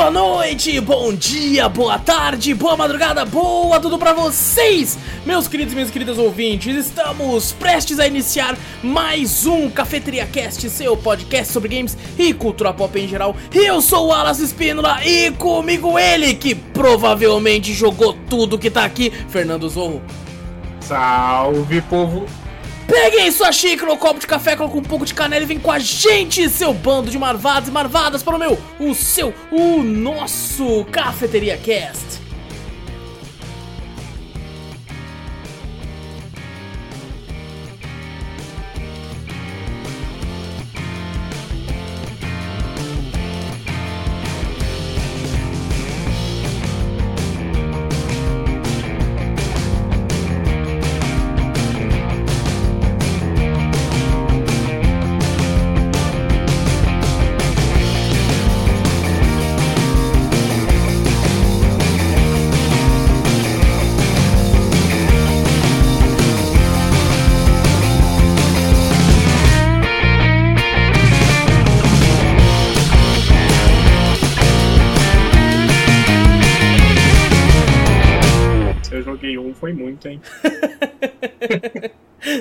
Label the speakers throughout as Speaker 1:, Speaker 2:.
Speaker 1: Boa noite, bom dia, boa tarde, boa madrugada, boa tudo pra vocês, meus queridos e minhas queridas ouvintes. Estamos prestes a iniciar mais um Cafeteria Cast, seu podcast sobre games e cultura pop em geral. Eu sou o Wallace Espínola e comigo ele que provavelmente jogou tudo que tá aqui, Fernando Zorro.
Speaker 2: Salve, povo!
Speaker 1: Peguem sua xícara ou copo de café, coloque um pouco de canela e vem com a gente, seu bando de marvados e marvadas, para o meu, o seu, o nosso Cafeteria Cast.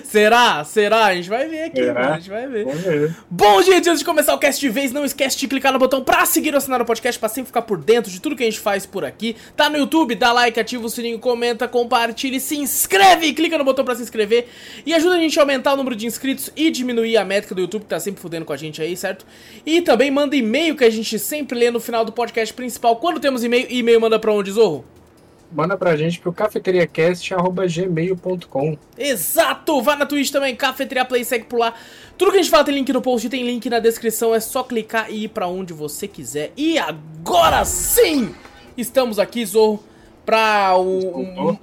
Speaker 1: Será? Será? A gente vai ver aqui,
Speaker 2: Será?
Speaker 1: a gente vai ver. Bom, gente, antes de começar o cast de vez, não esquece de clicar no botão pra seguir ou assinar o podcast, pra sempre ficar por dentro de tudo que a gente faz por aqui. Tá no YouTube, dá like, ativa o sininho, comenta, compartilha e se inscreve. Clica no botão pra se inscrever e ajuda a gente a aumentar o número de inscritos e diminuir a métrica do YouTube, que tá sempre fudendo com a gente aí, certo? E também manda e-mail que a gente sempre lê no final do podcast principal. Quando temos e-mail, e-mail manda pra onde, Zorro?
Speaker 2: Manda pra gente pro cafeteriacast.gmail.com.
Speaker 1: Exato! Vai na Twitch também, Cafeteria Play, segue por lá. Tudo que a gente fala tem link no post, tem link na descrição, é só clicar e ir pra onde você quiser. E agora sim! Estamos aqui, Zorro, pra o... um-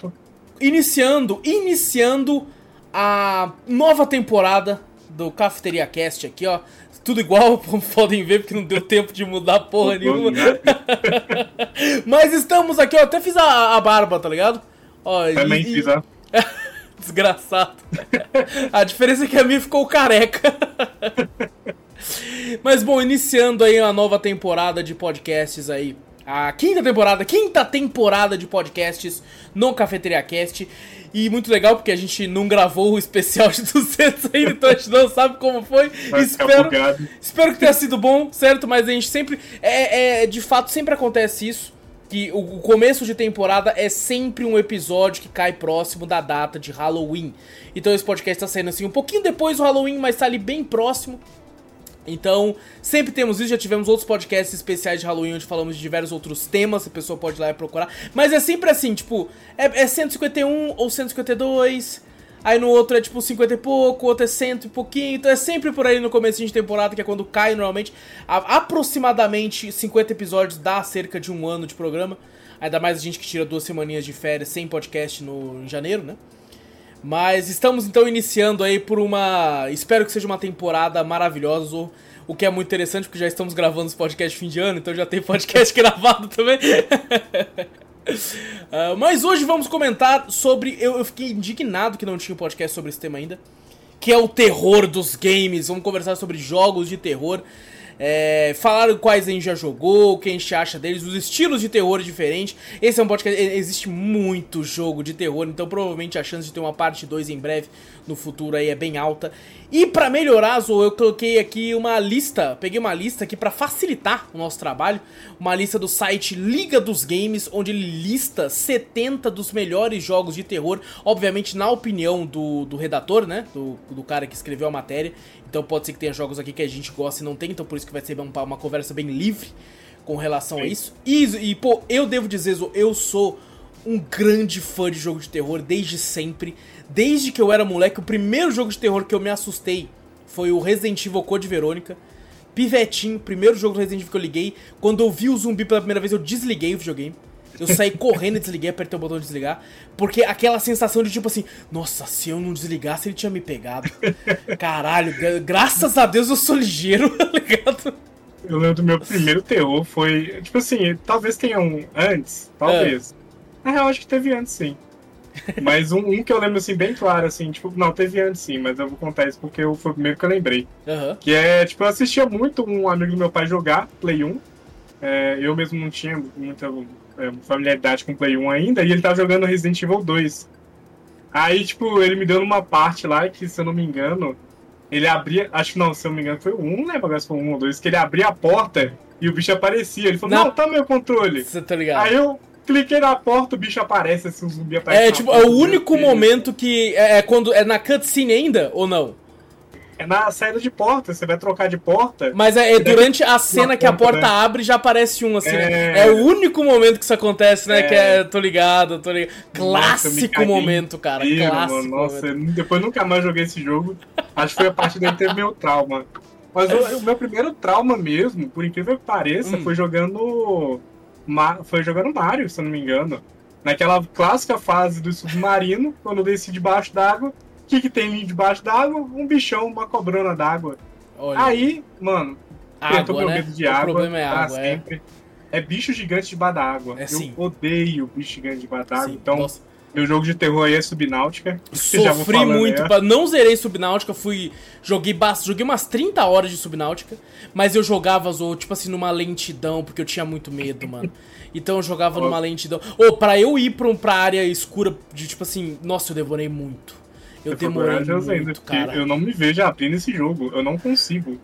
Speaker 1: iniciando, iniciando a nova temporada do Cafeteria Cast aqui, ó. Tudo igual, como podem ver, porque não deu tempo de mudar porra nenhuma. Mas estamos aqui, ó. Até fiz a, a barba, tá ligado? Ó,
Speaker 2: Também
Speaker 1: e-
Speaker 2: fiz a.
Speaker 1: Desgraçado. A diferença é que a minha ficou careca. Mas bom, iniciando aí a nova temporada de podcasts aí. A quinta temporada, quinta temporada de podcasts no Cafeteria Cast. E muito legal porque a gente não gravou o especial de 200 ainda, então a gente não sabe como foi.
Speaker 2: Vai
Speaker 1: Espero. Espero que tenha sido bom, certo? Mas a gente sempre. É, é, de fato, sempre acontece isso. Que o o começo de temporada é sempre um episódio que cai próximo da data de Halloween. Então esse podcast tá saindo assim um pouquinho depois do Halloween, mas tá ali bem próximo. Então, sempre temos isso, já tivemos outros podcasts especiais de Halloween onde falamos de diversos outros temas, a pessoa pode ir lá e procurar. Mas é sempre assim, tipo, é, é 151 ou 152, aí no outro é tipo 50 e pouco, outro é 100 e pouquinho, então é sempre por aí no começo de temporada, que é quando cai normalmente. A- aproximadamente 50 episódios dá cerca de um ano de programa. Ainda mais a gente que tira duas semaninhas de férias sem podcast no, em janeiro, né? Mas estamos então iniciando aí por uma. Espero que seja uma temporada maravilhosa. o- que é muito interessante, porque já estamos gravando os podcasts fim de ano, então já tem podcast gravado também. Ah, mas hoje vamos comentar sobre. Eu, eu fiquei indignado que não tinha um podcast sobre esse tema ainda. Que é o terror dos games. Vamos conversar sobre jogos de terror. É, falar quais a gente já jogou, o que a gente acha deles, os estilos de terror diferentes. Esse é um podcast. Existe muito jogo de terror, então provavelmente a chance de ter uma parte 2 em breve no futuro aí é bem alta. E pra melhorar, Zo, eu coloquei aqui uma lista, peguei uma lista aqui pra facilitar o nosso trabalho, uma lista do site Liga dos Games, onde ele lista 70 dos melhores jogos de terror, obviamente na opinião do, do redator, né, do, do cara que escreveu a matéria. Então pode ser que tenha jogos aqui que a gente gosta e não tem, então por isso que vai ser uma, uma conversa bem livre com relação a
Speaker 2: Sim.
Speaker 1: isso. E, e, pô, eu devo dizer, Zo, eu sou um grande fã de jogo de terror desde sempre. Desde que eu era moleque, o primeiro jogo de terror que eu me assustei foi o Resident Evil Code Verônica. Pivetinho, primeiro jogo do Resident Evil que eu liguei. Quando eu vi o zumbi pela primeira vez, eu desliguei o videogame. Eu saí correndo e desliguei, apertei o botão de desligar. Porque aquela sensação de tipo assim, nossa, se eu não desligasse, ele tinha me pegado. Caralho, gra- graças a Deus eu sou ligeiro, tá ligado?
Speaker 2: Eu lembro do meu primeiro terror foi. Tipo assim, talvez tenha um antes, talvez. Na real, acho que teve antes sim. Mas um, um que eu lembro assim, bem claro, assim, tipo, não, teve antes sim, mas eu vou contar isso porque eu- foi o primeiro que eu lembrei.
Speaker 1: Aham.
Speaker 2: Que é, tipo, eu assistia muito um amigo do meu pai jogar Play 1. é, eu mesmo não tinha muita é, familiaridade com o Play 1 ainda, e ele tava jogando Resident Evil 2. Aí, tipo, ele me deu numa parte lá que, se eu não me engano, ele abria. Acho que não, se eu não me engano, foi o 1, né? Agora se foi o 1 ou 2, que ele abria a porta e o bicho aparecia. Ele falou, não, não tá meu controle.
Speaker 1: Você tá ligado?
Speaker 2: Aí eu cliquei na porta, o bicho aparece, assim, o zumbi aparece.
Speaker 1: É, tipo, é o único momento que. É, é, quando. É na cutscene ainda, ou não?
Speaker 2: É na saída de porta, você vai trocar de porta.
Speaker 1: Mas é, é durante a cena que a porta né? abre já aparece um, assim. Né? É... é... o único momento que isso acontece, né? É... Que é, tô ligado, tô ligado. Clássico Nossa, momento, cara. Inteiro, clássico.
Speaker 2: Mano. Nossa, momento. depois nunca mais joguei esse jogo. Acho que foi a partir daí que teve meu trauma. Mas o, o, meu primeiro trauma mesmo, por incrível que pareça, hum. foi jogando. Foi jogando Mario, se eu não me engano. Naquela clássica fase do submarino, quando eu desci debaixo d'água o que, que tem ali debaixo d'água? Um bichão, uma cobrona d'água. Aí, mano,
Speaker 1: água, meu né? medo de o água. problema é água,
Speaker 2: é. sempre. É. é bicho gigante debaixo d'água. É, eu odeio bicho gigante debaixo d'água. Então, Nossa. meu jogo de terror aí é Subnáutica.
Speaker 1: Sofri muito. Pra... Não zerei Subnáutica, fui. Joguei bastante. Joguei umas 30 horas de Subnáutica. Mas eu jogava, tipo assim, numa lentidão, porque eu tinha muito medo, mano. Então eu jogava numa lentidão. Ou, oh, pra eu ir pra, um, pra área escura, de tipo assim, nossa, eu demorei muito. Eu, eu demorei muito, ainda, cara.
Speaker 2: Eu não me vejo abrindo esse jogo. Eu não consigo.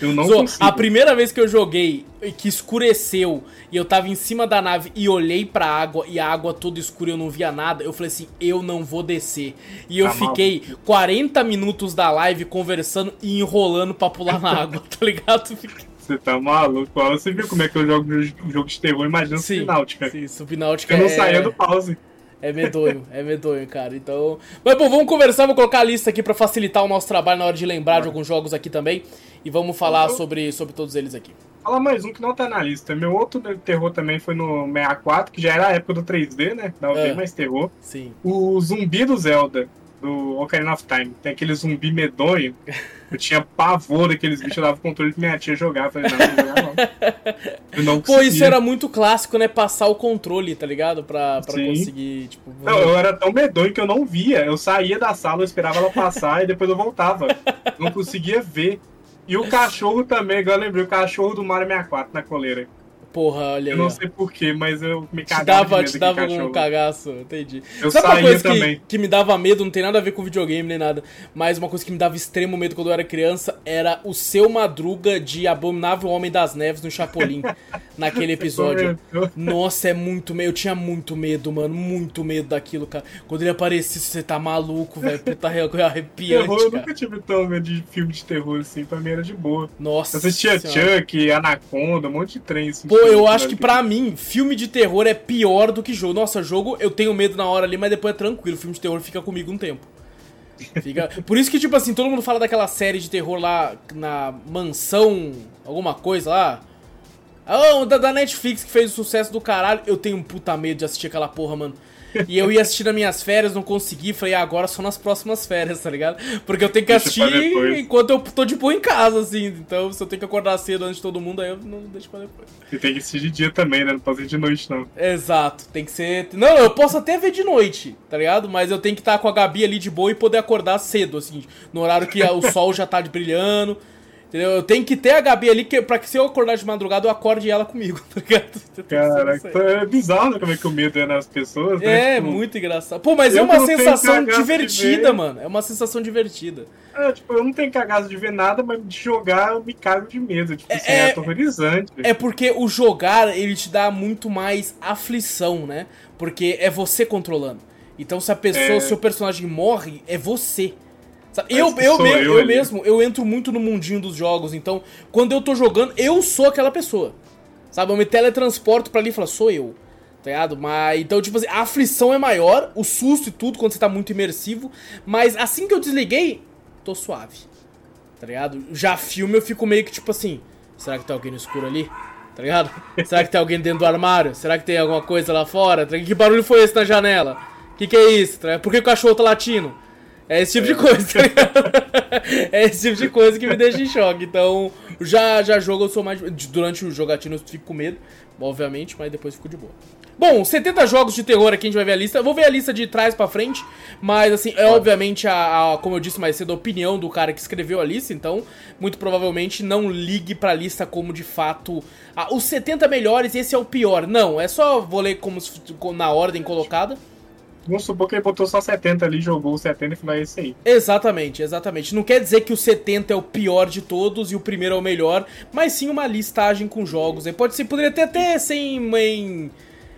Speaker 2: Eu não consigo.
Speaker 1: A primeira vez que eu joguei, que escureceu, e eu tava em cima da nave e olhei pra água, e a água toda escura e eu não via nada, eu falei assim, eu não vou descer. E eu tá fiquei mal. 40 minutos da live conversando e enrolando pra pular na água, tá ligado?
Speaker 2: Você tá maluco? Você viu como é que eu jogo jogo de terror? Imagina sim, Subnáutica.
Speaker 1: Sim, Subnáutica
Speaker 2: Eu não é... saía do pause.
Speaker 1: É medonho, é medonho, cara. Então. Mas bom, vamos conversar, vou colocar a lista aqui para facilitar o nosso trabalho na hora de lembrar de alguns jogos aqui também. E vamos falar sobre, sobre todos eles aqui.
Speaker 2: Fala mais um que não tá na lista. Meu outro terror também foi no 64, que já era a época do 3D, né? Dava é, bem mais terror.
Speaker 1: Sim.
Speaker 2: O zumbi do Zelda do Ocarina of Time. Tem aquele zumbi medonho. Eu tinha pavor daqueles bichos. Eu dava o controle que minha tia jogava. Eu falei, não, não jogar não.
Speaker 1: Eu não Pô, isso era muito clássico, né? Passar o controle, tá ligado? Pra, pra conseguir, tipo...
Speaker 2: Não, eu era tão medonho que eu não via. Eu saía da sala, eu esperava ela passar e depois eu voltava. Não conseguia ver. E o cachorro também, agora eu lembrei, o cachorro do Mario 64 na coleira.
Speaker 1: Porra, olha
Speaker 2: Eu não sei porquê, mas eu me
Speaker 1: cagava. Te dava, te dava um cagaço, entendi. Eu Sabe uma coisa que, que, me dava medo, não tem nada a ver com videogame nem nada, mas uma coisa que me dava extremo medo quando eu era criança era o seu Madruga de Abominável Homem das Neves no Chapolin, naquele episódio. Nossa, é muito medo. Eu tinha muito medo, mano, muito medo daquilo, cara. Quando ele aparecia, você tá maluco, velho. Tá arrepiante. Terror,
Speaker 2: eu nunca tive tão medo de filme de terror assim, pra mim era de boa.
Speaker 1: Nossa.
Speaker 2: Eu assistia senhora. Chuck, Anaconda, um monte de trem assim.
Speaker 1: Pô, eu acho que pra mim, filme de terror é pior do que jogo. Nossa, jogo eu tenho medo na hora ali, mas depois é tranquilo. Filme de terror fica comigo um tempo. Fica... Por isso que, tipo assim, todo mundo fala daquela série de terror lá na mansão, alguma coisa lá. Oh, da, da Netflix que fez o sucesso do caralho. Eu tenho um puta medo de assistir aquela porra, mano. E eu ia assistir nas minhas férias, não consegui. Falei, ah, agora só nas próximas férias, tá ligado? Porque eu tenho que assistir enquanto eu tô de boa em casa, assim. Então, se eu tenho que acordar cedo antes de todo mundo, aí eu não deixo pra depois.
Speaker 2: E tem que assistir de dia também, né? Não pode ser de noite, não.
Speaker 1: Exato, tem que ser. Não, eu posso até ver de noite, tá ligado? Mas eu tenho que estar com a Gabi ali de boa e poder acordar cedo, assim. No horário que o sol já tá brilhando. Entendeu? Eu tenho que ter a Gabi ali que, pra que se eu acordar de madrugada, eu acorde ela comigo, tá ligado?
Speaker 2: Caraca, é bizarro né, como é que o medo é nas pessoas,
Speaker 1: né? É, tipo, muito engraçado. Pô, mas é uma sensação divertida, mano. É uma sensação divertida.
Speaker 2: É, tipo, eu não tenho cagado de ver nada, mas de jogar eu me cago de medo. Tipo, é, assim, é, é aterrorizante.
Speaker 1: É porque o jogar, ele te dá muito mais aflição, né? Porque é você controlando. Então se a pessoa, é... seu personagem morre, é você. Eu, eu, me, eu, eu mesmo, eu entro muito no mundinho dos jogos, então quando eu tô jogando, eu sou aquela pessoa. Sabe? Eu me teletransporto pra ali e falo, sou eu. Tá ligado? Mas, então, tipo assim, a aflição é maior, o susto e tudo, quando você tá muito imersivo. Mas assim que eu desliguei, tô suave. Tá ligado? Já filme eu fico meio que tipo assim, será que tem alguém no escuro ali? Tá ligado? Será que tem alguém dentro do armário? Será que tem alguma coisa lá fora? Que barulho foi esse na janela? Que que é isso? Tá Por que o cachorro tá latindo? É esse tipo de coisa, tá É esse tipo de coisa que me deixa em choque. Então, já, já jogo eu sou mais. Durante o jogatino eu fico com medo, obviamente, mas depois fico de boa. Bom, 70 jogos de terror aqui, a gente vai ver a lista. Eu vou ver a lista de trás para frente, mas assim, é obviamente a, a, como eu disse mais cedo, a opinião do cara que escreveu a lista, então, muito provavelmente não ligue pra lista como de fato ah, os 70 melhores, esse é o pior. Não, é só vou ler como na ordem colocada.
Speaker 2: Vamos supor que ele botou só 70 ali, jogou o 70 e falou, é esse aí.
Speaker 1: Exatamente, exatamente. Não quer dizer que o 70 é o pior de todos e o primeiro é o melhor, mas sim uma listagem com jogos. Pode ser, poderia ter até sem em,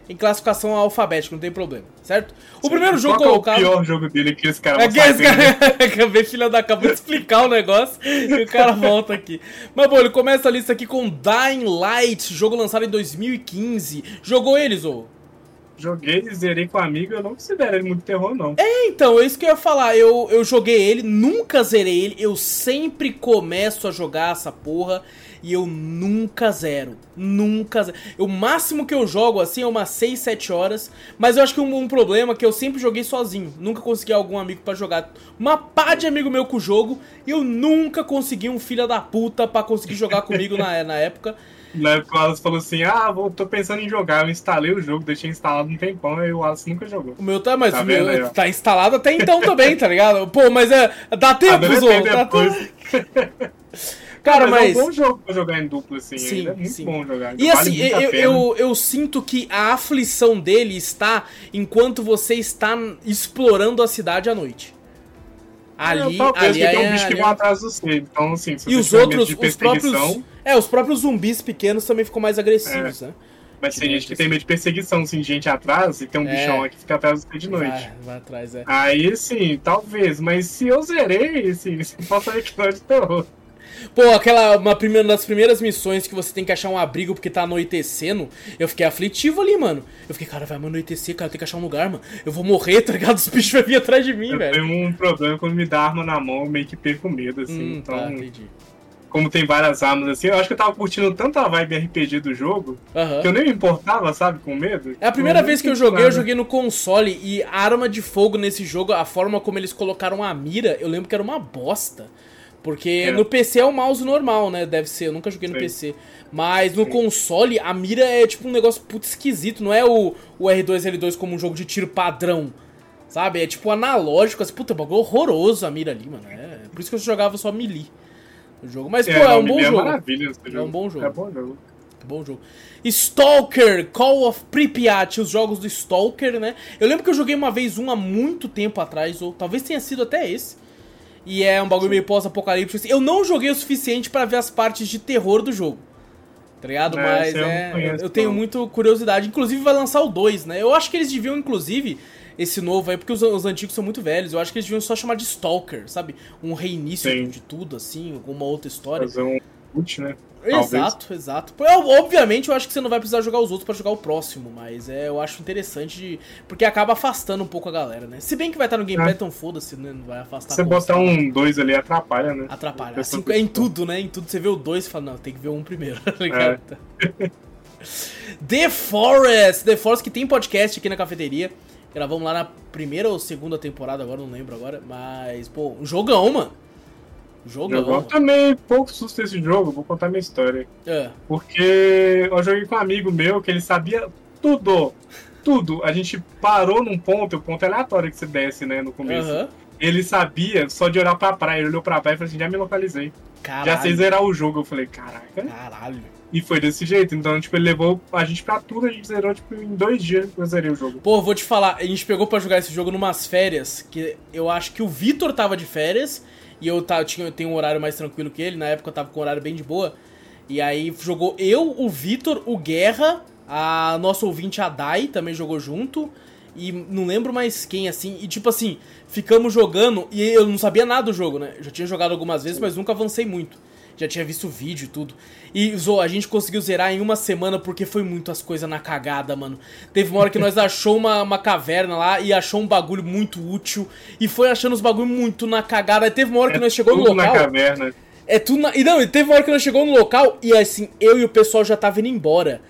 Speaker 1: em classificação alfabética, não tem problema, certo? O Sim, primeiro jogo
Speaker 2: qual
Speaker 1: colocado.
Speaker 2: É o pior jogo dele que esse cara
Speaker 1: é que esse cara... Acabei, filha da acabou de explicar o negócio e o cara volta aqui. Mas bom, ele começa a lista aqui com Dying Light, jogo lançado em 2015. Jogou eles, ou?
Speaker 2: Joguei, zerei com um amigo, eu não considero ele muito terror, não.
Speaker 1: É, então, é isso que eu ia falar. Eu, eu joguei ele, nunca zerei ele, eu sempre começo a jogar essa porra e eu nunca zero. Nunca zero. O máximo que eu jogo assim é umas 6, 7 horas. Mas eu acho que um, um problema é que eu sempre joguei sozinho. Nunca consegui algum amigo para jogar. Uma pá de amigo meu com o jogo. E eu nunca consegui um filho da puta para conseguir jogar comigo na, na época.
Speaker 2: Na época o Wallace falou assim: Ah, vou, tô pensando em jogar. Eu instalei o jogo, deixei instalado um tempão e o Wallace nunca jogou.
Speaker 1: O meu tá, mas tá o meu aí, tá instalado até então também, tá ligado? Pô, mas é. Dá tempo, Zô. Dá tempo.
Speaker 2: Cara, mas. É um bom jogo pra jogar em duplo, assim. Sim, é muito sim. bom jogar.
Speaker 1: E assim, eu, eu, eu, sinto que a aflição dele está enquanto você está explorando a cidade à noite. Ali, é, ali
Speaker 2: é, tem um bicho que vai atrás do você. Então, assim,
Speaker 1: se e os outros, os próprios. É, os próprios zumbis pequenos também ficam mais agressivos, é. né?
Speaker 2: Mas tem gente que tem medo de perseguição, assim, gente atrás, e tem um é. bichão aqui que fica atrás do você de noite. Vai,
Speaker 1: vai atrás, é.
Speaker 2: Aí, sim, talvez, mas se eu zerei, assim, você que não é de terror.
Speaker 1: Pô, aquela uma primeira das primeiras missões que você tem que achar um abrigo porque tá anoitecendo, eu fiquei aflitivo ali, mano. Eu fiquei, cara, vai anoitecer, cara, eu tenho que achar um lugar, mano. Eu vou morrer, tá ligado? Os bichos vão vir atrás de mim, eu velho.
Speaker 2: Eu tenho um problema quando me dá arma na mão, eu meio que perco medo, assim. Hum, então, tá, entendi. Como tem várias armas assim, eu acho que eu tava curtindo tanto a vibe RPG do jogo uhum. que eu nem me importava, sabe, com medo.
Speaker 1: É a primeira vez que eu joguei, nada. eu joguei no console e a arma de fogo nesse jogo, a forma como eles colocaram a mira, eu lembro que era uma bosta. Porque é. no PC é o mouse normal, né? Deve ser, eu nunca joguei no Sim. PC. Mas no Sim. console, a mira é tipo um negócio puto esquisito. Não é o, o R2L2 como um jogo de tiro padrão. Sabe? É tipo analógico, assim, puta, bagulho horroroso a mira ali, mano. É, por isso que eu jogava só melee no jogo. Mas, é, pô, é um bom é jogo. É um bom jogo.
Speaker 2: É bom jogo.
Speaker 1: Bom jogo. Stalker, Call of Pripyat, os jogos do Stalker, né? Eu lembro que eu joguei uma vez um há muito tempo atrás, ou talvez tenha sido até esse. E é um bagulho meio pós-apocalíptico. Assim. Eu não joguei o suficiente para ver as partes de terror do jogo. Tá ligado? É, Mas é, eu, eu tenho muito curiosidade. Inclusive vai lançar o 2, né? Eu acho que eles deviam, inclusive, esse novo aí, porque os, os, antigos são muito velhos. Eu acho que eles deviam só chamar de Stalker, sabe? Um reinício Sim. de tudo, assim, alguma outra história.
Speaker 2: Fazer um boot, né?
Speaker 1: Exato, Talvez. exato. Eu, obviamente, eu acho que você não vai precisar jogar os outros para jogar o próximo, mas é, eu acho interessante de, porque acaba afastando um pouco a galera, né? Se bem que vai estar no gameplay, é. então foda-se, né? Não vai afastar.
Speaker 2: Você botar um 2 ali atrapalha, né?
Speaker 1: Atrapalha. Assim, é em tudo, né? Em tudo você vê o 2 e fala, não, tem que ver um primeiro, tá ligado? É. The Forest! The Forest que tem podcast aqui na cafeteria. Gravamos lá na primeira ou segunda temporada, agora não lembro agora. Mas, pô, um jogão, mano. Jogão.
Speaker 2: Eu também pouco susto esse jogo, vou contar minha história. É. Porque eu joguei com um amigo meu que ele sabia tudo. Tudo. A gente parou num ponto, o ponto é aleatório que você desce, né, no começo. Uhum. Ele sabia só de olhar pra praia. Ele olhou pra praia e falou assim: já me localizei. Caralho. Já sei zerar o jogo. Eu falei: caraca.
Speaker 1: Caralho.
Speaker 2: E foi desse jeito. Então, tipo, ele levou a gente pra tudo. A gente zerou, tipo, em dois dias eu zerei o jogo.
Speaker 1: Pô, vou te falar. A gente pegou pra jogar esse jogo numas férias. Que eu acho que o Vitor tava de férias. E eu, tá, eu, tinha, eu tenho um horário mais tranquilo que ele. Na época eu tava com um horário bem de boa. E aí jogou eu, o Vitor, o Guerra, a nosso ouvinte a Dai também jogou junto. E não lembro mais quem, assim. E tipo assim, ficamos jogando e eu não sabia nada do jogo, né? Já tinha jogado algumas vezes, mas nunca avancei muito já tinha visto o vídeo e tudo. E, Zo, a gente conseguiu zerar em uma semana porque foi muitas coisas na cagada, mano. Teve uma hora que nós achou uma, uma caverna lá e achou um bagulho muito útil. E foi achando os bagulhos muito na cagada. Aí teve uma hora que é nós chegou no local.
Speaker 2: na caverna.
Speaker 1: É tudo na... E não, e teve uma hora que nós chegou no local e assim, eu e o pessoal já tava indo embora.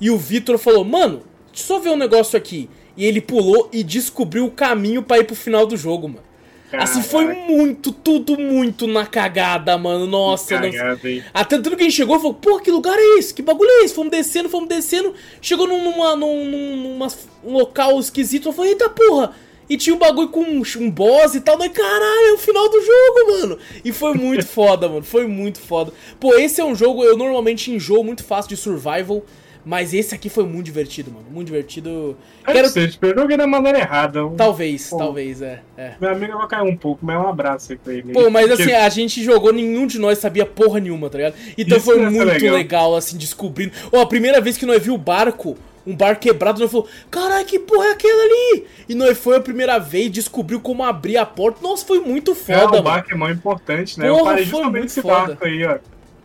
Speaker 1: E o Vitor falou, mano, deixa eu só ver um negócio aqui. E ele pulou e descobriu o caminho para ir pro final do jogo, mano. Assim, foi muito, tudo muito na cagada, mano. Nossa,
Speaker 2: Cagada, hein?
Speaker 1: Até tudo que a gente chegou falou, pô, que lugar é esse? Que bagulho é esse? Fomos descendo, fomos descendo. Chegou numa, num, numa, um local esquisito. Eu falei, eita porra! E tinha um bagulho com um, um boss e tal. Mas caralho, é o final do jogo, mano. E foi muito foda, mano. Foi muito foda. Pô, esse é um jogo, eu normalmente enjoo muito fácil de survival. Mas esse aqui foi muito divertido, mano. Muito divertido.
Speaker 2: Eu
Speaker 1: Quero...
Speaker 2: sei, tipo, eu joguei da maneira errada. Um-
Speaker 1: Talvez,
Speaker 2: Pô.
Speaker 1: talvez, é. é.
Speaker 2: Meu amigo vai cair um pouco, mas um abraço aí pra ele.
Speaker 1: Pô, mas
Speaker 2: Porque-
Speaker 1: assim, a gente jogou, nenhum de nós sabia porra nenhuma, tá ligado? Então
Speaker 2: Isso
Speaker 1: foi muito legal.
Speaker 2: legal.
Speaker 1: assim, descobrindo. Ó, a primeira vez que nós viu o barco, um bar quebrado, nós falou, caralho, que porra é aquela ali? E nós foi a primeira vez, descobriu como abrir a porta. Nossa, foi muito
Speaker 2: É,
Speaker 1: foda,
Speaker 2: o
Speaker 1: mano.
Speaker 2: barco é mó importante, né? eu
Speaker 1: Porra,
Speaker 2: parei
Speaker 1: foi
Speaker 2: justamente nesse
Speaker 1: foda.
Speaker 2: barco aí, ó.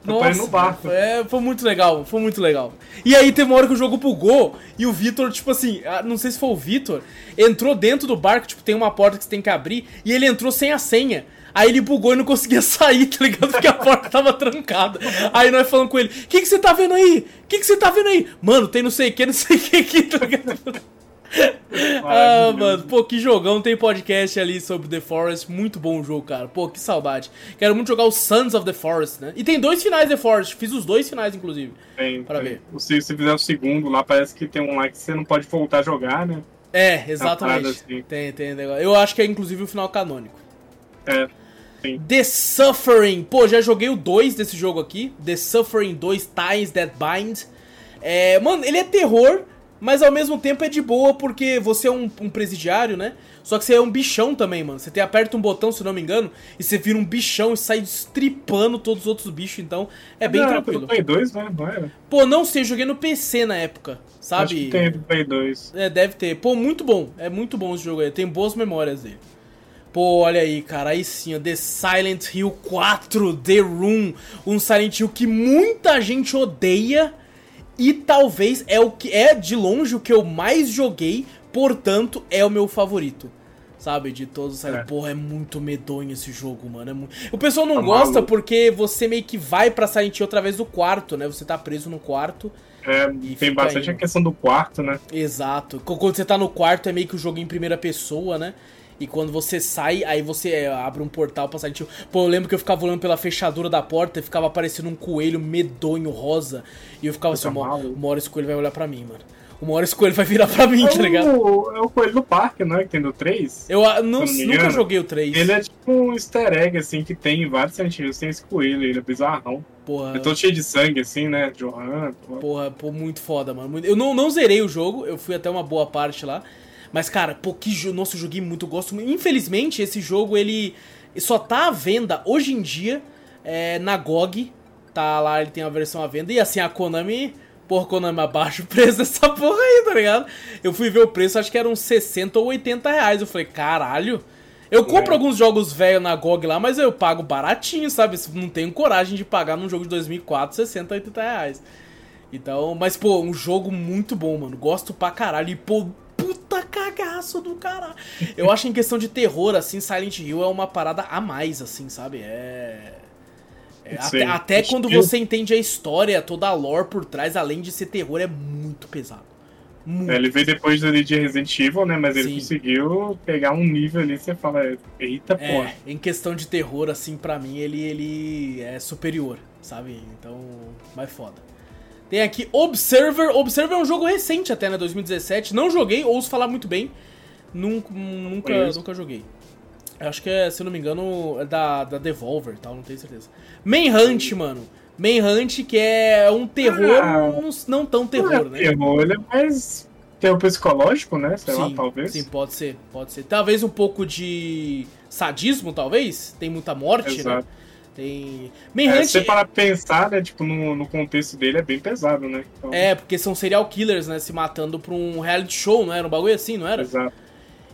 Speaker 2: Parei no barco.
Speaker 1: É, foi muito legal, foi muito legal. E aí teve uma hora que o jogo bugou e o Vitor, tipo assim, não sei se foi o Vitor, entrou dentro do barco, tipo, tem uma porta que você tem que abrir, e ele entrou sem a senha. Aí ele bugou e não conseguia sair, tá ligado? Porque a porta tava trancada. Aí nós falamos com ele, o que, que você tá vendo aí? O que, que você tá vendo aí? Mano, tem não sei o que, não sei o que aqui, tá ligado? Ah, mano, pô, que jogão. Tem podcast ali sobre The Forest. Muito bom o jogo, cara. Pô, que saudade. Quero muito jogar o Sons of the Forest, né? E tem dois finais The Forest. Fiz os dois finais, inclusive.
Speaker 2: Tem,
Speaker 1: Pra
Speaker 2: tem.
Speaker 1: ver.
Speaker 2: Se você fizer o segundo, lá parece que tem um lá que você não pode voltar a jogar, né?
Speaker 1: É, exatamente.
Speaker 2: assim.
Speaker 1: Tem, tem negócio. Eu acho que é inclusive o final canônico.
Speaker 2: É. Sim.
Speaker 1: The Suffering. Pô, já joguei o 2 desse jogo aqui. The Suffering 2 Ties That Bind. É, mano, ele é terror, mas ao mesmo tempo é de boa porque você é um, um presidiário, né? Só que você é um bichão também, mano. Você tem, aperta um botão, se não me engano, e você vira um bichão e sai estripando todos os outros bichos. Então é bem
Speaker 2: Não,
Speaker 1: tranquilo.
Speaker 2: Do Play 2, né? Não era?
Speaker 1: Pô, não sei, eu joguei no PC na época, sabe?
Speaker 2: Acho que tem Play 2.
Speaker 1: É, deve ter. Pô, muito bom. É muito bom esse jogo aí. Tem boas memórias dele. Pô, olha aí, cara. Aí sim, ó. The Silent Hill 4, The Room. Um Silent Hill que muita gente odeia. E talvez é o que é de longe o que eu mais joguei. Portanto, é o meu favorito. Sabe, de todos os Silent
Speaker 2: É.
Speaker 1: Porra, é muito medonho esse jogo, mano. É mu- O pessoal não
Speaker 2: Tá
Speaker 1: gosta
Speaker 2: maluco.
Speaker 1: porque você meio que vai pra Silent Hill através do quarto, né? Você tá preso no quarto.
Speaker 2: É,
Speaker 1: E
Speaker 2: tem
Speaker 1: fica
Speaker 2: bastante
Speaker 1: aí.
Speaker 2: a questão do quarto, né?
Speaker 1: Exato. Qu- Quando você tá no quarto é meio que o jogo em primeira pessoa, né? E quando você sai, aí você é, abre um portal pra Silent Hill. Pô, eu lembro que eu ficava olhando pela fechadura da porta e ficava aparecendo um coelho medonho rosa. E eu ficava assim, uma,
Speaker 2: maluco.
Speaker 1: uma hora esse coelho vai olhar pra mim, mano. Uma hora esse coelho vai virar pra mim, tá ligado?
Speaker 2: É o, é o Coelho do Parque, né? Que tem do 3.
Speaker 1: Eu não-
Speaker 2: eu não
Speaker 1: nunca joguei o 3.
Speaker 2: Ele é tipo um easter egg, assim, que tem em vários sentidos. Tem esse coelho, ele é bizarrão.
Speaker 1: Porra,
Speaker 2: É todo cheio de sangue, assim, né? Johan. pô.
Speaker 1: porra, pô, muito foda, mano. Eu não, não zerei o jogo, eu fui até uma boa parte lá. Mas, cara, pô, que jogo. Nossa, eu joguei muito, gosto. Infelizmente, esse jogo, ele só tá à venda hoje em dia é, na GOG. Tá lá, ele tem a versão à venda. E assim, a Konami. Porra, Konami, abaixa o preço dessa porra aí, tá ligado? Eu fui ver o preço, acho que eram 60 ou 80 reais. Eu falei, caralho. Eu compro
Speaker 2: É.
Speaker 1: alguns jogos velhos na GOG lá, mas eu pago baratinho, sabe? Não tenho coragem de pagar num jogo de 2004 60, 80 reais. Então, mas pô, um jogo muito bom, mano. Gosto pra caralho. E pô, puta cagaço do caralho. Eu acho em questão de terror, assim, Silent Hill é uma parada a mais, assim, sabe? É. é, até até quando
Speaker 2: que-
Speaker 1: você entende a história, toda a lore por trás, além de ser terror, é muito pesado. Muito.
Speaker 2: É, ele veio depois ali de Resident Evil, né? Mas ele
Speaker 1: Sim.
Speaker 2: conseguiu pegar um nível ali, você fala, eita porra.
Speaker 1: É, em questão de terror, assim, pra mim, ele, ele é superior, sabe? Então, mais foda. Tem aqui Observer. Observer é um jogo recente até, né? 2017. Não joguei, ouço falar muito bem. Nunca, nunca, nunca joguei. Eu acho que é, se não me engano, é da, da Devolver e tal, não tenho certeza. Manhunt, mano. Manhunt, que é um terror,
Speaker 2: Ah.
Speaker 1: não, não tão terror,
Speaker 2: Não é
Speaker 1: né?
Speaker 2: terror, ele é mais terror psicológico, né? Sei lá,
Speaker 1: sim,
Speaker 2: talvez.
Speaker 1: sim, pode ser, pode ser. Talvez um pouco de sadismo, talvez. Tem muita morte, né? Tem.
Speaker 2: É,
Speaker 1: Manhunt
Speaker 2: se você parar pra pensar, né? Tipo, no, no contexto dele é bem pesado, né? Então,
Speaker 1: é, porque são serial killers, né? Se matando pra um reality show, não era? Um bagulho assim, não era?
Speaker 2: Exato.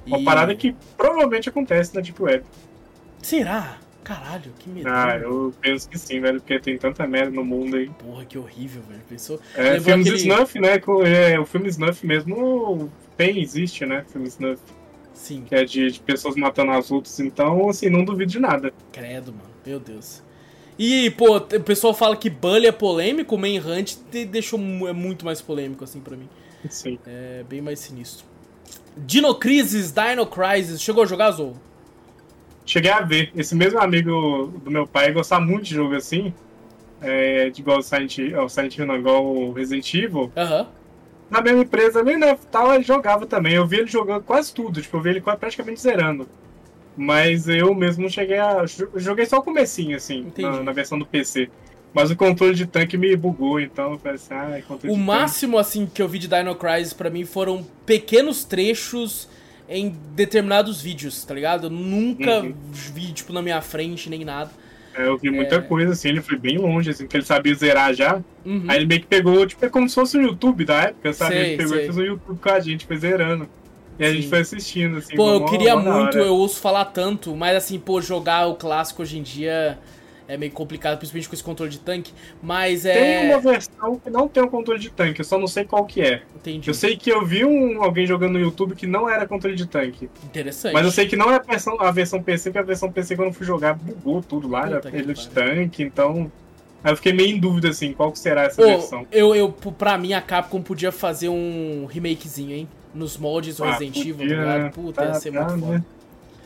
Speaker 2: Uma
Speaker 1: E-
Speaker 2: parada que provavelmente acontece na Deep Web.
Speaker 1: Será? Caralho, que medo.
Speaker 2: Ah, eu penso que sim, velho, porque tem tanta merda no mundo aí.
Speaker 1: Porra, que horrível, velho. Pensou?
Speaker 2: É,
Speaker 1: Lembrou
Speaker 2: filmes
Speaker 1: aquele-
Speaker 2: Snuff, né? com- É, o filme Snuff mesmo tem, existe, né? Filme Snuff,
Speaker 1: Sim,
Speaker 2: que é de, de pessoas matando as outras, então, assim, não duvido de nada.
Speaker 1: credo, mano. Meu Deus. E, pô, o pessoal fala que Bully é polêmico, o Manhunt deixou é muito mais polêmico, assim, pra mim.
Speaker 2: Sim.
Speaker 1: É bem mais sinistro. Dino Crisis, Dino Crisis. Chegou a jogar, Zou?
Speaker 2: cheguei a ver. Esse mesmo amigo do meu pai gostava muito de jogo assim. É, de igual o Silent, o Silent Hill, não, igual o Resident Evil.
Speaker 1: Aham.
Speaker 2: Na mesma empresa ali, né? Tal, ele jogava também. Eu vi ele jogando quase tudo. Tipo, eu vi ele quase- praticamente zerando. Mas eu mesmo cheguei a. Joguei só o comecinho, assim, na, na versão do PC. Mas o controle de tanque me bugou, então eu falei assim, ah, controle
Speaker 1: O
Speaker 2: de
Speaker 1: máximo, assim, que eu vi de Dino Crisis pra mim foram pequenos trechos em determinados vídeos, tá ligado? Eu nunca
Speaker 2: Uhum.
Speaker 1: vi, tipo, na minha frente, nem nada.
Speaker 2: tanque. É, eu vi muita coisa, assim, ele foi bem longe, assim, porque ele sabia zerar já.
Speaker 1: Uhum.
Speaker 2: Aí ele meio que pegou, tipo, é como se fosse o YouTube da época, sabe?
Speaker 1: Sei,
Speaker 2: ele pegou
Speaker 1: sei.
Speaker 2: e fez um YouTube com a gente, foi zerando. E a gente foi assistindo, assim.
Speaker 1: Pô, eu queria muito, eu ouço falar tanto, mas assim, pô, jogar o clássico hoje em dia é meio complicado, principalmente com esse controle de tanque. Mas
Speaker 2: Tem
Speaker 1: é.
Speaker 2: uma versão que não tem um controle de tanque, eu só não sei qual que é.
Speaker 1: Entendi.
Speaker 2: Eu sei que eu vi um, alguém jogando no YouTube que não era controle de tanque.
Speaker 1: Interessante.
Speaker 2: Mas eu sei que não é a versão, a versão PC, porque a versão PC quando eu fui jogar bugou tudo lá,
Speaker 1: Puta
Speaker 2: era de tanque, então. Aí eu fiquei meio em dúvida assim, qual que será essa
Speaker 1: Pô,
Speaker 2: versão.
Speaker 1: eu, eu, pra mim, a Capcom podia fazer um remakezinho, hein? Nos moldes
Speaker 2: Ah,
Speaker 1: Resident Evil, tá ligado?
Speaker 2: né?
Speaker 1: Puta, ia
Speaker 2: Tá-
Speaker 1: ser
Speaker 2: tá,
Speaker 1: muito foda.
Speaker 2: né?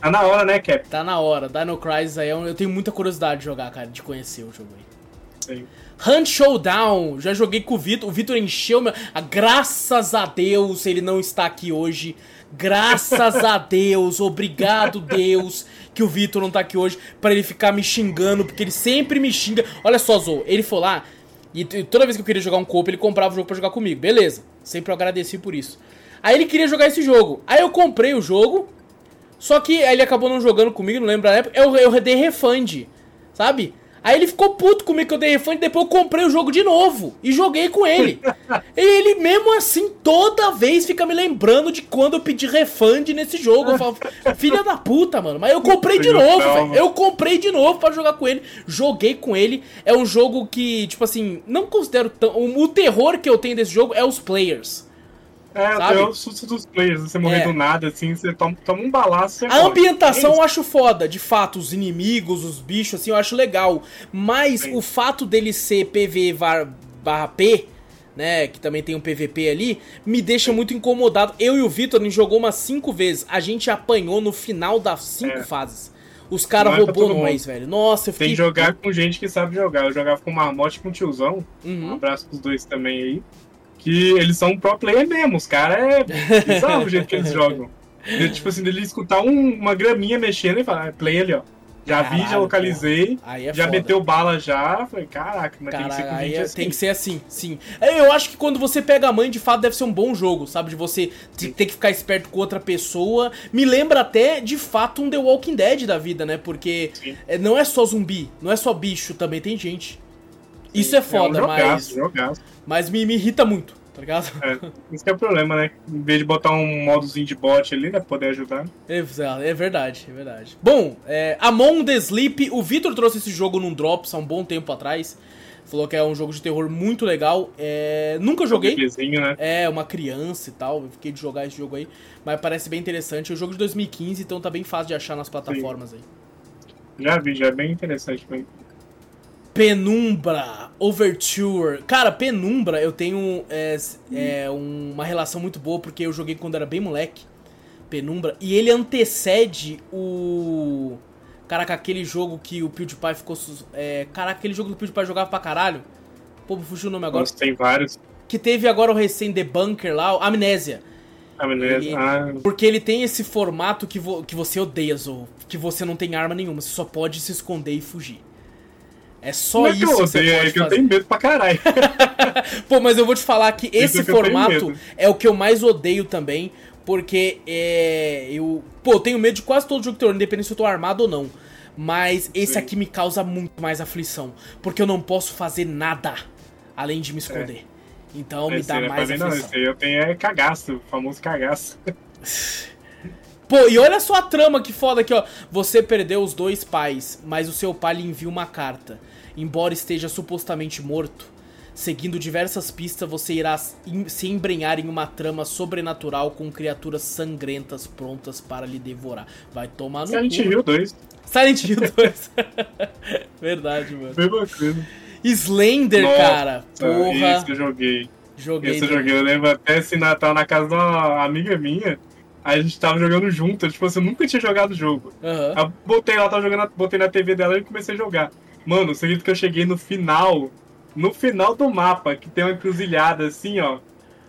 Speaker 2: Tá na hora, né, Cap?
Speaker 1: Tá na hora. Dino Crisis aí, é eu tenho muita curiosidade de jogar, cara, de conhecer o jogo aí.
Speaker 2: Sim.
Speaker 1: Hunt Showdown, já joguei com o Vitor. O Vitor encheu meu. Ah, graças a Deus ele não está aqui hoje. Graças a Deus, obrigado Deus que o Vitor não tá aqui hoje pra ele ficar me xingando, porque ele sempre me xinga. Olha só, Zou, ele foi lá e toda vez que eu queria jogar um copo, ele comprava o jogo pra jogar comigo. Beleza, sempre eu agradeci por isso. Aí ele queria jogar esse jogo. Aí eu comprei o jogo, só que aí ele acabou não jogando comigo, não lembro da época. Eu, eu dei refund, sabe? Aí ele ficou puto comigo que eu dei refund, depois eu comprei o jogo de novo e joguei com ele. e ele mesmo assim, toda vez fica me lembrando de quando eu pedi refund nesse jogo. Eu falo, filha da puta, mano. Mas eu comprei de novo, velho. Eu comprei de novo pra jogar com ele. Joguei com ele. É um jogo que, tipo assim, não considero tão. O terror que eu tenho desse jogo é os players.
Speaker 2: É,
Speaker 1: Sabe?
Speaker 2: até o susto dos players, você morrer
Speaker 1: É.
Speaker 2: do nada, assim, você toma, toma um balaço, você
Speaker 1: A
Speaker 2: morre.
Speaker 1: ambientação
Speaker 2: É
Speaker 1: eu acho foda, de fato, os inimigos, os bichos, assim, eu acho legal. Mas
Speaker 2: Sim.
Speaker 1: o fato dele ser PV barra P, né, que também tem um PVP ali, me deixa muito incomodado. Eu e o Vitor, a gente jogou umas cinco vezes, a gente apanhou no final das cinco
Speaker 2: É.
Speaker 1: fases. Os caras
Speaker 2: é
Speaker 1: roubou nós, velho. Nossa, eu
Speaker 2: Tem
Speaker 1: fiquei...
Speaker 2: que jogar com gente que sabe jogar. Eu jogava com o Marmote e com o tiozão. Um
Speaker 1: Uhum.
Speaker 2: abraço pros dois também aí. Que eles são pro player mesmo. Os caras é bizarro o jeito que eles jogam. Tipo assim, ele escutar um- uma graminha mexendo e falar, ah, play ali, ó. Já vi, já
Speaker 1: Caralho,
Speaker 2: localizei.
Speaker 1: É
Speaker 2: já
Speaker 1: foda.
Speaker 2: meteu bala já. Falei, caraca, mas tem que ser
Speaker 1: Caralho,
Speaker 2: com
Speaker 1: aí
Speaker 2: gente
Speaker 1: é-
Speaker 2: assim.
Speaker 1: tem que ser assim, sim. É, Eu acho que quando você pega a mãe, de fato, deve ser um bom jogo, sabe? De você te- ter que ficar esperto com outra pessoa. Me lembra até, de fato, um The Walking Dead da vida, né? Porque
Speaker 2: Sim.
Speaker 1: é, não é só zumbi, não é só bicho, também tem gente. Isso é
Speaker 2: um
Speaker 1: foda,
Speaker 2: jogaço,
Speaker 1: mas,
Speaker 2: jogaço.
Speaker 1: mas me, me irrita muito, tá ligado?
Speaker 2: É, isso que é o problema, né? Em vez de botar um modozinho de bot ali, né? Pra poder ajudar.
Speaker 1: É, é verdade, é verdade. Bom, é, Among the Sleep, o Vitor trouxe esse jogo num Drops há um bom tempo atrás. Falou que é um jogo de terror muito legal. É, nunca joguei.
Speaker 2: Bebezinho, né?
Speaker 1: É, uma criança e tal. Eu fiquei de jogar esse jogo aí. Mas parece bem interessante. É um jogo de 2015, então tá bem fácil de achar nas plataformas aí.
Speaker 2: Já vi, já é bem interessante. Mas...
Speaker 1: Penumbra, Overture. Cara, Penumbra eu tenho é, é, um- uma relação muito boa porque eu joguei quando era bem moleque. Penumbra. E ele antecede o. Caraca, aquele jogo que o PewDiePie ficou. É, caraca, aquele jogo que o PewDiePie jogava pra caralho. Pô, fugiu o nome agora.
Speaker 2: Nossa, tem vários.
Speaker 1: Que teve agora o recém Debunker lá, o Amnésia. Ele-
Speaker 2: Ah,
Speaker 1: Porque ele tem esse formato que, vo- que você odeia, Zou. Que você não tem arma nenhuma, você só pode se esconder e fugir. É só
Speaker 2: não é que
Speaker 1: isso
Speaker 2: eu
Speaker 1: que você
Speaker 2: odeio,
Speaker 1: pode
Speaker 2: é que eu
Speaker 1: fazer.
Speaker 2: tenho medo pra caralho.
Speaker 1: Pô, mas eu vou te falar que esse
Speaker 2: Isso que eu
Speaker 1: formato é o que eu mais odeio também, porque é. Eu. Pô, eu tenho medo de quase todo jogo de terror, independente se eu tô armado ou não. Mas esse
Speaker 2: Sim.
Speaker 1: aqui me causa muito mais aflição. Porque eu não posso fazer nada além de me esconder. Então me
Speaker 2: Esse
Speaker 1: dá
Speaker 2: não é
Speaker 1: mais
Speaker 2: mim, não.
Speaker 1: aflição.
Speaker 2: Esse aí eu tenho é cagaço, o famoso cagaço.
Speaker 1: Pô, e olha só a trama que foda aqui, ó. Você perdeu os dois pais, mas o seu pai lhe envia uma carta. Embora esteja supostamente morto, seguindo diversas pistas, você irá se embrenhar em uma trama sobrenatural com criaturas sangrentas prontas para lhe devorar. Vai tomar no
Speaker 2: Silent
Speaker 1: cu.
Speaker 2: Hill 2,
Speaker 1: Silent Hill 2. Verdade, mano.
Speaker 2: mesma coisa.
Speaker 1: Slender,
Speaker 2: Nossa,
Speaker 1: cara. Porra.
Speaker 2: Esse eu joguei.
Speaker 1: Joguei.
Speaker 2: Esse eu joguei. Eu lembro até esse Natal na casa de uma amiga minha. Aí a gente tava jogando junto, tipo assim, eu nunca tinha jogado o jogo. Aí eu botei lá, tava jogando, botei na TV dela e comecei a jogar. Mano, você acredita que eu cheguei no final, no final do mapa, que tem uma encruzilhada assim, ó.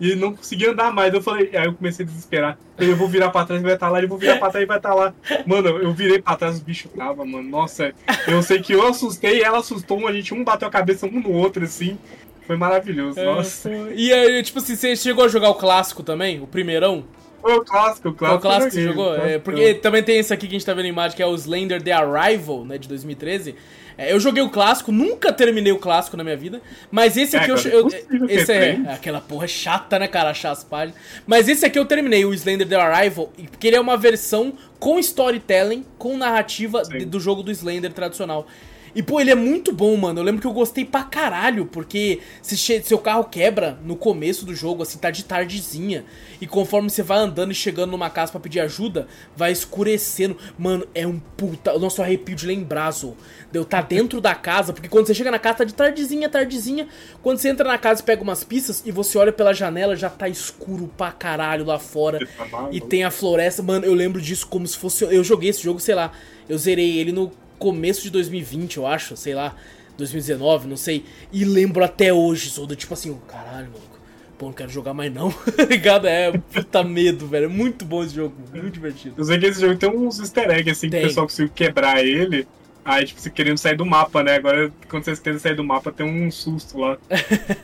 Speaker 2: E não consegui andar mais. Eu falei, aí eu comecei a desesperar. Eu vou virar pra trás e vai estar lá, eu vou virar pra trás e vai estar lá. Mano, eu virei pra trás, os bichos tava, mano. Nossa, eu sei que eu assustei, ela assustou, a gente um bateu a cabeça um no outro, assim. Foi maravilhoso,
Speaker 1: É,
Speaker 2: nossa.
Speaker 1: E aí, tipo assim, você chegou a jogar o clássico também? O primeirão?
Speaker 2: Foi o clássico, o clássico.
Speaker 1: o clássico que você jogou?
Speaker 2: o
Speaker 1: É, porque também tem esse aqui que a gente tá vendo a imagem, que é o Slender The Arrival, né, de 2013. É, eu joguei o clássico, nunca terminei o clássico na minha vida, mas esse
Speaker 2: É,
Speaker 1: aqui eu,
Speaker 2: cara,
Speaker 1: eu-
Speaker 2: ter
Speaker 1: esse é
Speaker 2: três.
Speaker 1: aquela porra chata, né, cara, achar as páginas. Mas esse aqui eu terminei, o Slender The Arrival, porque ele é uma versão com storytelling, com narrativa
Speaker 2: Sim.
Speaker 1: do jogo do Slender tradicional. E, pô, ele é muito bom, mano. Eu lembro que eu gostei pra caralho, porque se seu carro quebra no começo do jogo, assim, tá de tardezinha. E conforme você vai andando e chegando numa casa pra pedir ajuda, vai escurecendo. Mano, é um puta. O nosso arrepio de lembrar, Zô. De eu tá dentro da casa, porque quando você chega na casa tá de tardezinha, tardezinha. Quando você entra na casa e pega umas pistas e você olha pela janela, já tá escuro pra caralho lá fora.
Speaker 2: Tá.
Speaker 1: E tem a floresta, mano, eu lembro disso como se fosse. Eu joguei esse jogo, sei lá. Eu zerei ele no começo de 2020, eu acho, sei lá. 2019, não sei. E lembro até hoje, sou do tipo assim, oh, caralho, maluco. Pô, não quero jogar mais não. Tá ligado? É puta medo, velho. É muito bom esse jogo, muito divertido.
Speaker 2: Eu sei que esse jogo tem uns easter eggs, assim,
Speaker 1: Tem.
Speaker 2: que o pessoal conseguiu quebrar ele. Aí, tipo, você querendo sair do mapa, né? Agora, quando vocês querem sair do mapa, tem um susto lá.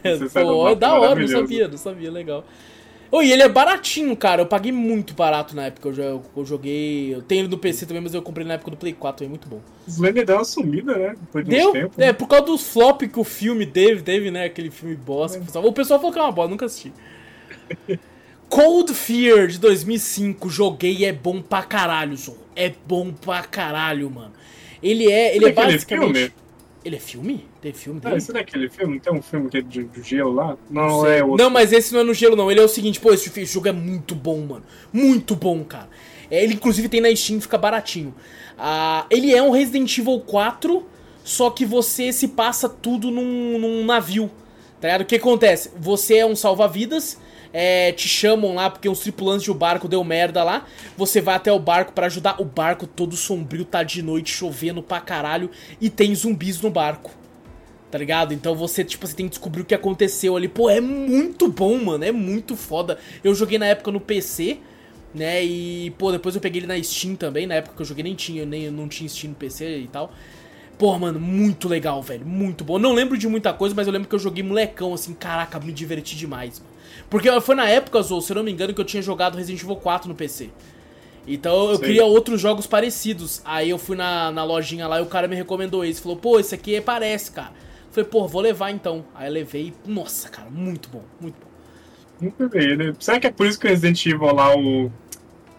Speaker 2: Você
Speaker 1: Pô,
Speaker 2: mapa,
Speaker 1: é da hora, não sabia, não sabia, legal. Oh, e ele é baratinho, cara. Eu paguei muito barato na época. Eu, eu joguei. Eu tenho ele no PC também, mas eu comprei na época do Play 4. É muito bom.
Speaker 2: Slender deu uma sumida, né? Depois de
Speaker 1: Deu? É, por causa dos flop que o filme teve, teve, né? Aquele filme bosta. que o pessoal- O pessoal falou que é uma bosta, nunca assisti. Cold Fear de 2005, joguei e é bom pra caralho, Zorro. É bom pra caralho, mano. Ele é, ele é
Speaker 2: Daquele
Speaker 1: basicamente.
Speaker 2: filme?
Speaker 1: Ele é filme? Tem filme
Speaker 2: Ah,
Speaker 1: dele?
Speaker 2: esse daquele filme? Não tem um filme que é de, de gelo lá? Não,
Speaker 1: Não
Speaker 2: é outro.
Speaker 1: Não, mas esse não é no gelo, não. Ele é o seguinte, pô, esse, esse jogo é muito bom, mano. Muito bom, cara. É, ele, inclusive, tem na Steam, fica baratinho. Ah, ele é um Resident Evil 4, só que você se passa tudo num, num navio. Tá ligado? O que acontece? Você é um salva-vidas, é, te chamam lá porque os tripulantes de um barco deu merda lá. Você vai até o barco pra ajudar. O barco todo sombrio, tá de noite, chovendo pra caralho, e tem zumbis no barco tá ligado? Então você, tipo, você tem que descobrir o que aconteceu ali. Pô, é muito bom, mano, é muito foda. Eu joguei na época no PC, né? E, pô, depois eu peguei ele na Steam também. Na época que eu joguei nem tinha, nem não tinha Steam no PC e tal. Pô, mano, muito legal, velho, muito bom. Não lembro de muita coisa, mas eu lembro que eu joguei molecão, assim, caraca, me diverti demais, mano. Porque foi na época, Zou, se eu não me engano, que eu tinha jogado Resident Evil 4 no PC. Então eu
Speaker 2: Sei.
Speaker 1: queria outros jogos parecidos. Aí eu fui na, na lojinha lá e o cara me recomendou esse. Falou, pô, esse aqui parece, cara. Falei, pô, vou levar então. Aí eu levei. Nossa, cara, muito bom, muito bom.
Speaker 2: Nunca vi, né? Será que é por isso que o Resident Evil lá, o.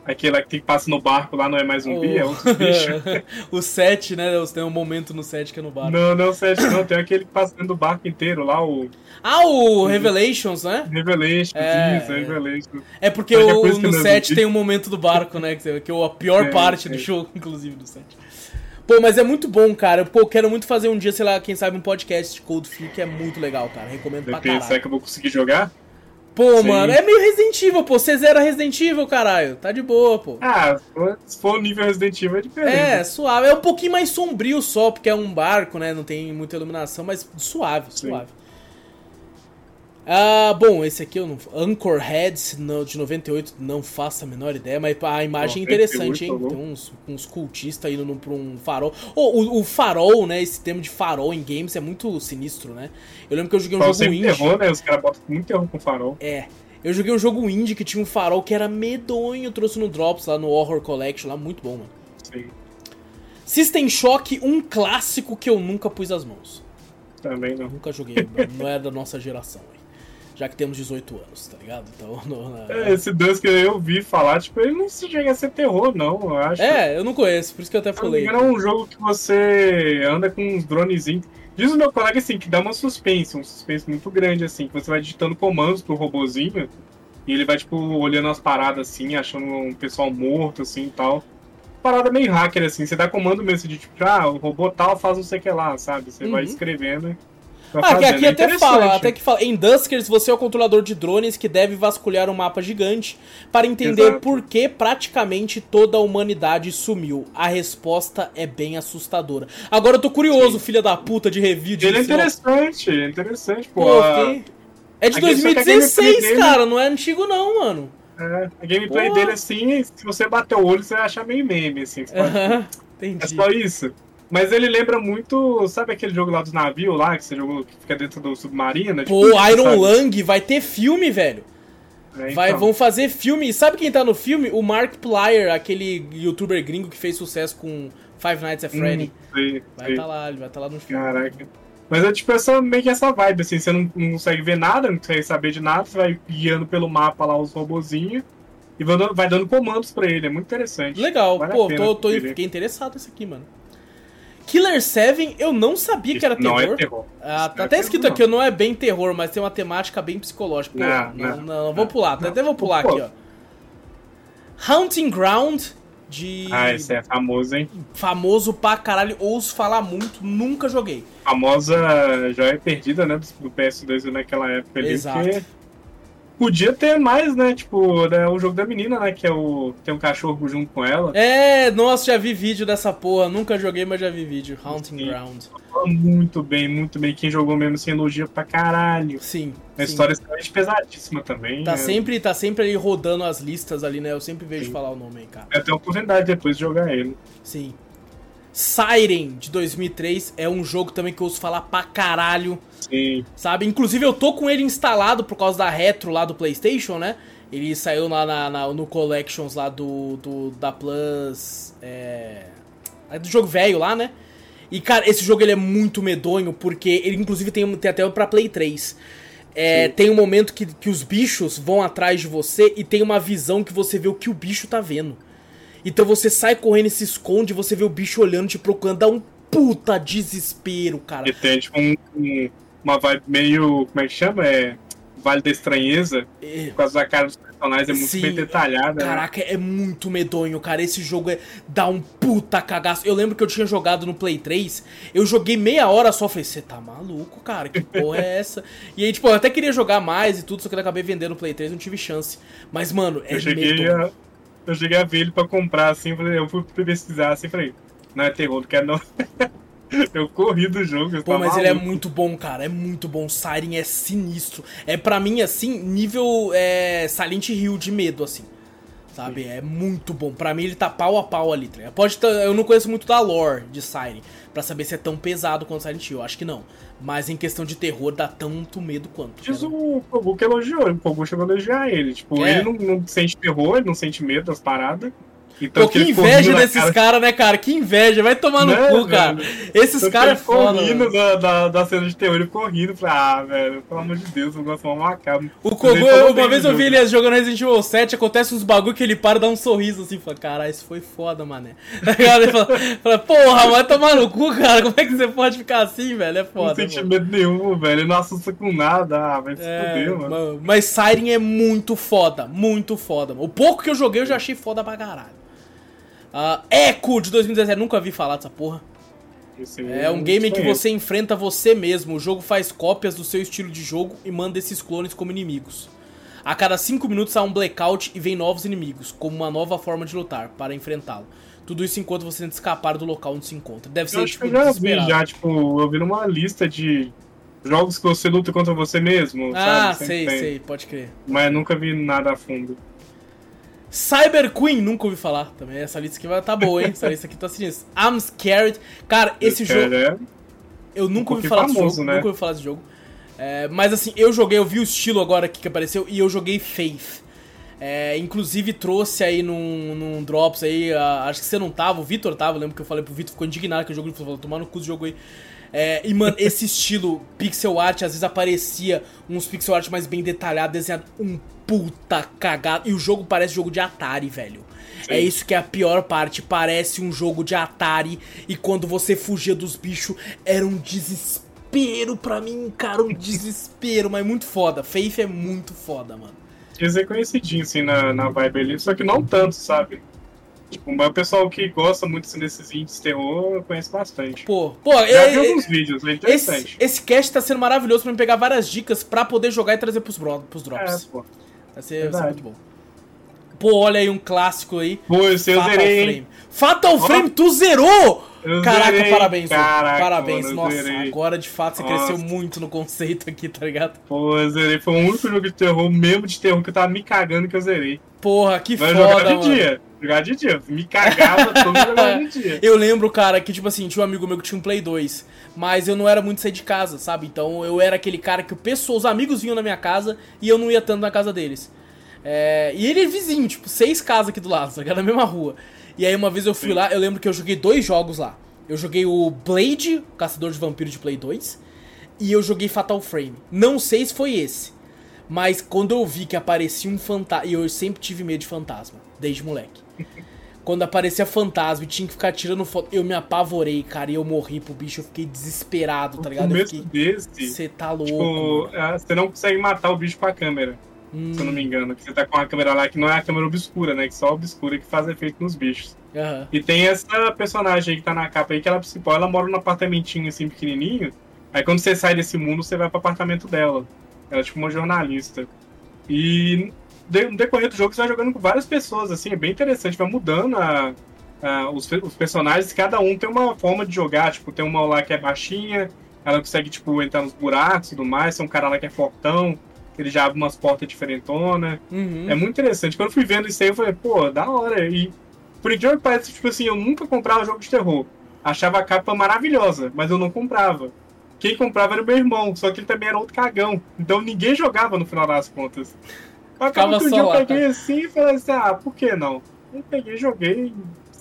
Speaker 2: Aquele que passar no barco lá não é mais zumbi, é outro bicho?
Speaker 1: o 7, né? Tem um momento no 7 que é no bar.
Speaker 2: não, não, sério, não. Tem aquele que passa dentro do barco inteiro lá, o
Speaker 1: Ah, o Revelations, né?
Speaker 2: Revelation,
Speaker 1: É,
Speaker 2: isso,
Speaker 1: é.
Speaker 2: Revelation.
Speaker 1: É porque
Speaker 2: Será que é
Speaker 1: o-
Speaker 2: por
Speaker 1: no
Speaker 2: não é
Speaker 1: 7
Speaker 2: zumbi?
Speaker 1: tem um momento do barco, né? Que que é a pior
Speaker 2: É,
Speaker 1: parte do
Speaker 2: é.
Speaker 1: jogo, inclusive, do 7. Pô, mas é muito bom, cara. Pô, eu quero muito fazer um dia, sei lá, quem sabe um podcast de Cold Fear, que é muito legal, cara. Recomendo pra
Speaker 2: Depende, será
Speaker 1: caralho.
Speaker 2: que eu vou conseguir jogar?
Speaker 1: Pô,
Speaker 2: Sim.
Speaker 1: mano, é meio Resident Evil, pô. Você zera Resident Evil, caralho. Tá de boa, pô.
Speaker 2: Ah, se for o nível Resident Evil é diferente.
Speaker 1: É, suave. É um pouquinho mais sombrio só, porque é um barco, né? Não tem muita iluminação, mas suave,
Speaker 2: Sim.
Speaker 1: suave. Ah, bom, esse aqui eu não. Anchorhead no- de 98, não faço a menor ideia, mas a imagem é
Speaker 2: 98,
Speaker 1: interessante, hein?
Speaker 2: tá.
Speaker 1: Tem uns, uns cultistas indo num- pra um farol. Oh, o, o farol, né? Esse termo de farol em games é muito sinistro, né? Eu lembro que eu joguei um
Speaker 2: Fala
Speaker 1: jogo indie.
Speaker 2: terror, né? Os caras botam muito terror com farol.
Speaker 1: É. Eu joguei um jogo indie que tinha um farol que era medonho, trouxe no Drops lá no Horror Collection, lá, muito bom, mano.
Speaker 2: Sim,
Speaker 1: System Shock, um clássico que eu nunca pus as mãos.
Speaker 2: também não.
Speaker 1: Nunca joguei, não é da nossa geração. Já que temos 18 anos, tá ligado? Então, não,
Speaker 2: É, esse Dusk que eu vi falar, tipo, ele não se chega a ser terror, não, eu acho.
Speaker 1: É, eu não conheço, por isso que eu até
Speaker 2: não
Speaker 1: falei.
Speaker 2: é um jogo que você anda com uns dronezinhos. Diz o meu colega assim, que dá uma suspense, um suspense muito grande, assim, que você vai digitando comandos pro robozinho e ele vai, tipo, olhando as paradas assim, achando um pessoal morto, assim e tal. Parada meio hacker, assim, você dá comando mesmo de tipo, ah, o robô tal faz não sei o que lá, sabe? Você vai
Speaker 1: Uhum.
Speaker 2: escrevendo.
Speaker 1: Ah, aqui, aqui é até fala, até que fala, em Duskers você é o controlador de drones que deve vasculhar um mapa gigante para entender Exato. por que praticamente toda a humanidade sumiu. A resposta é bem assustadora. Agora eu tô curioso, Sim. filha da puta de review de
Speaker 2: Ele é interessante, é interessante, pô. pô a...
Speaker 1: É de 2016, cara, não é antigo não, mano.
Speaker 2: É, a gameplay dele, assim, se você bater o olho, você vai achar meio meme, assim. Uh -huh. Entendi. É só isso. Mas ele lembra muito, sabe aquele jogo lá dos navios lá, que você jogou, que fica dentro do submarino?
Speaker 1: Tipo Pô, tipo, Iron sabe? Lang vai ter filme, velho. É, vai, então. vão fazer filme. Sabe quem tá no filme? O Mark Plyer, aquele youtuber gringo que fez sucesso com Five Nights at Freddy. Hum, sei, vai estar tá lá, ele vai estar tá lá no filme.
Speaker 2: Caraca. Mas é tipo essa, meio que essa vibe, assim, você não, não consegue ver nada, não consegue saber de nada, você vai guiando pelo mapa lá os robozinhos e vai dando, vai dando comandos pra ele, é muito interessante.
Speaker 1: Legal, vale pô, tô, tô, fiquei interessado nesse aqui, mano. Killer 7, eu não sabia que era terror. Não é terror. Ah, tá até é escrito terror, aqui, não é bem terror, mas tem uma temática bem psicológica. Pô, não, não, não, não, vou pular, até vou pular aqui, ó. Haunting Ground, de.
Speaker 2: Ah, esse é famoso, hein?
Speaker 1: Famoso pra caralho, ouço falar muito, nunca joguei.
Speaker 2: Famosa joia perdida, né? Do PS2 naquela época ali. Exato. Porque Podia ter mais, né? Tipo, né, o jogo da menina, né? Que é o. Tem um cachorro junto com ela.
Speaker 1: É, nossa, já vi vídeo dessa porra. Nunca joguei, mas já vi vídeo. Haunting sim. Ground.
Speaker 2: Muito bem, muito bem. Quem jogou mesmo se elogia pra caralho.
Speaker 1: Sim.
Speaker 2: A história é extremamente pesadíssima também.
Speaker 1: Tá, né? sempre, tá sempre ali rodando as listas ali, né? Eu sempre vejo sim. falar o nome cara.
Speaker 2: Eu tenho a oportunidade depois de jogar ele.
Speaker 1: Sim. Siren de 2003 é um jogo também que eu ouço falar pra caralho.
Speaker 2: Sim.
Speaker 1: Sabe? Inclusive eu tô com ele instalado por causa da retro lá do PlayStation, né? Ele saiu lá na, na no Collections lá do, do da Plus. É, é do jogo velho lá, né? E cara, esse jogo ele é muito medonho porque ele inclusive tem, tem até pra Play 3. É, tem um momento que, que os bichos vão atrás de você e tem uma visão que você vê o que o bicho tá vendo. Então você sai correndo e se esconde, você vê o bicho olhando, te procurando, dá um puta desespero, cara.
Speaker 2: E tem tipo um, um, uma vibe meio. Como é que chama? É. Vale da Estranheza. É. Por causa da cara dos personagens, é muito Sim, bem detalhada.
Speaker 1: Né? Caraca, né? é muito medonho, cara. Esse jogo é, dá um puta cagaço. Eu lembro que eu tinha jogado no Play 3, eu joguei meia hora só, falei, você tá maluco, cara? Que porra é essa? e aí, tipo, eu até queria jogar mais e tudo, só que eu acabei vendendo no Play 3, não tive chance. Mas, mano, é
Speaker 2: eu cheguei medonho. A eu cheguei a ver ele pra comprar, assim, eu fui pesquisar, assim, falei, não é terror, não quero não. eu corri do jogo.
Speaker 1: Pô, mas maluco. ele é muito bom, cara, é muito bom. Siren é sinistro. É para mim, assim, nível é, Silent Hill de medo, assim. Sabe? Sim. É muito bom. Para mim ele tá pau a pau ali, tá Pode Eu não conheço muito da lore de Siren para saber se é tão pesado quanto Silent Hill. Acho que não. Mas em questão de terror, dá tanto medo quanto.
Speaker 2: Diz o Pogu que elogiou, o Pogu chegou a elogiar ele. Tipo, é. ele não, não, sente terror, ele não sente medo das paradas.
Speaker 1: Então, Pô, que, que inveja desses caras, cara, né, cara? Que inveja, vai tomar no né, cu, cara. Esses então, caras é foda.
Speaker 2: rindo da, da, da, cena de terror, ele ficou rindo. Falei, ah, velho, pelo amor de Deus, eu gosto de macabro.
Speaker 1: O Kogu, uma vez eu vi ele jogando Resident Evil 7, acontece uns bagulho que ele para e dá um sorriso assim, fala, caralho, isso foi foda, mané. ele fala, fala, porra, vai tomar no cu, cara, como é que você pode ficar assim, velho? É foda. Não
Speaker 2: sente medo nenhum, velho, ele não assusta com nada, ah, vai se é, fuder, mano.
Speaker 1: Mas Siren é muito foda, muito foda. Mano. O pouco que eu joguei eu já achei foda pra caralho. Uh, Echo de 2017, nunca vi falar dessa porra. é um game em que você enfrenta você mesmo. O jogo faz cópias do seu estilo de jogo e manda esses clones como inimigos. A cada 5 minutos há um blackout e vem novos inimigos, como uma nova forma de lutar, para enfrentá-lo. Tudo isso enquanto você tenta escapar do local onde se encontra. Deve ser,
Speaker 2: eu tipo, eu já vi, já, tipo, eu vi numa lista de jogos que você luta contra você mesmo,
Speaker 1: Ah, sabe? sei, sei, pode crer.
Speaker 2: Mas nunca vi nada a fundo.
Speaker 1: Cyber Queen, nunca ouvi falar também. Essa lista aqui vai tá boa, hein? Essa lista aqui tá sinistra. I'm Scared. Cara, esse jogo. É eu nunca ouvi falar famoso, desse jogo. Né? Nunca ouvi falar desse jogo. É, mas assim, eu joguei, eu vi o estilo agora aqui que apareceu e eu joguei Faith. É, inclusive trouxe aí num, num Drops aí, a, acho que você não tava, o Vitor tava, eu lembro que eu falei pro Vitor, ficou indignado que o jogo ele falou, tomar no cu do jogo aí. É, e, mano, esse estilo pixel art, às vezes aparecia uns pixel art mais bem detalhados, desenhado um puta cagado. E o jogo parece jogo de Atari, velho. Sim. É isso que é a pior parte. Parece um jogo de Atari. E quando você fugia dos bichos, era um desespero pra mim, cara. Um desespero, mas muito foda. Faith é muito foda, mano.
Speaker 2: Dizer, conhecidinho, assim, na, na vibe ali. Só que não tanto, sabe? Tipo, mas o pessoal que gosta muito desses índices terror conhece bastante.
Speaker 1: Pô, pô,
Speaker 2: Já
Speaker 1: é,
Speaker 2: vi
Speaker 1: é,
Speaker 2: alguns vídeos, é
Speaker 1: esse,
Speaker 2: interessante.
Speaker 1: esse cast tá sendo maravilhoso pra me pegar várias dicas pra poder jogar e trazer pros, bro- pros
Speaker 2: É,
Speaker 1: drops.
Speaker 2: pô.
Speaker 1: Vai ser, vai ser muito bom. Pô, olha aí um clássico aí.
Speaker 2: Pô, esse eu
Speaker 1: Fatal
Speaker 2: zerei?
Speaker 1: Frame. Fatal. Frame, tu zerou!
Speaker 2: Eu
Speaker 1: Caraca,
Speaker 2: zerei,
Speaker 1: parabéns,
Speaker 2: caraca,
Speaker 1: Parabéns.
Speaker 2: mano, eu
Speaker 1: Nossa,
Speaker 2: zerei.
Speaker 1: agora de fato você
Speaker 2: Nossa.
Speaker 1: cresceu muito no conceito aqui, tá ligado?
Speaker 2: Pô, eu zerei. Foi o único jogo de terror, mesmo de terror, que eu tava me cagando que eu zerei.
Speaker 1: Porra, que
Speaker 2: Vai
Speaker 1: foda,
Speaker 2: de
Speaker 1: mano.
Speaker 2: dia. Jogar de dia. Me cagava todo de dia.
Speaker 1: Eu lembro, cara, que, tipo assim, tinha um amigo meu que tinha um Play 2, mas eu não era muito sair de casa, sabe? Então eu era aquele cara que o pessoal, os amigos vinham na minha casa e eu não ia tanto na casa deles. É, e ele é vizinho, tipo, seis casas aqui do lado, tá ligado? Na mesma rua. E aí uma vez eu fui lá, eu lembro que eu joguei dois jogos lá. Eu joguei o Blade, o Caçador de Vampiros de Play 2, e eu joguei Fatal Frame. Não sei se foi esse, mas quando eu vi que aparecia um fantasma, e eu sempre tive medo de fantasma, desde moleque. Quando aparecia fantasma e tinha que ficar tirando foto, eu me apavorei, cara, e eu morri pro bicho, eu fiquei desesperado, tá
Speaker 2: O
Speaker 1: ligado?
Speaker 2: Começo
Speaker 1: fiquei,
Speaker 2: desse,
Speaker 1: você tá louco.
Speaker 2: tipo, ah, você não consegue matar o bicho com a câmera,
Speaker 1: Hum,
Speaker 2: se eu não me engano. Que você tá com a câmera lá que não é a câmera obscura, né? Que só a obscura que faz efeito nos bichos.
Speaker 1: aham.
Speaker 2: E tem essa personagem aí que tá na capa aí, que ela é principal, ela mora num apartamentinho assim pequenininho. Aí quando você sai desse mundo, você vai pro apartamento dela. Ela é tipo uma jornalista. E no decorrer do jogo você vai jogando com várias pessoas, assim, é bem interessante, vai mudando a, a- os, os personagens, cada um tem uma forma de jogar, tipo, tem uma lá que é baixinha, ela consegue, tipo, entrar nos buracos e tudo mais, tem um cara lá que é fortão, ele já abre umas portas diferentonas.
Speaker 1: Uhum.
Speaker 2: É muito interessante. Quando eu fui vendo isso aí, eu falei, pô, da hora. E por incrível que pareça, tipo assim, eu nunca comprava jogo de terror. Achava a capa maravilhosa, mas eu não comprava. Quem comprava era o meu irmão, só que ele também era outro cagão. Então ninguém jogava no final das contas.
Speaker 1: Ficava
Speaker 2: Acaba que um dia eu
Speaker 1: lá.
Speaker 2: peguei assim e falei assim, ah, por que não? Eu peguei, joguei.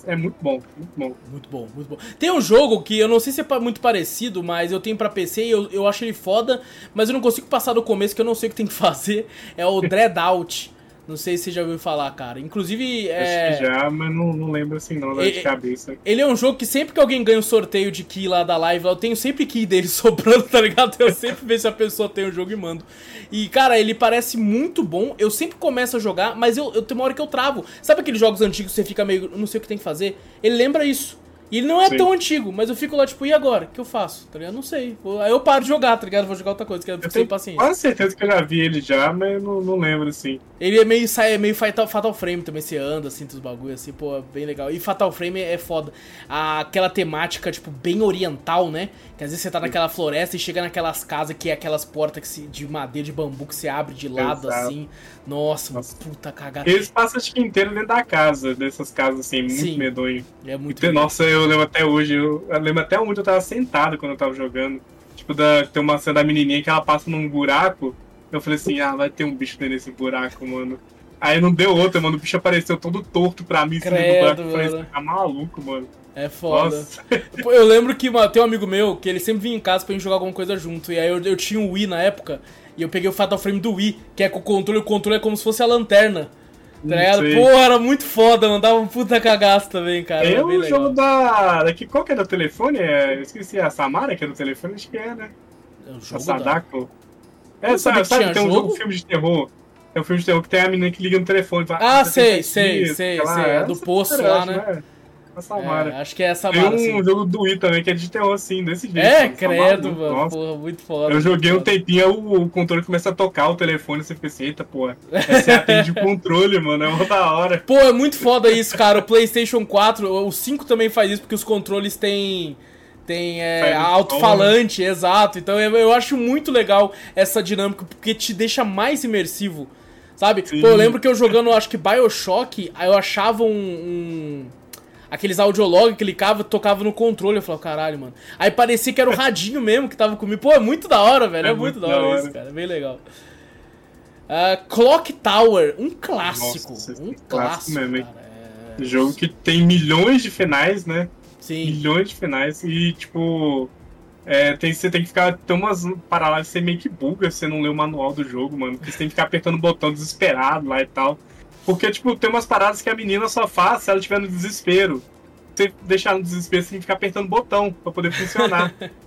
Speaker 2: É muito bom, muito bom.
Speaker 1: Muito bom, muito bom. Tem um jogo que eu não sei se é muito parecido, mas eu tenho pra PC e eu, eu acho ele foda, mas eu não consigo passar do começo que eu não sei o que tem que fazer. É o Dread Out. Não sei se você já ouviu falar, cara. Inclusive, é.
Speaker 2: Acho que já, mas não, não lembro assim não,
Speaker 1: E-
Speaker 2: de cabeça.
Speaker 1: Ele é um jogo que sempre que alguém ganha um sorteio de key lá da live, eu tenho sempre key dele sobrando, tá ligado? Eu sempre vejo se a pessoa tem o jogo e mando. E, cara, ele parece muito bom. Eu sempre começo a jogar, mas eu, eu tenho uma hora que eu travo. Sabe aqueles jogos antigos que você fica meio. Não sei o que tem que fazer? Ele lembra isso. E ele não é
Speaker 2: Sim.
Speaker 1: tão antigo, mas eu fico lá, tipo, e agora? O que eu faço? Tá ligado? Não sei. Aí eu paro de jogar, tá ligado? Vou jogar outra coisa, que eu
Speaker 2: Eu
Speaker 1: fico sem paciência.
Speaker 2: quase certeza que eu já vi ele já, mas eu não, não lembro assim.
Speaker 1: Ele é meio, sai- é meio Fatal, Fatal Frame também, você anda assim, dos bagulho assim, pô, é bem legal. E Fatal Frame é foda. Aquela temática, tipo, bem oriental, né? Que às vezes você tá naquela floresta e chega naquelas casas que é aquelas portas que se- de madeira, de bambu que se abre de lado,
Speaker 2: Exato.
Speaker 1: assim. Nossa,
Speaker 2: Nossa.
Speaker 1: puta cagada.
Speaker 2: Eles passam acho que inteiro dentro da casa, dessas casas assim, muito
Speaker 1: Sim.
Speaker 2: medonho.
Speaker 1: É muito
Speaker 2: Então, Nossa, eu lembro até hoje, eu, eu lembro até onde eu tava sentado quando eu tava jogando. Tipo, da, tem uma cena da menininha que ela passa num buraco. Eu falei assim, ah, vai ter um bicho dentro desse buraco, mano. Aí não deu outra, mano. O bicho apareceu todo torto pra mim, cima do
Speaker 1: Credo,
Speaker 2: buraco. Eu falei, você tá maluco, mano.
Speaker 1: É foda.
Speaker 2: Nossa.
Speaker 1: Eu lembro que mano, tem um amigo meu que ele sempre vinha em casa pra gente jogar alguma coisa junto. E aí eu, eu tinha um Wii na época. E eu peguei o Fatal Frame do Wii, que é com o controle. O controle é como se fosse a lanterna. Tá ligado?
Speaker 2: sei.
Speaker 1: Pô, era muito foda, mano. Dava um puta cagaço também, cara.
Speaker 2: É
Speaker 1: Era bem
Speaker 2: o jogo da. Daqui, qual que é do telefone? É, eu esqueci, a Samara, que é do telefone, acho que é, né?
Speaker 1: É o
Speaker 2: A
Speaker 1: jogo da...
Speaker 2: Sadako.
Speaker 1: Eu
Speaker 2: É, sabe, sabe tem um
Speaker 1: jogo?
Speaker 2: jogo, filme de terror. É um filme de terror que tem a menina que liga no telefone. e fala,
Speaker 1: Ah,
Speaker 2: "Você
Speaker 1: sei, sei,
Speaker 2: isso",
Speaker 1: sei, sei, é do poço lá,
Speaker 2: acho,
Speaker 1: né?
Speaker 2: A Samara.
Speaker 1: É, acho que é essa
Speaker 2: Tem
Speaker 1: mara,
Speaker 2: um
Speaker 1: assim.
Speaker 2: jogo do Wii também que é de terror assim, desse jeito.
Speaker 1: É, credo, mano.
Speaker 2: Nossa.
Speaker 1: Porra, muito foda.
Speaker 2: Eu joguei um tempinho, o, o controle começa a tocar o telefone, você fica assim, eita, porra. Você atende o controle, mano, é uma da hora.
Speaker 1: Pô, é muito foda isso, cara. O PlayStation 4, o 5 também faz isso, porque os controles têm. Tem é, alto-falante, exato. Então eu, eu acho muito legal essa dinâmica, porque te deixa mais imersivo. Sabe? Pô, eu lembro que eu jogando, acho que Bioshock, aí eu achava um. um- aqueles audiolog, clicava, tocava no controle. Eu falava, caralho, mano. Aí parecia que era o radinho mesmo que tava comigo. Pô, é muito da hora, velho. É,
Speaker 2: É
Speaker 1: muito,
Speaker 2: muito
Speaker 1: da hora,
Speaker 2: hora.
Speaker 1: isso, cara. É bem legal. Ah, Clock Tower, um clássico.
Speaker 2: Nossa,
Speaker 1: um
Speaker 2: é clássico
Speaker 1: clássico,
Speaker 2: mesmo, hein?
Speaker 1: É...
Speaker 2: Jogo que tem milhões de finais, né?
Speaker 1: Sim.
Speaker 2: Milhões de finais e, tipo. É, tem, você tem que ficar. Tem umas que você meio que buga se você não lê o manual do jogo, mano. Porque você tem que ficar apertando o botão desesperado lá e tal. Porque, tipo, tem umas paradas que a menina só faz se ela estiver no desespero. Se você deixar no desespero, você tem que ficar apertando botão pra poder funcionar.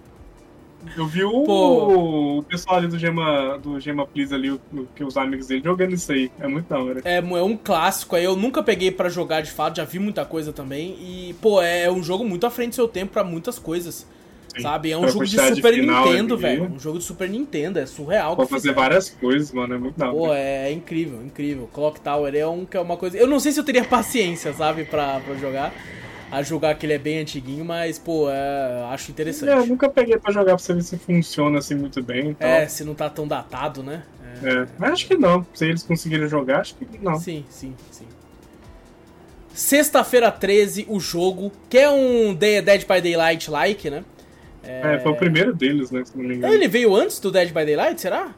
Speaker 2: Eu vi o, pessoal ali do Gema, do Gema Please ali, o, que os amigos dele jogando isso aí. É muito da hora.
Speaker 1: É, é um clássico aí. Eu nunca peguei para jogar de fato, já vi muita coisa também. E, pô, é um jogo muito à frente do seu tempo para muitas coisas. Sim. Sabe? É um jogo de Super de Nintendo, velho. Um jogo de Super Nintendo, é surreal.
Speaker 2: Pode fazer várias coisas, mano. É muito da.
Speaker 1: Pô, é, é, incrível, incrível. Clock Tower é, um, que é uma coisa. Eu não sei se eu teria paciência, sabe, pra, pra jogar a jogar que ele é bem antiguinho, mas, pô, é, acho interessante. É,
Speaker 2: eu nunca peguei pra jogar pra saber se funciona assim muito bem.
Speaker 1: É, se não tá tão datado, né?
Speaker 2: É. é, mas acho que não. Se eles conseguirem jogar, acho que não.
Speaker 1: Sim, sim, sim. Sexta-feira 13, o jogo, que é um Dead by Daylight like, né?
Speaker 2: É... é, foi o primeiro deles, né? Se não me engano.
Speaker 1: Ele veio antes do Dead by Daylight, será?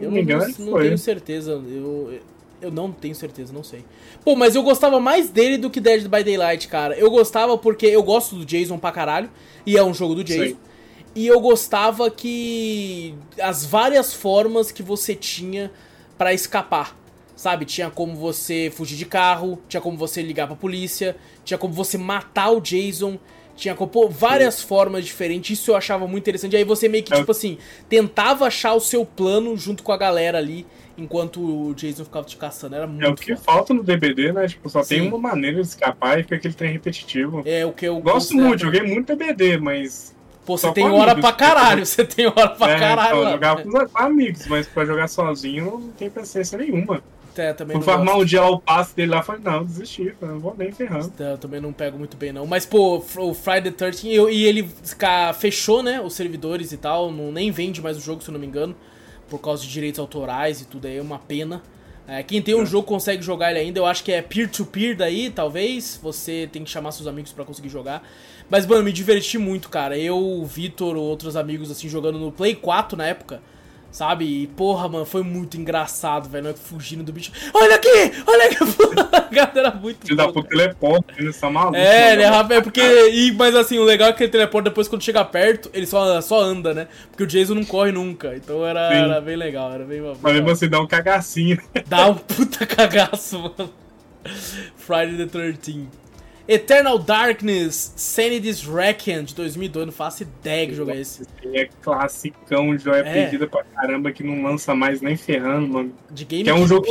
Speaker 1: Eu não, não, não tenho certeza. Eu, eu não tenho certeza, não sei. Pô, mas eu gostava mais dele do que Dead by Daylight, cara. Eu gostava porque eu gosto do Jason pra caralho. E é um jogo do Jason. Sim. E eu gostava que. As várias formas que você tinha para escapar. Sabe? Tinha como você fugir de carro, tinha como você ligar pra polícia, tinha como você matar o Jason. Tinha pô, várias Sim. formas diferentes, isso eu achava muito interessante. Aí você meio que, é. tipo assim, tentava achar o seu plano junto com a galera ali enquanto o Jason ficava te caçando. Era muito
Speaker 2: É o que foda. falta no DBD, né? Tipo, só Sim. tem uma maneira de escapar e fica aquele trem repetitivo.
Speaker 1: É o que eu
Speaker 2: gosto muito, joguei muito DBD, mas.
Speaker 1: Pô, você tem hora amigos, pra caralho, você tem hora pra é, caralho. Então,
Speaker 2: jogar com amigos, mas pra jogar sozinho não tem paciência nenhuma.
Speaker 1: É, também
Speaker 2: Por farmar um dia o passe dele lá, falei, não, desisti, não vou nem ferrando.
Speaker 1: Eu também não pego muito bem, não. Mas, pô, o Friday 13, e ele fechou, né, os servidores e tal, não, nem vende mais o jogo, se eu não me engano por causa de direitos autorais e tudo aí, é uma pena. É, quem tem um é. jogo consegue jogar ele ainda, eu acho que é peer-to-peer -peer daí, talvez. Você tem que chamar seus amigos para conseguir jogar. Mas, mano, me diverti muito, cara. Eu, o Vitor, outros amigos, assim, jogando no Play 4 na época. Sabe? E, porra, mano, foi muito engraçado, velho. Fugindo do bicho. Olha aqui! Olha aqui!
Speaker 2: cara era muito Filho da puta teleporta, ele está maluco.
Speaker 1: É, ele é. É porque. E, mas assim, o legal é que ele teleporta depois quando chega perto, ele só, só anda, né? Porque o Jason não corre nunca. Então era, era bem legal, era bem.
Speaker 2: Mas mesmo assim, dá um cagacinho.
Speaker 1: Dá um puta cagaço, mano. Friday the 13 Eternal Darkness, Sanity's Reckoning de 2002, não faço ideia que jogo é esse.
Speaker 2: É classicão, joia é. perdida pra caramba, que não lança mais nem ferrando, mano.
Speaker 1: De game
Speaker 2: que é um jogo.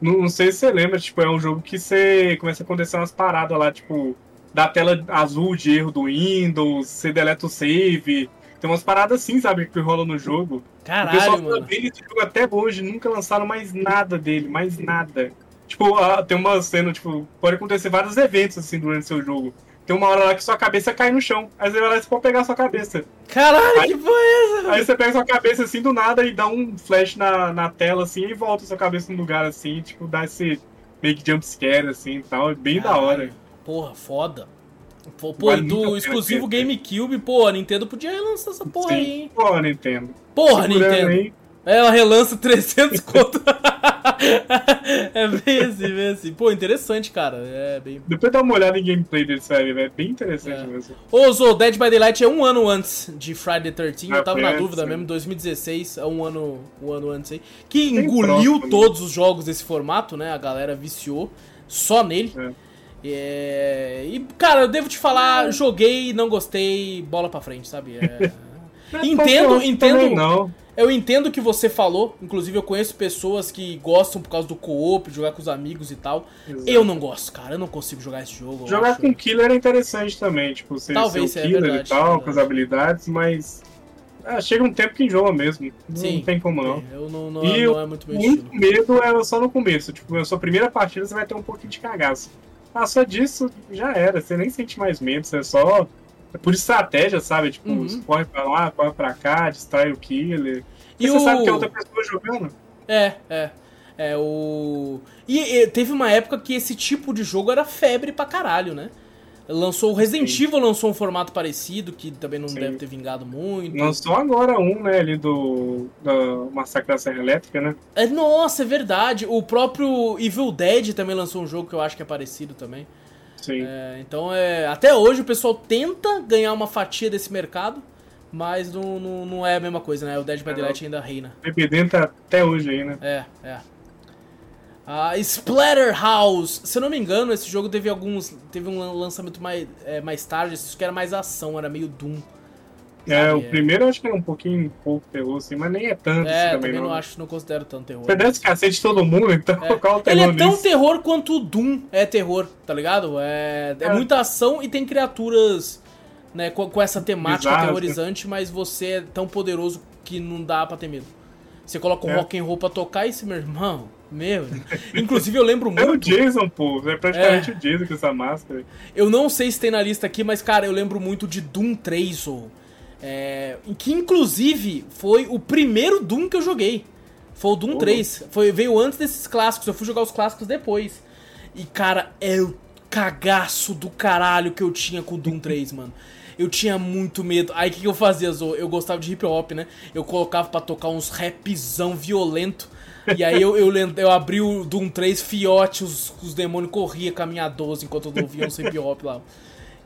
Speaker 2: Não, não, sei se você lembra, tipo, é um jogo que você começa a acontecer umas paradas lá, tipo, da tela azul de erro do Windows, você deleta o save. Tem umas paradas assim, sabe, que rola no jogo.
Speaker 1: Caralho, o pessoal mano.
Speaker 2: Dele, esse jogo até hoje, nunca lançaram mais nada dele, mais nada. Tipo, tem uma cena, tipo, pode acontecer vários eventos assim durante o seu jogo. Tem uma hora lá que sua cabeça cai no chão. Aí você vai lá e você pode pegar sua cabeça.
Speaker 1: Caralho, aí, que foi essa?
Speaker 2: Aí você pega sua cabeça assim do nada e dá um flash na, na tela assim e volta sua cabeça no lugar assim, tipo, dá esse meio que jumpscare assim e tal. É bem Caralho. da hora.
Speaker 1: Porra, foda. Pô, pô do exclusivo GameCube, pô, a Nintendo podia relançar essa porra Sim, aí, hein?
Speaker 2: Porra, Nintendo.
Speaker 1: Porra, Segurando Nintendo. Aí. Ela relança 300 conto. é bem assim, bem assim. Pô, interessante, cara. É bem...
Speaker 2: Depois dá uma olhada em gameplay dele, sério, é bem interessante é. mesmo.
Speaker 1: Ô, Zo, Dead by Daylight é um ano antes de Friday the 13 ah, eu tava na dúvida sim. mesmo, 2016, é um ano, um ano antes aí. Que Bem engoliu próximo, todos né? os jogos desse formato, né? A galera viciou só nele. É. É... E, cara, eu devo te falar, joguei, não gostei, bola pra frente, sabe? É... entendo, entendo. Não. Eu entendo o que você falou, inclusive eu conheço pessoas que gostam por causa do co-op, jogar com os amigos e tal. Exato. Eu não gosto, cara, eu não consigo jogar esse jogo.
Speaker 2: Jogar com killer é interessante também, tipo, ser, Talvez, ser o é killer é verdade, e tal, com as habilidades, mas ah, chega um tempo que enjoa mesmo. Sim, não tem como não.
Speaker 1: Eu não, não, e não é muito
Speaker 2: meu muito medo é só no começo. Tipo, na sua primeira partida você vai ter um pouquinho de cagaço. Passou disso, já era. Você nem sente mais medo, você é só é por estratégia, sabe? Tipo, uhum. corre pra lá, corre pra cá, distrai o killer. E, e você o... sabe que é outra pessoa jogando.
Speaker 1: É, é. É o. E, e, teve uma época que esse tipo de jogo era febre pra caralho, né? Lançou o Resident Sim. Evil lançou um formato parecido, que também não Sim. deve ter vingado muito.
Speaker 2: Lançou agora um, né, ali do. Da Massacre da Serra Elétrica, né?
Speaker 1: É, nossa, é verdade. O próprio Evil Dead também lançou um jogo que eu acho que é parecido também.
Speaker 2: Sim.
Speaker 1: É, então, é, até hoje o pessoal tenta ganhar uma fatia desse mercado, mas não, não, não é a mesma coisa, né? O Dead by é, Daylight ainda reina.
Speaker 2: O tá até hoje aí, né?
Speaker 1: É, é. Uh, Splatterhouse, se eu não me engano, esse jogo teve alguns. Teve um lançamento mais, é, mais tarde, isso que era mais ação, era meio Doom.
Speaker 2: É, o primeiro eu acho que era um pouquinho pouco terror, assim, mas nem é tanto
Speaker 1: É,
Speaker 2: assim,
Speaker 1: também
Speaker 2: também
Speaker 1: não acho, não considero tanto terror.
Speaker 2: Você desce cacete de todo mundo, então
Speaker 1: É.
Speaker 2: qual o
Speaker 1: Ele
Speaker 2: terror
Speaker 1: é tão
Speaker 2: nisso?
Speaker 1: terror quanto o Doom é terror, tá ligado? É, é
Speaker 2: É.
Speaker 1: muita ação e tem criaturas né, com, com essa temática
Speaker 2: Bizarras,
Speaker 1: aterrorizante, mas você é tão poderoso que não dá pra ter medo. Você coloca um
Speaker 2: É.
Speaker 1: rock and roll pra tocar e esse meu irmão, meu. Inclusive eu lembro
Speaker 2: É o
Speaker 1: muito.
Speaker 2: Jason, pô. É praticamente o Jason com essa máscara.
Speaker 1: Eu não sei se tem na lista aqui, mas cara, eu lembro muito de Doom 3, ou é, que inclusive foi o primeiro Doom que eu joguei. Foi o Doom
Speaker 2: Oh.
Speaker 1: 3. Foi, veio antes desses clássicos, eu fui jogar os clássicos depois. E cara, é o cagaço do caralho que eu tinha com o Doom 3, mano. Eu tinha muito medo. Aí o que, que eu fazia, Zo? Eu gostava de hip hop, né? Eu colocava pra tocar uns rapzão violento. E aí eu, eu, eu abri o Doom 3, fiote, os, os demônios corriam com a minha 12 enquanto eu ouvia uns hip hop lá.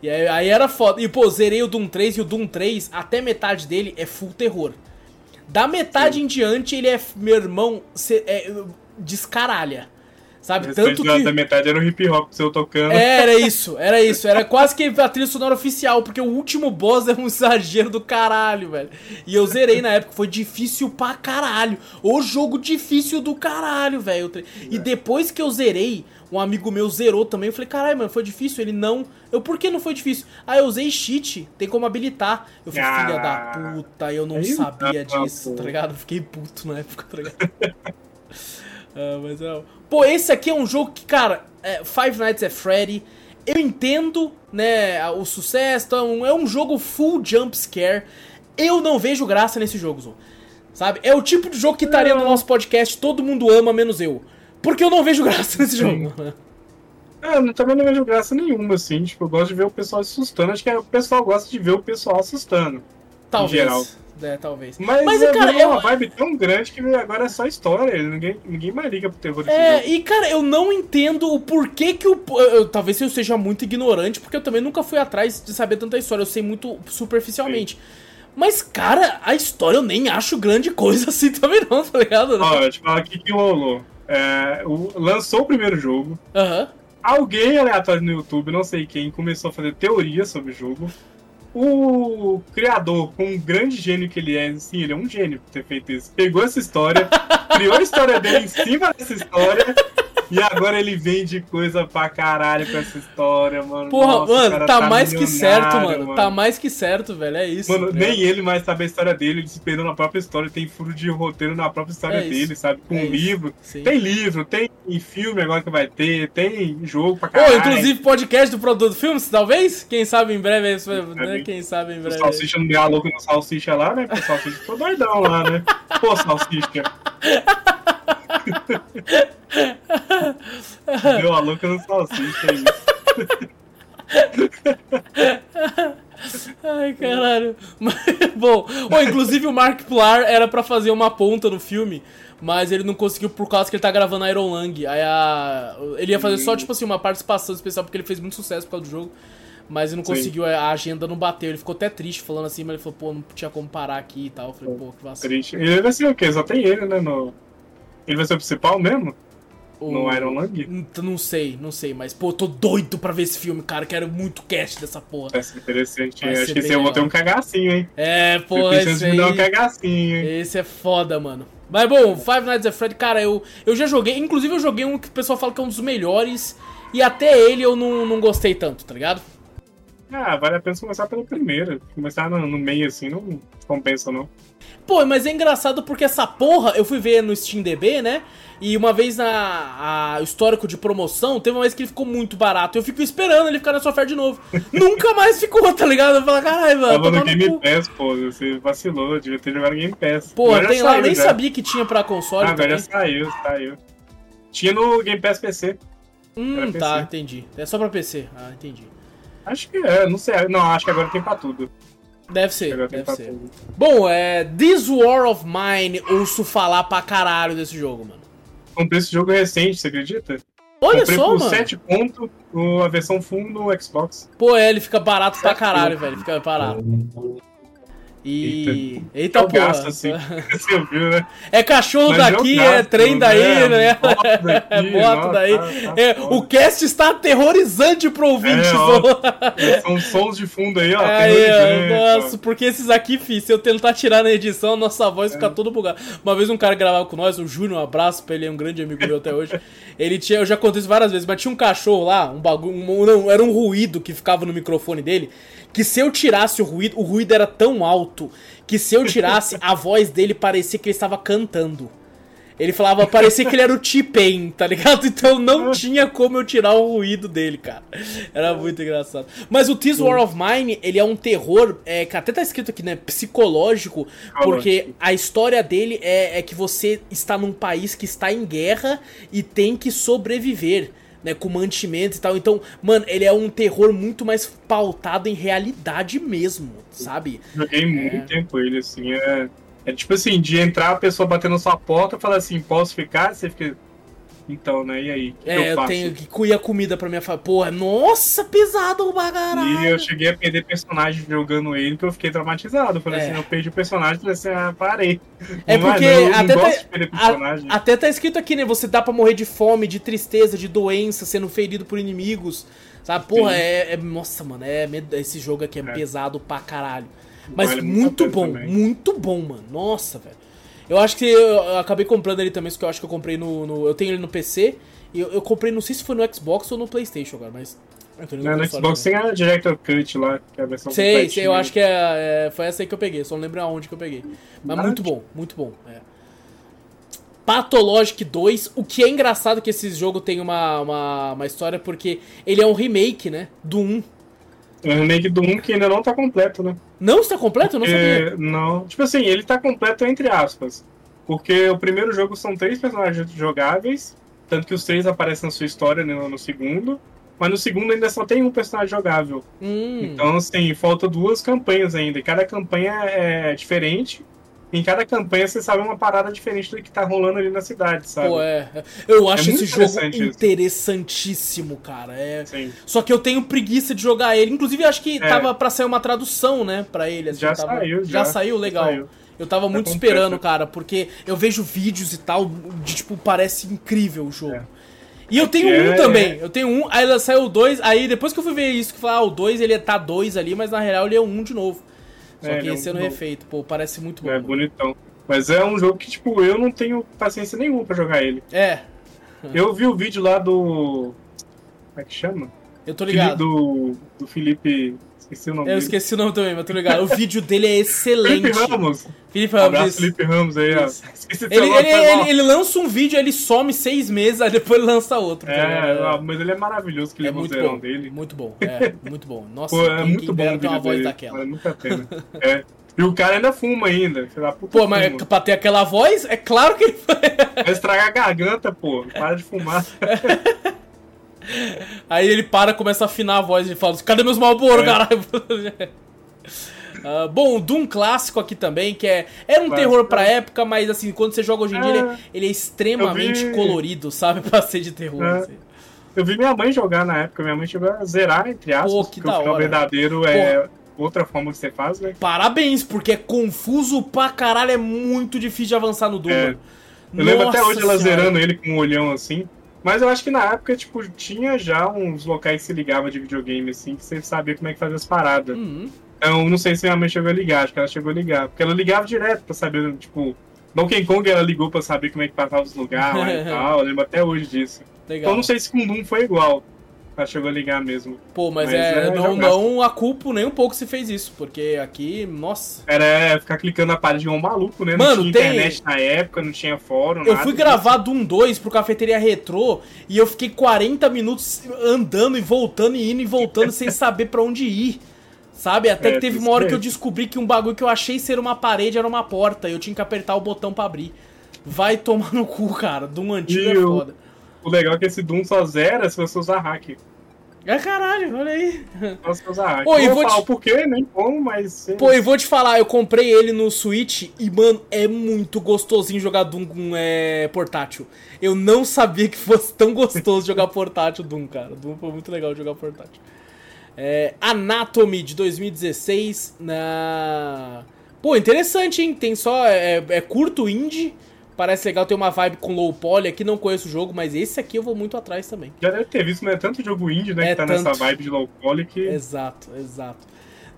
Speaker 1: E aí, aí era foda. E pô, zerei o Doom 3 e o Doom 3, até metade dele é full terror. Da metade em diante, ele é, meu irmão, cê- é, descaralha. Sabe? Tanto que.
Speaker 2: da metade era o hip hop seu tocando.
Speaker 1: É, Era isso, era isso. Era quase que a trilha sonora oficial, porque o último boss é um exagero do caralho, velho. E eu zerei na época, foi difícil pra caralho. O jogo difícil do caralho, velho. E depois que eu zerei, um amigo meu zerou também. Eu falei, caralho, mano, foi difícil? Ele não. Eu, por que não foi difícil? Ah, eu usei cheat, tem como habilitar. Eu falei, filha da puta, eu não sabia
Speaker 2: não,
Speaker 1: disso,
Speaker 2: pô.
Speaker 1: tá ligado? Fiquei puto na época, tá ligado? Ah, mas é. Pô, esse aqui é um jogo que, cara, é, Five Nights at Freddy. Eu entendo, né, o sucesso. Então, é um jogo full jump scare. Eu não vejo graça nesse jogo, Zô. Sabe? É o tipo de jogo que estaria no nosso podcast, todo mundo ama, menos eu. Porque eu não vejo graça nesse
Speaker 2: Sim.
Speaker 1: jogo.
Speaker 2: É, eu também não vejo graça nenhuma, assim. Tipo, eu gosto de ver o pessoal assustando. Acho que o pessoal gosta de ver o pessoal assustando.
Speaker 1: Talvez.
Speaker 2: geral.
Speaker 1: É, talvez.
Speaker 2: Mas,
Speaker 1: Mas,
Speaker 2: é,
Speaker 1: cara, eu-
Speaker 2: uma vibe tão grande que agora é só história. Ninguém, ninguém mais liga pro terror desse
Speaker 1: É,
Speaker 2: jogo.
Speaker 1: e cara, eu não entendo o porquê que o. eu- eu- talvez eu seja muito ignorante, porque eu também nunca fui atrás de saber tanta história, eu sei muito superficialmente. Mas, cara, a história eu nem acho grande coisa assim também, não, tá ligado?
Speaker 2: Ó, eu te falar aqui que rolou. É, o- lançou o primeiro jogo.
Speaker 1: Aham.
Speaker 2: Alguém aleatório no YouTube, não sei quem, começou a fazer teoria sobre o jogo. O criador, com um grande gênio que ele é, sim, ele é um gênio por ter feito isso. Pegou essa história, criou a história dele em cima dessa história. E agora ele vende coisa pra caralho com essa história, mano.
Speaker 1: Porra,
Speaker 2: Nossa, o
Speaker 1: mano,
Speaker 2: cara
Speaker 1: tá, mais que certo, mano. Tá mais que certo, velho. É isso.
Speaker 2: Mano,
Speaker 1: tá
Speaker 2: nem ele mais sabe a história dele, ele se perdeu na própria história, tem furo de roteiro na própria história
Speaker 1: É
Speaker 2: dele, sabe? Com
Speaker 1: É isso.
Speaker 2: livro.
Speaker 1: Sim.
Speaker 2: Tem livro, tem filme agora que vai ter, tem jogo pra caralho.
Speaker 1: inclusive podcast do produto filmes, talvez? Quem sabe em breve, né? Quem sabe em
Speaker 2: O
Speaker 1: breve.
Speaker 2: salsicha não a louca no salsicha lá, né? Porque o salsicha ficou doidão lá, né? Pô, salsicha. deu a louca no salsicha aí.
Speaker 1: Ai, caralho. Mas, Bom, Ô, inclusive o Mark Plar era pra fazer uma ponta no filme, mas ele não conseguiu por causa que ele tá gravando Iron Lang. Aí a... ele ia fazer só, tipo assim, uma participação especial, porque ele fez muito sucesso por causa do jogo. Mas ele não
Speaker 2: Sim.
Speaker 1: conseguiu, a agenda não bateu. Ele ficou até triste falando assim, mas ele falou, pô, não tinha como parar aqui e tal. Eu falei, pô, que vacilo.
Speaker 2: Triste. Ele vai ser o quê? Só tem ele, né? No... Ele vai ser o principal mesmo?
Speaker 1: O-
Speaker 2: No Iron Lang?
Speaker 1: N- Não sei, não sei, mas pô, tô doido pra ver esse filme, cara. Quero muito cast dessa porra.
Speaker 2: Vai ser interessante.
Speaker 1: Vai
Speaker 2: Acho que esse eu vou ter um cagacinho, hein?
Speaker 1: É, pô, esse
Speaker 2: em me dar um
Speaker 1: aí...
Speaker 2: cagacinho, hein?
Speaker 1: Esse é foda, mano. Mas bom, Five Nights at Freddy, cara, eu, eu já joguei. Inclusive, eu joguei um que o pessoal fala que é um dos melhores. E até ele eu não, não gostei tanto, tá ligado?
Speaker 2: Ah, vale a pena começar pelo primeiro. Começar no, no meio assim, não compensa, não.
Speaker 1: Pô, mas é engraçado porque essa porra eu fui ver no SteamDB, né? E uma vez na a histórico de promoção, teve uma vez que ele ficou muito barato. Eu fico esperando ele ficar na sua oferta de novo. Nunca mais ficou, tá ligado? Eu falo, caralho, mano.
Speaker 2: Tava no
Speaker 1: no
Speaker 2: Game
Speaker 1: cu."
Speaker 2: Pass, pô. Você vacilou, devia ter jogado Game Pass.
Speaker 1: Pô, tem lá, eu nem
Speaker 2: já.
Speaker 1: sabia que tinha pra console
Speaker 2: Ah, agora já saiu, saiu. Tinha no Game Pass PC.
Speaker 1: Hum,
Speaker 2: era
Speaker 1: tá,
Speaker 2: PC.
Speaker 1: entendi. É só pra PC. Ah, entendi.
Speaker 2: Acho que é, não sei. Não, acho que agora tem pra tudo.
Speaker 1: Deve ser, deve ser.
Speaker 2: tudo.
Speaker 1: Bom, é. This War of Mine, ouço falar pra caralho desse jogo, mano.
Speaker 2: Comprei esse jogo recente, você acredita?
Speaker 1: Olha
Speaker 2: Comprei
Speaker 1: só,
Speaker 2: por
Speaker 1: mano.
Speaker 2: 7 pontos a versão full no Xbox.
Speaker 1: Pô, é, ele fica barato pra caralho,
Speaker 2: pontos.
Speaker 1: velho. Fica barato. E. Eita, Eita porra. Gasto,
Speaker 2: assim. Você viu, né?
Speaker 1: É cachorro Mas daqui, gasto, é trem daí, né? né? Moto daqui, é moto daí. Tá, tá é, o cast está aterrorizante pro ouvinte. É,
Speaker 2: ó, são sons de fundo aí, ó. Aí,
Speaker 1: nossa, ó. porque esses aqui, fi, se eu tentar tirar na edição, nossa voz é. fica toda bugada. Uma vez um cara gravava com nós, o Júnior, um abraço pra ele, é um grande amigo meu até hoje. Ele tinha, eu já contei isso várias vezes, mas tinha um cachorro lá, um bagulho. Um, não, era um ruído que ficava no microfone dele que se eu tirasse o ruído, o ruído era tão alto que se eu tirasse, a voz dele parecia que ele estava cantando. Ele falava, parecia que ele era o T-Pain, tá ligado? Então não tinha como eu tirar o ruído dele, cara. Era muito engraçado. Mas o This War of Mine, ele é um terror, é, que até tá escrito aqui, né? Psicológico, porque a história dele é, é que você está num país que está em guerra e tem que sobreviver né, com mantimentos e tal. Então, mano, ele é um terror muito mais pautado em realidade mesmo, sabe?
Speaker 2: Joguei muito é... tempo ele, assim, é... É tipo assim, de entrar a pessoa batendo na sua porta e falar assim, posso ficar? Você fica... Então, né? E aí?
Speaker 1: Que é, eu, eu tenho que cuidar comida pra minha família. Porra, nossa, pesado pra
Speaker 2: caralho. E eu cheguei a perder personagem jogando ele que eu fiquei traumatizado. Falei é. assim, eu perdi o personagem, falei assim, ah, parei.
Speaker 1: É não porque não, até, tá, a, até tá escrito aqui, né? Você dá pra morrer de fome, de tristeza, de doença, sendo ferido por inimigos. Sabe? Porra, é, é, Nossa, mano, é, esse jogo aqui é, é. pesado pra caralho. Mas vale muito bom, também. muito bom, mano. Nossa, velho. Eu acho que eu acabei comprando ele também, porque eu acho que eu comprei no. no eu tenho ele no PC. E eu, eu, comprei, não sei se foi no Xbox ou no PlayStation agora, mas.
Speaker 2: Não, no Xbox tem a Director Cut lá, que é a versão
Speaker 1: Sei, sei, eu acho que é, é, foi essa aí que eu peguei, só não lembro aonde que eu peguei. Mas muito bom, muito bom. É. Pathologic 2, o que é engraçado que esse jogo tem uma, uma, uma história, porque ele é um remake, né? Do 1.
Speaker 2: É um remake do 1 que ainda não tá completo, né?
Speaker 1: Não está completo? Eu não sabia.
Speaker 2: não. Tipo assim, ele tá completo entre aspas. Porque o primeiro jogo são três personagens jogáveis, tanto que os três aparecem na sua história no, no segundo. Mas no segundo ainda só tem um personagem jogável.
Speaker 1: Hum.
Speaker 2: Então, assim, falta duas campanhas ainda. E cada campanha é diferente em cada campanha você sabe uma parada diferente do que tá rolando ali na cidade, sabe?
Speaker 1: Pô, é. Eu acho é esse jogo interessantíssimo, cara. É... Sim. Só que eu tenho preguiça de jogar ele. Inclusive, acho que é. tava pra sair uma tradução, né, pra ele.
Speaker 2: Assim, já
Speaker 1: tava...
Speaker 2: saiu,
Speaker 1: já. Já saiu, legal. Saiu. Eu tava tá muito esperando, cara, porque eu vejo vídeos e tal, de tipo, parece incrível o jogo. É. E eu tenho um é. também. Eu tenho um, aí saiu o dois, aí depois que eu fui ver isso, que falar, ah, o dois ele tá dois ali, mas na real ele é um de novo. Só é, que esse é um refeito, pô, parece muito bom.
Speaker 2: É bonitão. Mas é um jogo que, tipo, eu não tenho paciência nenhuma pra jogar ele.
Speaker 1: É.
Speaker 2: Eu vi o vídeo lá do. Como é que chama?
Speaker 1: Eu tô ligado.
Speaker 2: Do, do Felipe Esqueci o nome
Speaker 1: Eu
Speaker 2: dele.
Speaker 1: esqueci o nome também, mas tô ligado. O vídeo dele é excelente.
Speaker 2: Felipe Ramos.
Speaker 1: Felipe Ramos.
Speaker 2: Um Felipe Ramos aí, ó.
Speaker 1: Esqueci ele, ele, ele, ele, lança um vídeo, ele some seis meses, aí depois lança outro.
Speaker 2: É, tá mas ele é maravilhoso, que é muito bom, dele.
Speaker 1: Muito bom, é, muito bom. Nossa,
Speaker 2: Pô, é muito bom ter uma voz dele. daquela. Vale muito a pena. É. E o cara ainda fuma ainda.
Speaker 1: Pô, mas fuma. pra ter aquela voz, é claro que ele
Speaker 2: vai estragar a garganta, pô. Para de fumar.
Speaker 1: Aí ele para, começa a afinar a voz e fala: Cadê meus Malboro, é. caralho? Uh, bom, o Doom clássico aqui também, que é. Era um terror pra época, mas assim, quando você joga hoje em dia, ele, é, ele é extremamente vi... colorido, sabe? Pra ser de terror. É. Assim.
Speaker 2: Eu vi minha mãe jogar na época, minha mãe chegou a zerar, entre aspas, Pô, que da hora. o verdadeiro é outra forma que você faz, né?
Speaker 1: Parabéns, porque é confuso pra caralho, é muito difícil de avançar no Doom. É. Eu
Speaker 2: Nossa lembro até hoje ela zerando ele com um olhão assim. Mas eu acho que na época, tipo, tinha já uns locais que se ligava de videogame, assim, que você sabia como é que fazia as paradas.
Speaker 1: Uhum.
Speaker 2: Então, não sei se minha mãe chegou a ligar, acho que ela chegou a ligar. Porque ela ligava direto pra saber, tipo, Donkey Kong ela ligou pra saber como é que passava os lugares e tal. Eu lembro até hoje disso. Legal. Então não sei se com Doom foi igual. Ela chegou a ligar mesmo.
Speaker 1: Pô, mas, mas é, é, não, não a culpa nem um pouco se fez isso, porque aqui, nossa.
Speaker 2: Era é, ficar clicando na parede um maluco, né?
Speaker 1: Mano,
Speaker 2: não tinha tem... internet na época, não tinha fórum.
Speaker 1: Eu nada, fui gravar Doom 2 pro Cafeteria Retrô e eu fiquei 40 minutos andando e voltando e indo e voltando sem saber para onde ir. Sabe? Até é, que teve uma hora que eu descobri que um bagulho que eu achei ser uma parede era uma porta e eu tinha que apertar o botão para abrir. Vai tomar no cu, cara. Doom antigo e é foda.
Speaker 2: O legal é que esse Doom só zera se você usar hack.
Speaker 1: É caralho, olha aí.
Speaker 2: Posso usar hack. Pô,
Speaker 1: e vou
Speaker 2: te... o porquê, nem como, mas...
Speaker 1: Pô, e vou te falar, eu comprei ele no Switch e, mano, é muito gostosinho jogar Doom com é, portátil. Eu não sabia que fosse tão gostoso jogar portátil Doom, cara. Doom foi muito legal jogar portátil. É, Anatomy de 2016 na Pô, interessante, hein? Tem só. É, é curto indie. Parece legal, tem uma vibe com low poly aqui, não conheço o jogo, mas esse aqui eu vou muito atrás também.
Speaker 2: Já deve ter visto, mas é tanto jogo indie, né,
Speaker 1: É
Speaker 2: que tá
Speaker 1: tanto.
Speaker 2: nessa vibe de low poly que...
Speaker 1: Exato, exato.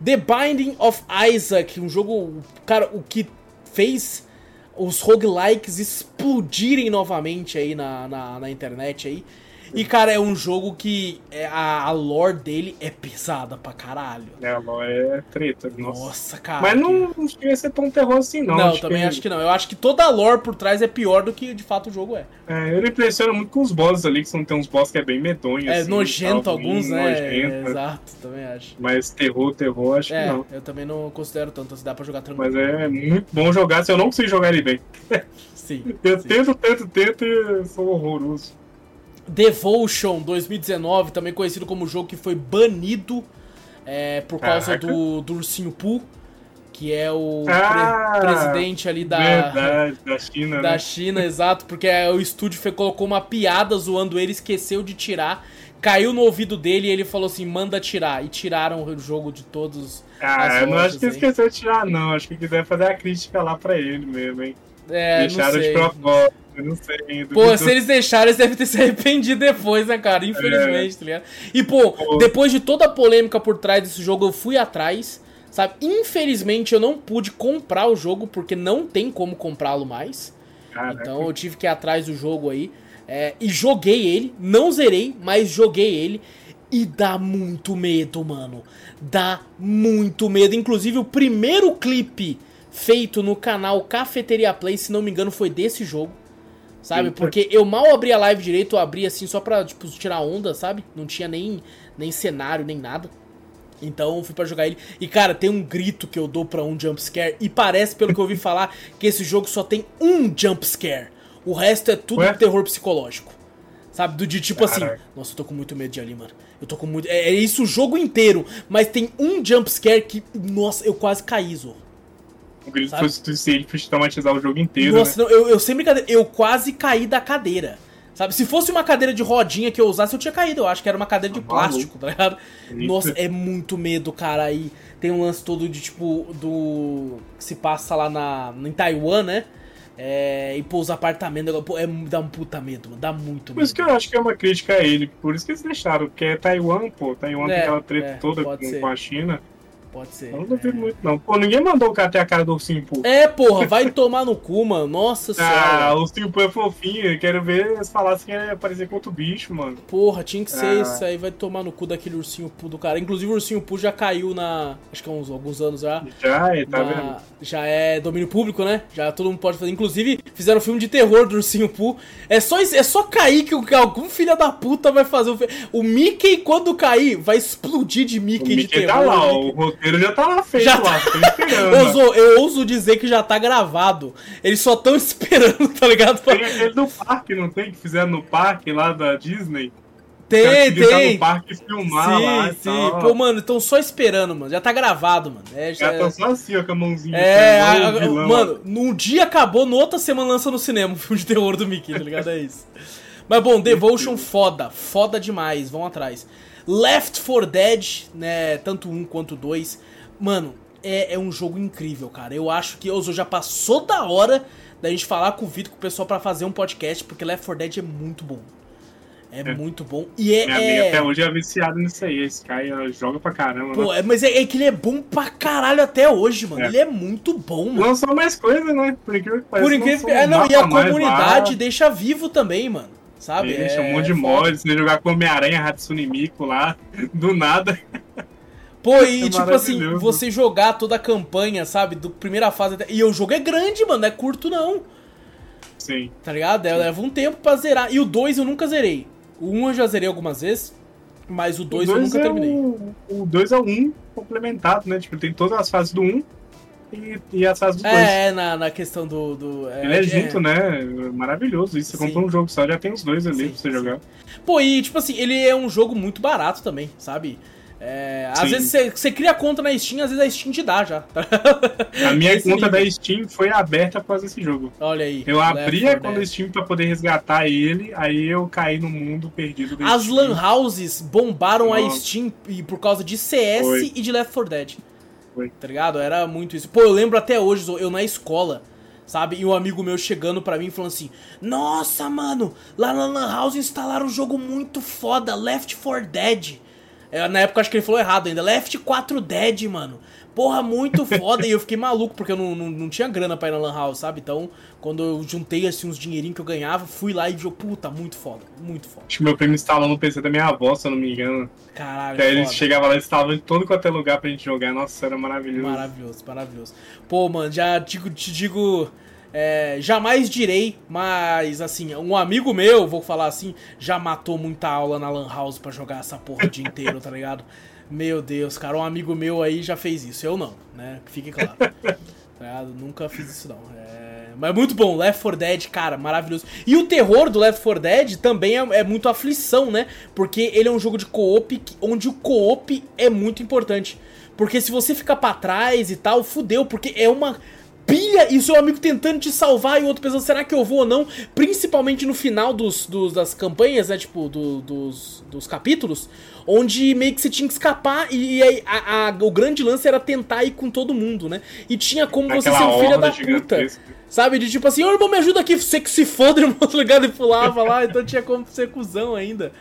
Speaker 1: The Binding of Isaac, um jogo, cara, o que fez os roguelikes explodirem novamente aí na, na, na internet aí. E, cara, é um jogo que é, a, a lore dele é pesada pra caralho.
Speaker 2: É, a lore é treta, nossa.
Speaker 1: Nossa, cara.
Speaker 2: Mas
Speaker 1: que-
Speaker 2: não, não chega a ser tão terror assim, não.
Speaker 1: Não, também
Speaker 2: que,
Speaker 1: acho que não. Eu acho que toda a lore por trás é pior do que de fato o jogo é.
Speaker 2: É, ele impressiona muito com os bosses ali, que são, tem uns bosses que é bem medonho,
Speaker 1: É
Speaker 2: assim,
Speaker 1: nojento
Speaker 2: tal,
Speaker 1: alguns, né?
Speaker 2: nojento,
Speaker 1: É, exato, também acho.
Speaker 2: Mas terror, terror, acho
Speaker 1: É,
Speaker 2: que não.
Speaker 1: eu também não considero tanto, se dá pra jogar tranquilo.
Speaker 2: Mas é muito bom jogar, se eu não consigo jogar ele bem.
Speaker 1: Sim.
Speaker 2: Eu
Speaker 1: sim.
Speaker 2: tento, tento, tento e sou horroroso.
Speaker 1: Devotion 2019, também conhecido como jogo que foi banido é, por causa
Speaker 2: Caraca.
Speaker 1: do, do Ursinho Pooh, que é o
Speaker 2: Ah,
Speaker 1: pre- presidente ali da,
Speaker 2: Verdade, da China,
Speaker 1: da
Speaker 2: né?
Speaker 1: China, exato, porque é, o estúdio colocou uma piada zoando ele, esqueceu de tirar, caiu no ouvido dele e ele falou assim, manda tirar, e tiraram o jogo de todos
Speaker 2: Ah,
Speaker 1: as
Speaker 2: eu não acho
Speaker 1: lojas
Speaker 2: que
Speaker 1: aí.
Speaker 2: esqueceu de tirar, não. Acho que quiser fazer a crítica lá pra ele mesmo, hein?
Speaker 1: É, não
Speaker 2: Deixaram
Speaker 1: sei.
Speaker 2: de propósito, eu não sei ainda.
Speaker 1: Pô, se eles deixaram, eles devem ter se arrependido depois, né, cara? Infelizmente, tá ligado? E, pô,
Speaker 2: Pô.
Speaker 1: depois de toda a polêmica por trás desse jogo, eu fui atrás, sabe? Infelizmente, eu não pude comprar o jogo, porque não tem como comprá-lo mais.
Speaker 2: Caraca.
Speaker 1: Então, eu tive que ir atrás do jogo aí. é, e joguei ele, não zerei, mas joguei ele. E dá muito medo, mano. Dá muito medo. Inclusive, o primeiro clipe feito no canal Cafeteria Play, se não me engano, foi desse jogo. Sabe? Porque eu mal abri a live direito, eu abri assim só pra, tipo, tirar onda, sabe? Não tinha nem, nem cenário, nem nada. Então eu fui pra jogar ele. E cara, tem um grito que eu dou pra um jumpscare. E parece, pelo que eu ouvi falar, que esse jogo só tem um jumpscare. O resto é tudo
Speaker 2: Ué?
Speaker 1: terror psicológico. Sabe? Do de tipo assim, nossa, eu tô com muito medo de ali, mano. Eu tô com muito. É, é isso o jogo inteiro. Mas tem um jumpscare que. Nossa, eu quase caí, Zorro.
Speaker 2: O grito
Speaker 1: sabe?
Speaker 2: foi suficiente pra te traumatizar o jogo inteiro,
Speaker 1: Nossa,
Speaker 2: né?
Speaker 1: não, eu, eu sem brincadeira, eu quase caí da cadeira. Sabe? Se fosse uma cadeira de rodinha que eu usasse, eu tinha caído. Eu acho que era uma cadeira de
Speaker 2: Tá
Speaker 1: plástico, tá ligado?
Speaker 2: Eita.
Speaker 1: Nossa, é muito medo, cara. Aí tem um lance todo de tipo. do. que se passa lá na, em Taiwan, né? É, e pô, os apartamentos. Pô, é, dá um puta medo, mano, dá muito
Speaker 2: Por
Speaker 1: medo.
Speaker 2: isso que eu acho que é uma crítica a ele. Por isso que eles deixaram, porque é Taiwan, pô. Taiwan
Speaker 1: É,
Speaker 2: tem aquela treta
Speaker 1: é,
Speaker 2: toda
Speaker 1: pode
Speaker 2: com,
Speaker 1: ser.
Speaker 2: com a China.
Speaker 1: Pode ser.
Speaker 2: Eu não duvido muito, não. Pô, ninguém mandou o cara ter a cara do ursinho, pô.
Speaker 1: É, porra, vai tomar no cu, mano. Nossa
Speaker 2: Ah,
Speaker 1: senhora.
Speaker 2: o ursinho pô é fofinho. Eu quero ver eles falassem que ia parecer com outro bicho, mano.
Speaker 1: Porra, tinha que ser
Speaker 2: Ah.
Speaker 1: isso aí, vai tomar no cu daquele ursinho Poo do cara. Inclusive o ursinho Poo já caiu na. Acho que há uns alguns anos já.
Speaker 2: Já, é, tá
Speaker 1: na-
Speaker 2: vendo?
Speaker 1: já é domínio público, né? Já todo mundo pode fazer. Inclusive, fizeram um filme de terror do ursinho Poo. É só, é só cair que, algum filho da puta vai fazer o. O Mickey, quando cair, vai explodir de
Speaker 2: O
Speaker 1: Mickey, de
Speaker 2: Mickey
Speaker 1: terror.
Speaker 2: tá lá,
Speaker 1: o
Speaker 2: o
Speaker 1: Mickey-
Speaker 2: roteiro já tá lá feito
Speaker 1: Já
Speaker 2: lá, tô esperando.
Speaker 1: Eu, ouso- eu ouso dizer que já tá gravado. Eles só estão esperando, tá ligado?
Speaker 2: Tem aquele do parque, não tem? Que fizeram no parque lá da Disney. O
Speaker 1: Tem, tem.
Speaker 2: no parque filmar
Speaker 1: sim,
Speaker 2: lá
Speaker 1: sim. Pô, mano, estão só esperando, mano. Já tá gravado, mano. É, já,
Speaker 2: tá só assim, ó, com a mãozinha.
Speaker 1: é,
Speaker 2: assim,
Speaker 1: a-
Speaker 2: o
Speaker 1: a- mano, num dia acabou, no outra semana lança no cinema um filme de terror do Mickey, tá ligado? É isso. Mas bom, Devotion foda, foda demais, vão atrás. Left 4 Dead, né, tanto um quanto dois. Mano, é, é um jogo incrível, cara. Eu acho que Ozo já passou da hora da gente falar com o Vitor, com o pessoal pra fazer um podcast, porque Left 4 Dead é muito bom. É,
Speaker 2: É.
Speaker 1: muito bom. E é.
Speaker 2: Minha amiga
Speaker 1: é-
Speaker 2: até hoje é viciada nisso aí. Esse cara joga pra caramba.
Speaker 1: Pô,
Speaker 2: né?
Speaker 1: é- mas é, é que ele é bom pra caralho até hoje, mano.
Speaker 2: É.
Speaker 1: Ele é muito bom, mano.
Speaker 2: Lançou mais coisa, né? Por incrível que pareça.
Speaker 1: Por incrível que. não, e a comunidade deixa vivo também, mano. Sabe?
Speaker 2: Deixa
Speaker 1: é,
Speaker 2: um monte de mods, você jogar com Homem-Aranha, Hatsune Miku lá, do nada.
Speaker 1: Pô, e
Speaker 2: É
Speaker 1: tipo assim, você jogar toda a campanha, sabe? Do primeira fase até. E o jogo é grande, mano, não é curto não.
Speaker 2: Sim.
Speaker 1: Tá ligado? É, leva um tempo pra zerar. E o 2 eu nunca zerei. O 1 um eu já zerei algumas vezes, mas o 2 eu nunca
Speaker 2: é
Speaker 1: terminei.
Speaker 2: O, o 2 é o 1 um complementado, né? Tipo, tem todas as fases do 1 um e, e as fases do 2.
Speaker 1: É, é, na, na questão do. do
Speaker 2: Ele é junto, né? Maravilhoso isso. Você
Speaker 1: Sim.
Speaker 2: compra um jogo só, já tem os dois ali
Speaker 1: Sim,
Speaker 2: pra você
Speaker 1: sim.
Speaker 2: jogar.
Speaker 1: Pô, e tipo assim, ele é um jogo muito barato também, sabe? É, às vezes você- cria conta na Steam, às vezes a Steam te dá já.
Speaker 2: A minha
Speaker 1: Esse
Speaker 2: conta
Speaker 1: nível.
Speaker 2: da Steam foi aberta causa desse jogo.
Speaker 1: Olha aí.
Speaker 2: Eu
Speaker 1: Left
Speaker 2: abri a
Speaker 1: 4
Speaker 2: conta da Steam pra poder resgatar ele, aí eu caí no mundo perdido da
Speaker 1: As
Speaker 2: Steam.
Speaker 1: lan houses bombaram a
Speaker 2: Nossa.
Speaker 1: Steam e por causa de CS
Speaker 2: Foi.
Speaker 1: e de Left 4 Dead.
Speaker 2: Foi.
Speaker 1: Tá ligado? Era muito isso. Pô, eu lembro até hoje, eu na escola, sabe? E um amigo meu chegando pra mim falando assim: Nossa, mano, lá na Lan House instalaram um jogo muito foda, Left 4 Dead. É, na época acho que ele falou errado ainda. Left 4 Dead, mano. Porra, muito foda. e eu fiquei maluco, porque eu não, não, não, tinha grana pra ir na Lan House, sabe? Então, quando eu juntei assim uns dinheirinhos que eu ganhava, fui lá e vi, puta, muito foda, muito foda.
Speaker 2: Acho que meu primo instalou no PC da minha avó, se eu não me engano.
Speaker 1: Caralho.
Speaker 2: Que aí ele chegava lá e instalava em todo quanto é lugar pra gente jogar. Nossa, era maravilhoso.
Speaker 1: Maravilhoso, maravilhoso. Pô, mano, já te, te digo. É, jamais direi, mas assim, um amigo meu, vou falar assim, já matou muita aula na Lan House pra jogar essa porra o dia inteiro, tá ligado? Meu Deus, cara, um amigo meu aí já fez isso. Eu não, né? Fique claro. tá Nunca fiz isso, não. É... Mas é muito bom, Left 4 Dead, cara, maravilhoso. E o terror do Left 4 Dead também é, é muito aflição, né? Porque ele é um jogo de co-op onde o co-op é muito importante. Porque se você ficar para trás e tal, fudeu, porque é uma pilha e seu amigo tentando te salvar e o outro pensando, será que eu vou ou não? Principalmente no final dos, dos das campanhas, né? Tipo, do, dos, dos capítulos, onde meio que você tinha que escapar e, e a, a, o grande lance era tentar ir com todo mundo, né? E tinha como você ser um filho da puta. Sabe? De tipo assim, ô irmão, me ajuda aqui, você que se foda, irmão, tá ligado? E pulava lá, então tinha como ser cuzão ainda.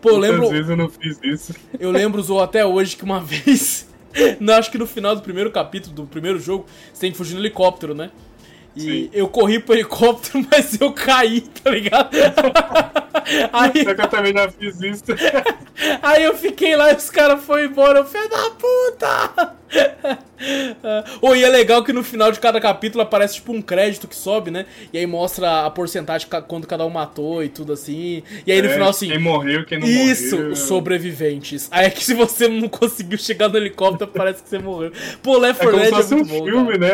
Speaker 1: Pô, eu lembro.
Speaker 2: Às vezes eu não fiz isso.
Speaker 1: Eu lembro, Zou, até hoje que uma vez não, acho que no final do primeiro capítulo, do primeiro jogo, você tem que fugir no helicóptero, né? E Sim. eu corri pro helicóptero, mas eu caí, tá ligado?
Speaker 2: Aí... que eu também já fiz isso.
Speaker 1: Aí eu fiquei lá e os caras foram embora. Eu, filho da puta! oh, e é legal que no final de cada capítulo aparece tipo um crédito que sobe, né? E aí mostra a porcentagem quando cada um matou e tudo assim. E aí no é, final assim.
Speaker 2: Quem morreu, quem não
Speaker 1: isso,
Speaker 2: morreu.
Speaker 1: Isso, sobreviventes. Aí é que se você não conseguiu chegar no helicóptero, parece que você morreu. Pô, Left 4
Speaker 2: é
Speaker 1: Dead é muito
Speaker 2: um
Speaker 1: bom.
Speaker 2: filme, né?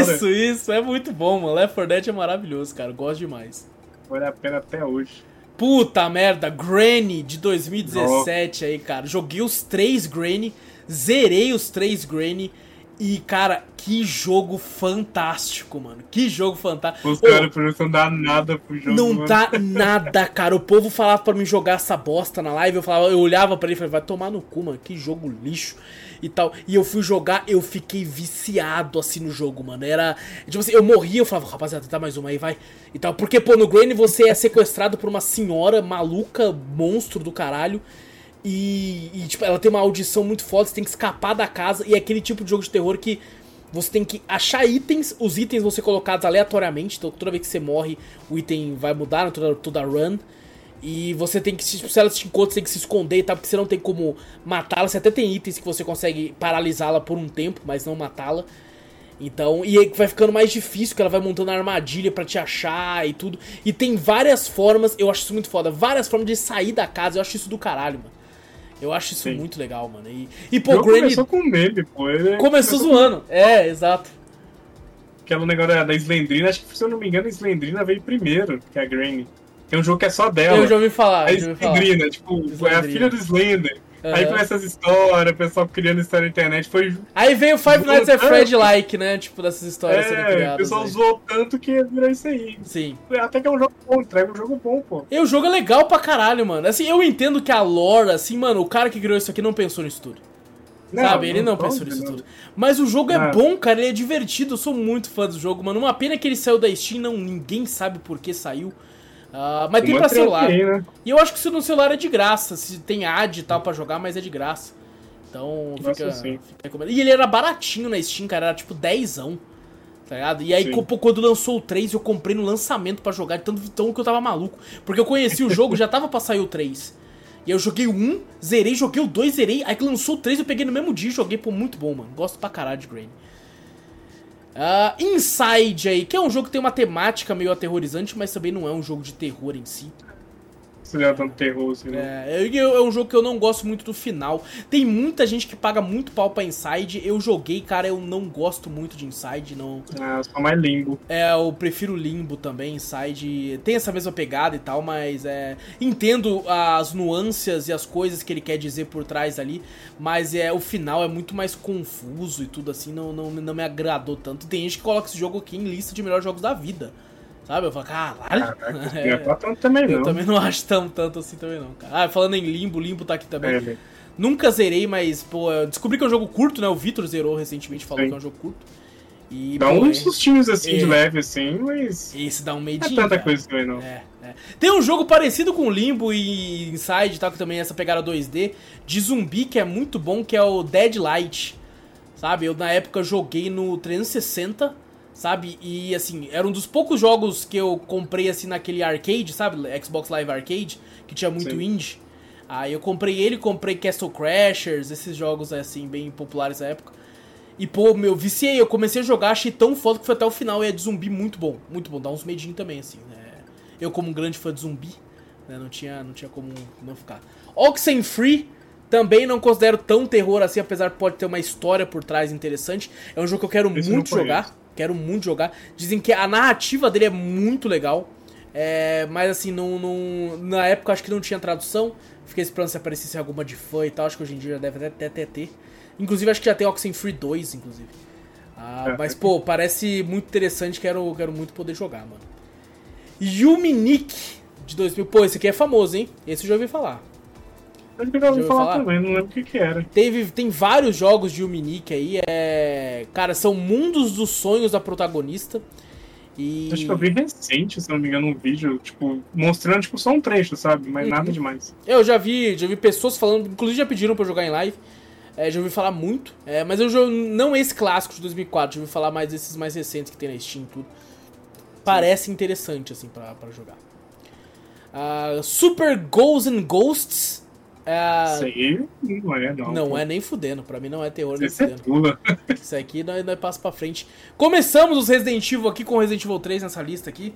Speaker 1: Isso, isso, é muito bom, mano. Left 4 Dead é maravilhoso, cara. Gosto demais.
Speaker 2: Vale a pena até hoje.
Speaker 1: Puta merda, Granny de 2017 oh. aí, cara. Joguei os três Granny, zerei os três Granny. E, cara, que jogo fantástico, mano. Que jogo fantástico.
Speaker 2: Os caras não dá nada pro jogo.
Speaker 1: Não
Speaker 2: mano.
Speaker 1: dá nada, cara. O povo falava para mim jogar essa bosta na live. Eu falava, eu olhava para ele e falei, vai tomar no cu, mano. Que jogo lixo e tal. E eu fui jogar, eu fiquei viciado assim no jogo, mano. Era. Tipo assim, eu morria, eu falava, rapaziada, tentar mais uma aí, vai. E tal. Porque, pô, no Granny você é sequestrado por uma senhora maluca, monstro do caralho. E, e, tipo, ela tem uma audição muito foda, você tem que escapar da casa. E é aquele tipo de jogo de terror que você tem que achar itens, os itens vão ser colocados aleatoriamente. Então toda vez que você morre, o item vai mudar na toda, toda run. E você tem que, se, ela te encontra, você tem que se esconder, tá? Porque você não tem como matá-la. Você até tem itens que você consegue paralisá-la por um tempo, mas não matá-la. Então, e aí vai ficando mais difícil, que ela vai montando armadilha para te achar e tudo. E tem várias formas, eu acho isso muito foda, várias formas de sair da casa, eu acho isso do caralho, mano. Eu acho isso Sim. muito legal, mano. E, e pô,
Speaker 2: Granny. Começou com meme, pô. Ele
Speaker 1: começou zoando. Com... É, exato.
Speaker 2: Aquele negócio da Slendrina, acho que se eu não me engano, a Slendrina veio primeiro que a Granny. Tem um jogo que é só dela.
Speaker 1: Eu já ouvi falar.
Speaker 2: A Slendrina, tipo, Slendrina. é a filha do Slender. Uhum. Aí com essas histórias, o pessoal criando história na internet, foi...
Speaker 1: Aí veio o Five Nights at Fred-like, né? Tipo, dessas histórias
Speaker 2: é,
Speaker 1: sendo criadas.
Speaker 2: o pessoal
Speaker 1: aí.
Speaker 2: zoou tanto que virou isso aí.
Speaker 1: Sim.
Speaker 2: Até que é um jogo bom, entrega um jogo bom, pô.
Speaker 1: E o jogo é legal pra caralho, mano. Assim, eu entendo que a lore, assim, mano, o cara que criou isso aqui não pensou nisso tudo. Não, Sabe, ele não, não pensou nisso tudo. Mas o jogo é não. bom, cara, ele é divertido, eu sou muito fã do jogo, mano. Uma pena que ele saiu da Steam, não, ninguém sabe por que saiu. Uh, mas tem pra celular. Né? E eu acho que se no celular é de graça. Se tem ad e tal pra jogar, mas é de graça. Então fica, fica, E ele era baratinho na Steam, cara. Era tipo 10 tá ligado? E aí, quando lançou o 3, eu comprei no lançamento para jogar, tanto, tão que eu tava maluco. Porque eu conheci o jogo, já tava pra sair o 3. E aí eu joguei o 1, zerei, joguei o 2, zerei. Aí que lançou o 3, eu peguei no mesmo dia e joguei, pô, muito bom, mano. Gosto pra caralho de Grain. Uh, Inside aí, que é um jogo que tem uma temática meio aterrorizante, mas também não é um jogo de terror em si
Speaker 2: considerar tanto terror assim, né?
Speaker 1: É, é um jogo que eu não gosto muito do final. Tem muita gente que paga muito pau pra Inside. Eu joguei, cara, eu não gosto muito de Inside, não.
Speaker 2: É, só mais Limbo.
Speaker 1: É, eu prefiro Limbo também. Inside tem essa mesma pegada e tal, mas é. Entendo as nuances e as coisas que ele quer dizer por trás ali, mas é o final é muito mais confuso e tudo assim, não, não, não me agradou tanto. Tem gente que coloca esse jogo aqui em lista de melhores jogos da vida. Sabe? Eu falo, caralho.
Speaker 2: Caraca, é, não é tanto também não.
Speaker 1: Eu também não acho tão tanto assim também não, cara. Ah, falando em Limbo, Limbo tá aqui também. É, Nunca zerei, mas, pô, eu descobri que é um jogo curto, né? O Vitor zerou recentemente, falou Sim. que é um jogo curto.
Speaker 2: E, dá pô, uns sustinhos assim é... de leve, assim, mas.
Speaker 1: Esse dá um medinho.
Speaker 2: Não é tanta cara. coisa também, não.
Speaker 1: É, é. Tem um jogo parecido com Limbo e Inside, tá? Que também é essa pegada 2D, de zumbi, que é muito bom, que é o Dead Light. Sabe? Eu na época joguei no 360, sabe? E assim, era um dos poucos jogos que eu comprei assim naquele arcade, sabe? Xbox Live Arcade, que tinha muito Sim. indie. Aí eu comprei ele, comprei Castle Crashers, esses jogos assim, bem populares na época. E, pô, meu, viciei, eu comecei a jogar, achei tão foda que foi até o final e é de zumbi muito bom. Muito bom, dá uns medinhos também, assim, né? Eu, como um grande fã de zumbi, né, não tinha, não tinha como não ficar. Oxenfree, também não considero tão terror assim, apesar que pode ter uma história por trás interessante. É um jogo que eu quero Esse muito jogar. Quero muito jogar. Dizem que a narrativa dele é muito legal. É, mas assim, não, não, na época acho que não tinha tradução. Fiquei esperando se aparecesse alguma de fã e tal. Acho que hoje em dia já deve até, até ter. Inclusive, acho que já tem Oxenfree 2, inclusive. Ah, é, mas, pô, parece muito interessante. Quero, quero muito poder jogar, mano. Yuminique de 2000. Pô, esse aqui é famoso, hein? Esse eu já ouvi falar.
Speaker 2: Eu já ouvi falar, falar também, não lembro o que, que era.
Speaker 1: Teve, tem vários jogos de Yuminique aí. É... Cara, são mundos dos sonhos da protagonista. E...
Speaker 2: Acho que eu vi recente, se não me engano, um vídeo, tipo, mostrando, tipo, só um trecho, sabe? Mas uhum. nada demais.
Speaker 1: Eu já vi, já vi pessoas falando, inclusive já pediram pra eu jogar em live. É, já ouvi falar muito, é, mas eu já, não esse clássico de 2004, já ouvi falar mais desses mais recentes que tem na Steam e tudo. Parece interessante, assim, pra, pra jogar. Uh, Super Ghosts and Ghosts.
Speaker 2: Uh, Isso aí não é, não.
Speaker 1: Não pô. é nem fudendo, pra mim não é terror nem
Speaker 2: fudendo. Pula.
Speaker 1: Isso aqui nós, nós passa pra frente. Começamos os Resident Evil aqui com o Resident Evil 3 nessa lista aqui.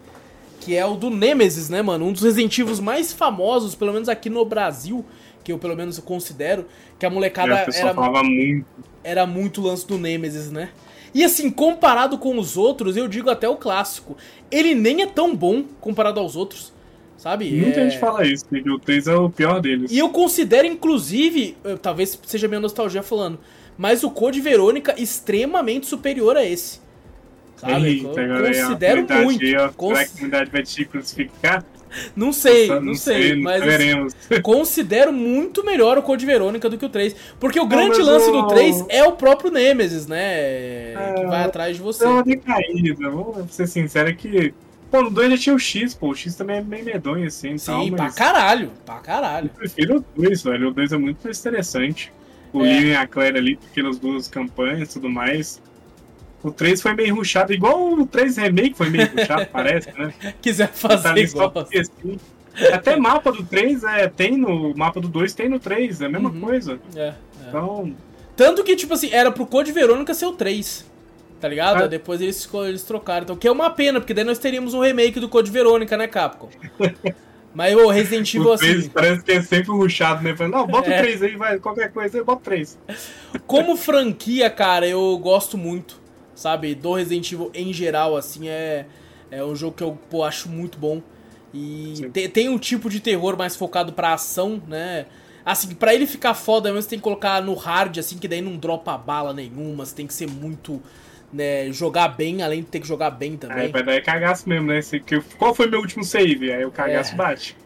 Speaker 1: Que é o do Nemesis, né, mano? Um dos Resident Evil mais famosos, pelo menos aqui no Brasil que eu pelo menos considero, que a molecada
Speaker 2: a era, muito.
Speaker 1: era muito lance do Nemesis, né? E assim, comparado com os outros, eu digo até o clássico, ele nem é tão bom comparado aos outros, sabe?
Speaker 2: Muita
Speaker 1: é...
Speaker 2: gente fala isso, que o 3 é o pior deles.
Speaker 1: E eu considero, inclusive, talvez seja minha nostalgia falando, mas o Code Verônica extremamente superior a esse. Sabe?
Speaker 2: Eita, eu considero muito. Será que a comunidade vai te crucificar?
Speaker 1: Não sei, não, não sei, sei, mas veremos. Considero muito melhor o Code Verônica do que o 3. Porque o grande lance o... do 3 é o próprio Nemesis, né? É... Que vai atrás de você. É
Speaker 2: uma decaída, vamos ser sincero é que. Pô, no 2 já tinha o X, pô. O X também é bem medonho assim.
Speaker 1: Sim, tal, pra caralho, pra caralho. Eu
Speaker 2: prefiro o 2, velho. O 2 é muito mais interessante. O é. e a Claire ali, pelas duas campanhas e tudo mais. O 3 foi meio ruxado, igual o 3 Remake foi meio ruxado, parece, né?
Speaker 1: Quiser fazer tá igual.
Speaker 2: Assim. Até mapa do 3 é, tem no mapa do 2, tem no 3, é a mesma uhum. coisa. É, é, Então.
Speaker 1: Tanto que, tipo assim, era pro Code Verônica ser o 3. Tá ligado? É. Depois eles, eles trocaram. Então, que é uma pena, porque daí nós teríamos um remake do Code Verônica, né, Capcom? Mas o Resident Evil, o 3 assim.
Speaker 2: Parece que é sempre ruxado, né? Não, bota o 3 é. aí, vai, qualquer coisa aí, bota o 3.
Speaker 1: Como franquia, cara, eu gosto muito sabe? Do Resident Evil em geral, assim, é, é um jogo que eu pô, acho muito bom. E te, tem um tipo de terror mais focado pra ação, né? Assim, pra ele ficar foda mesmo, você tem que colocar no hard, assim, que daí não dropa bala nenhuma, você tem que ser muito. Né, jogar bem, além de ter que jogar bem também.
Speaker 2: Aí vai dar cagaço mesmo, né? Qual foi meu último save? Aí o cagaço é. bate.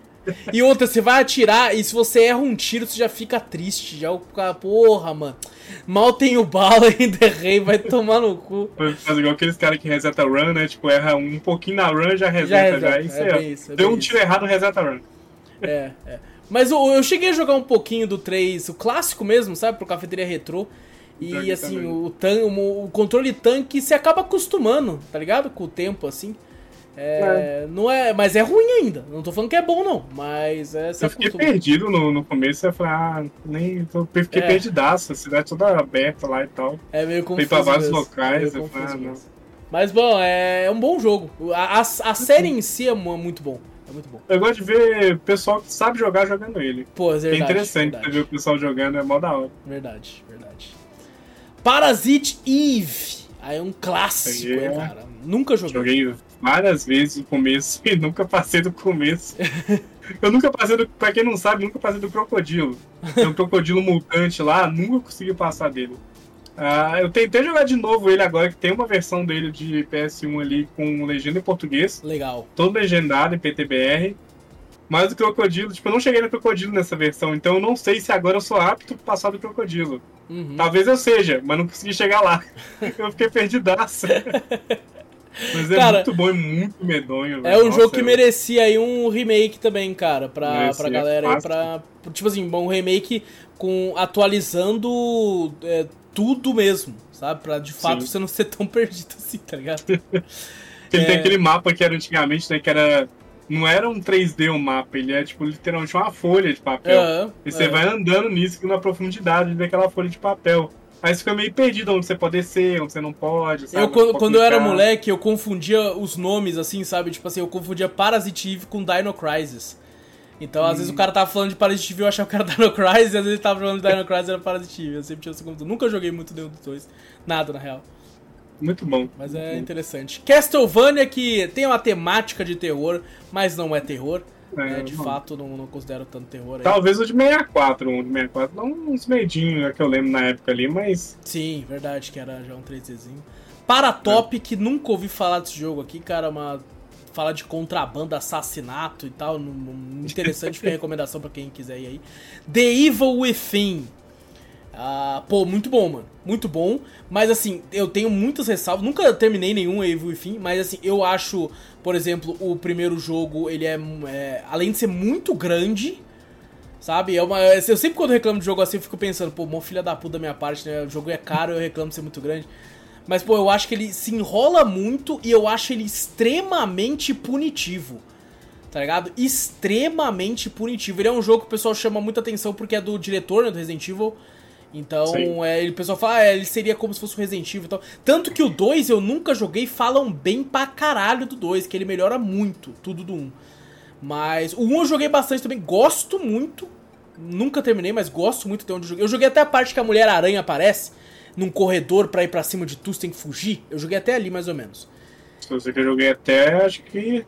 Speaker 1: E outra, você vai atirar e se você erra um tiro, você já fica triste. Já o cara, porra, mano. Mal tenho bala ainda errei, vai tomar no cu.
Speaker 2: Faz igual aqueles caras que reseta run, né? Tipo, erra um pouquinho na run, já reseta. Já, reseta. já. Isso é, é, isso, é Deu um tiro isso. errado, reseta run.
Speaker 1: É, é. Mas eu, eu cheguei a jogar um pouquinho do 3, o clássico mesmo, sabe? Pro Cafeteria Retrô. E assim, o, tan o, o controle tanque se acaba acostumando, tá ligado? Com o tempo, assim. É, é. Não é, mas é ruim ainda. Não tô falando que é bom, não. Mas é.
Speaker 2: Eu fiquei perdido no, no começo. Eu falei, ah, nem. Eu fiquei é. perdidaço. A cidade toda aberta lá e tal.
Speaker 1: É meio confuso.
Speaker 2: Fui pra vários mesmo. locais. eu falei, ah.
Speaker 1: Mas bom, é, é um bom jogo. A, a, a série em si é muito bom. É muito bom.
Speaker 2: Eu gosto de ver pessoal que sabe jogar jogando ele.
Speaker 1: Pô, é verdade.
Speaker 2: É interessante verdade. ver o pessoal jogando, é mó da hora.
Speaker 1: Verdade. Parasite Eve. Aí é um clássico, é. cara. Nunca joguei.
Speaker 2: Joguei várias vezes o começo e nunca passei do começo. Eu nunca passei do. Pra quem não sabe, nunca passei do crocodilo. Tem um crocodilo mutante lá, nunca consegui passar dele. Ah, eu tentei jogar de novo ele agora, que tem uma versão dele de PS1 ali com legenda em português.
Speaker 1: Legal.
Speaker 2: Todo legendado em PTBR. Mas o Crocodilo, tipo, eu não cheguei no Crocodilo nessa versão, então eu não sei se agora eu sou apto para passar do Crocodilo.
Speaker 1: Uhum.
Speaker 2: Talvez eu seja, mas não consegui chegar lá. eu fiquei perdidaço. Mas é
Speaker 1: Cara,
Speaker 2: muito bom e muito medonho.
Speaker 1: É um
Speaker 2: Nossa,
Speaker 1: jogo que
Speaker 2: eu-
Speaker 1: merecia aí um remake também, cara, pra,
Speaker 2: Merecia,
Speaker 1: pra galera aí, pra... Tipo assim, um remake com atualizando é, tudo mesmo, sabe? Pra de fato
Speaker 2: Sim.
Speaker 1: você não ser tão perdido assim, tá ligado?
Speaker 2: Ele
Speaker 1: É.
Speaker 2: tem aquele mapa que era antigamente, né? Que era. Não era um 3D o mapa, ele é tipo literalmente uma folha de papel.
Speaker 1: É,
Speaker 2: e você
Speaker 1: é.
Speaker 2: vai andando nisso na profundidade daquela folha de papel. Aí você fica meio perdido onde você pode descer, onde você não pode. Sabe?
Speaker 1: Eu, quando,
Speaker 2: Pode
Speaker 1: quando eu era moleque, eu confundia os nomes, assim, sabe? Tipo assim, eu confundia Parasite Eve com Dino Crisis. Então, às vezes
Speaker 2: Hum.
Speaker 1: o cara tava falando de Parasite Eve e eu achava que era Dino Crisis, e às vezes ele tava falando de Dino Crisis e era Parasite Eve. Eu sempre tinha essa confusão. Nunca joguei muito nenhum dos dois. Nada, na real.
Speaker 2: Muito bom.
Speaker 1: Mas é interessante. Castlevania, que tem uma temática de terror, mas não é terror.
Speaker 2: É,
Speaker 1: né? De
Speaker 2: não.
Speaker 1: fato, não, não considero tanto terror aí.
Speaker 2: Talvez o de 64, um de 64. Dá uns medinhos que eu lembro na época ali, mas.
Speaker 1: Sim, verdade, que era já um 3Dzinho. Paratop, que nunca ouvi falar desse jogo aqui, cara, uma. Fala de contrabando, assassinato e tal. Interessante, fica a recomendação pra quem quiser ir aí. The Evil Within. Ah, pô, muito bom, mano. Muito bom. Mas assim, eu tenho muitas ressalvas. Nunca terminei nenhum Evil Within, mas assim, eu acho, por exemplo, o primeiro jogo, ele é. é, além de ser muito grande. Sabe? É uma, eu sempre quando reclamo de jogo assim, eu fico pensando, pô, mó filha da puta da minha parte, né? O jogo é caro, eu reclamo de ser muito grande. Mas, pô, eu acho que ele se enrola muito e eu acho ele extremamente punitivo. Tá ligado? Extremamente punitivo. Ele é um jogo que o pessoal chama muita atenção porque é do diretor, né, do Resident Evil. Então, é, ele- o pessoal fala, ah, ele seria como se fosse um Resident Evil e tal. Tanto que o 2 eu nunca joguei, falam bem pra caralho do 2, que ele melhora muito tudo do 1. Um. Mas o 1 eu joguei bastante também, gosto muito. Nunca terminei, mas gosto muito de onde eu joguei. Eu joguei até a parte que a Mulher Aranha aparece num corredor pra ir pra cima de tu, você tem que fugir. Eu joguei até ali, mais ou menos.
Speaker 2: Se você que eu joguei até, acho que.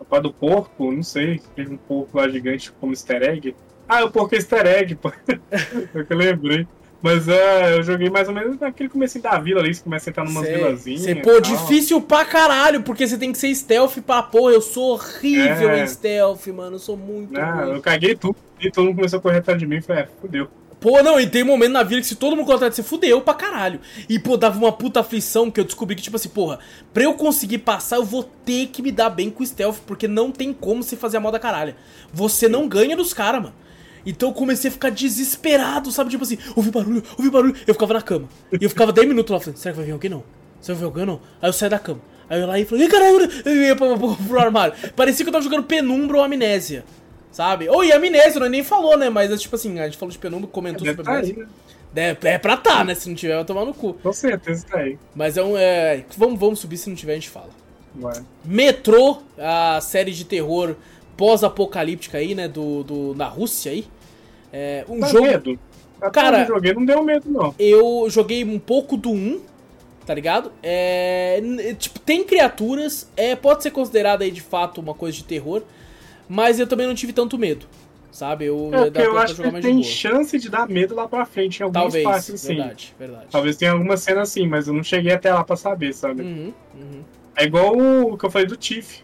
Speaker 2: Papai do porco, não sei. Teve um porco lá gigante como easter egg. Ah, o porco é easter egg, pô. O que eu lembrei. Mas é, eu joguei mais ou menos naquele comecinho da vila ali, você começa a entrar numas vilazinhas.
Speaker 1: cê- pô, difícil pra caralho, porque você tem que ser stealth pra porra. Eu sou horrível
Speaker 2: É.
Speaker 1: em stealth, mano. Eu sou muito
Speaker 2: Ah,
Speaker 1: ruim.
Speaker 2: eu caguei tudo e todo mundo começou a correr atrás de mim e falei, é, fudeu.
Speaker 1: Pô, não, e tem momento na vida que se todo mundo contratar você fudeu pra caralho. E, pô, dava uma puta aflição que eu descobri que, tipo assim, porra, pra eu conseguir passar, eu vou ter que me dar bem com o stealth, porque não tem como você fazer a moda caralho. Você não ganha dos caras, mano. Então eu comecei a ficar desesperado, sabe? Tipo assim, ouvi barulho, ouvi barulho. Eu ficava na cama. E eu ficava 10 minutos lá falando, será que vai vir alguém não? Será que vai vir alguém não? Aí eu saí da cama. Aí eu ia lá e falei, caralho, eu ia pro, pro, pro armário. Parecia que eu tava jogando penumbra ou amnésia. Sabe? Ou e amnésia, nós nem falou, né? Mas é tipo assim, a gente falou de penumbra, comentou
Speaker 2: Deve
Speaker 1: sobre
Speaker 2: tá
Speaker 1: amnésia.
Speaker 2: aí, né?
Speaker 1: É, é pra tá, né? Se não tiver, vai tomar no cu.
Speaker 2: Com certeza tá aí.
Speaker 1: Mas é um. É, vamos, vamos subir, se não tiver, a gente fala.
Speaker 2: Vai.
Speaker 1: Metrô, a série de terror pós-apocalíptica aí, né? Do, do, na Rússia aí. É, um
Speaker 2: Dá
Speaker 1: jogo.
Speaker 2: medo? Até
Speaker 1: Cara-
Speaker 2: eu joguei não deu medo, não.
Speaker 1: Eu joguei um pouco do 1, tá ligado? É, tipo, tem criaturas, é, pode ser considerado aí de fato uma coisa de terror, mas eu também não tive tanto medo, sabe? Eu,
Speaker 2: É, eu acho que
Speaker 1: de
Speaker 2: tem
Speaker 1: boa.
Speaker 2: chance de dar medo lá pra frente em alguns
Speaker 1: Talvez,
Speaker 2: assim.
Speaker 1: verdade, verdade.
Speaker 2: Talvez tenha alguma cena assim, mas eu não cheguei até lá pra saber, sabe?
Speaker 1: Uhum, uhum.
Speaker 2: É igual o que eu falei do Tiff.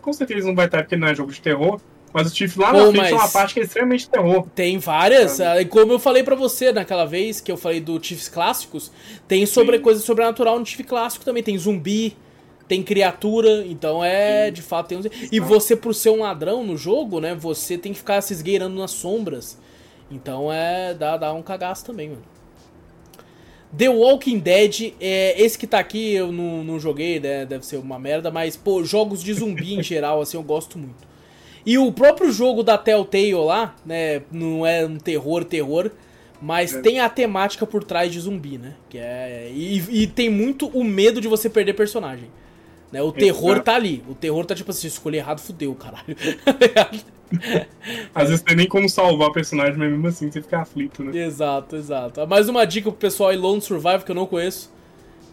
Speaker 2: Com certeza não vai estar porque não é jogo de terror, mas o Tiff lá
Speaker 1: Pô,
Speaker 2: na frente é uma parte que é extremamente terror.
Speaker 1: Tem várias,
Speaker 2: Sabe?
Speaker 1: ah, e como eu falei pra você naquela vez que eu falei do Chiefs clássicos, tem sobre
Speaker 2: Sim.
Speaker 1: coisa sobrenatural no Chief clássico também, tem zumbi, tem criatura, então é,
Speaker 2: Sim.
Speaker 1: de fato tem uns... E você por ser um ladrão no jogo, né, você tem que ficar se esgueirando nas sombras. Então é, dá, dá um cagaço também, mano. The Walking Dead, é, esse que tá aqui eu não, não joguei, né, deve ser uma merda, mas, pô, jogos de zumbi em geral, assim, eu gosto muito. E o próprio jogo da Telltale lá, né, não é um terror, terror, mas
Speaker 2: É.
Speaker 1: tem a temática por trás de zumbi, né? Que é e, e tem muito o medo de você perder personagem. Né? O terror
Speaker 2: Exato.
Speaker 1: tá ali. O terror tá tipo assim, escolher errado, fudeu, caralho. Tá
Speaker 2: Às vezes tem nem como salvar o personagem, mas mesmo assim você fica aflito, né?
Speaker 1: exato, exato. Mais uma dica pro pessoal aí, Lone Survival, que eu não conheço.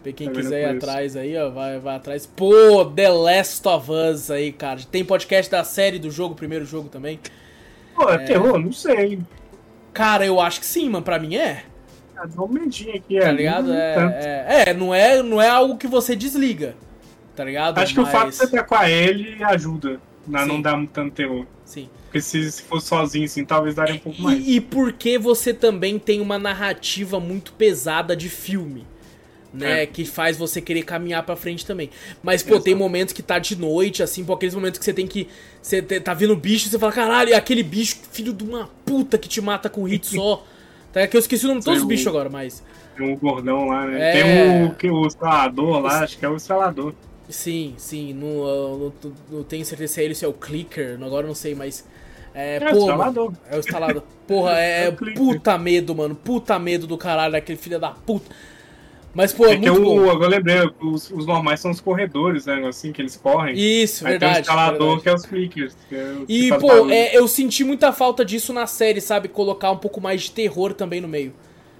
Speaker 1: Pra quem
Speaker 2: Também
Speaker 1: quiser ir atrás aí, ó, vai, vai atrás. Pô, The Last of Us aí, cara. Tem podcast da série do jogo, primeiro jogo também.
Speaker 2: Pô, é, terror? Não sei.
Speaker 1: Cara, eu acho que sim, mano. Pra mim é.
Speaker 2: Ah, dá um medinho aqui,
Speaker 1: Tá
Speaker 2: é.
Speaker 1: ligado?
Speaker 2: não
Speaker 1: É, é, é, não é, não é algo que você desliga. Tá ligado?
Speaker 2: Acho que o fato de você estar com a Ellie ajuda a
Speaker 1: Sim.
Speaker 2: não dar tanto terror.
Speaker 1: Sim.
Speaker 2: Porque se, se fosse sozinho, assim, talvez daria um pouco mais.
Speaker 1: E, porque você também tem uma narrativa muito pesada de filme. Né,
Speaker 2: É.
Speaker 1: que faz você querer caminhar pra frente também. Mas, pô, tem
Speaker 2: Exato.
Speaker 1: momentos que tá de noite, assim, pô, aqueles momentos que você tem que. Você tá vendo bicho e você fala, caralho, é aquele bicho, filho de uma puta que te mata com um hit só. Tá, que eu esqueci o nome de todos os bichos agora, mas.
Speaker 2: Tem um gordão lá, né?
Speaker 1: É.
Speaker 2: Tem o, que, o instalador lá, acho que é o instalador.
Speaker 1: Sim, sim, não, eu não, tenho certeza se é ele se é o clicker, agora eu não sei, mas. É,
Speaker 2: É,
Speaker 1: pô,
Speaker 2: o instalador.
Speaker 1: mano, é o instalador. Porra, é,
Speaker 2: É clicker.
Speaker 1: puta medo, mano. Puta medo do caralho daquele filho da puta. Mas, pô, é,
Speaker 2: É que
Speaker 1: muito
Speaker 2: o,
Speaker 1: bom.
Speaker 2: agora eu lembrei, os, os normais são os corredores, né? Assim, que eles correm.
Speaker 1: Isso,
Speaker 2: Aí tem o
Speaker 1: verdade.
Speaker 2: instalador,
Speaker 1: verdade.
Speaker 2: que é os clickers. que é
Speaker 1: E, pô, é, eu senti muita falta disso na série, sabe? Colocar um pouco mais de terror também no meio.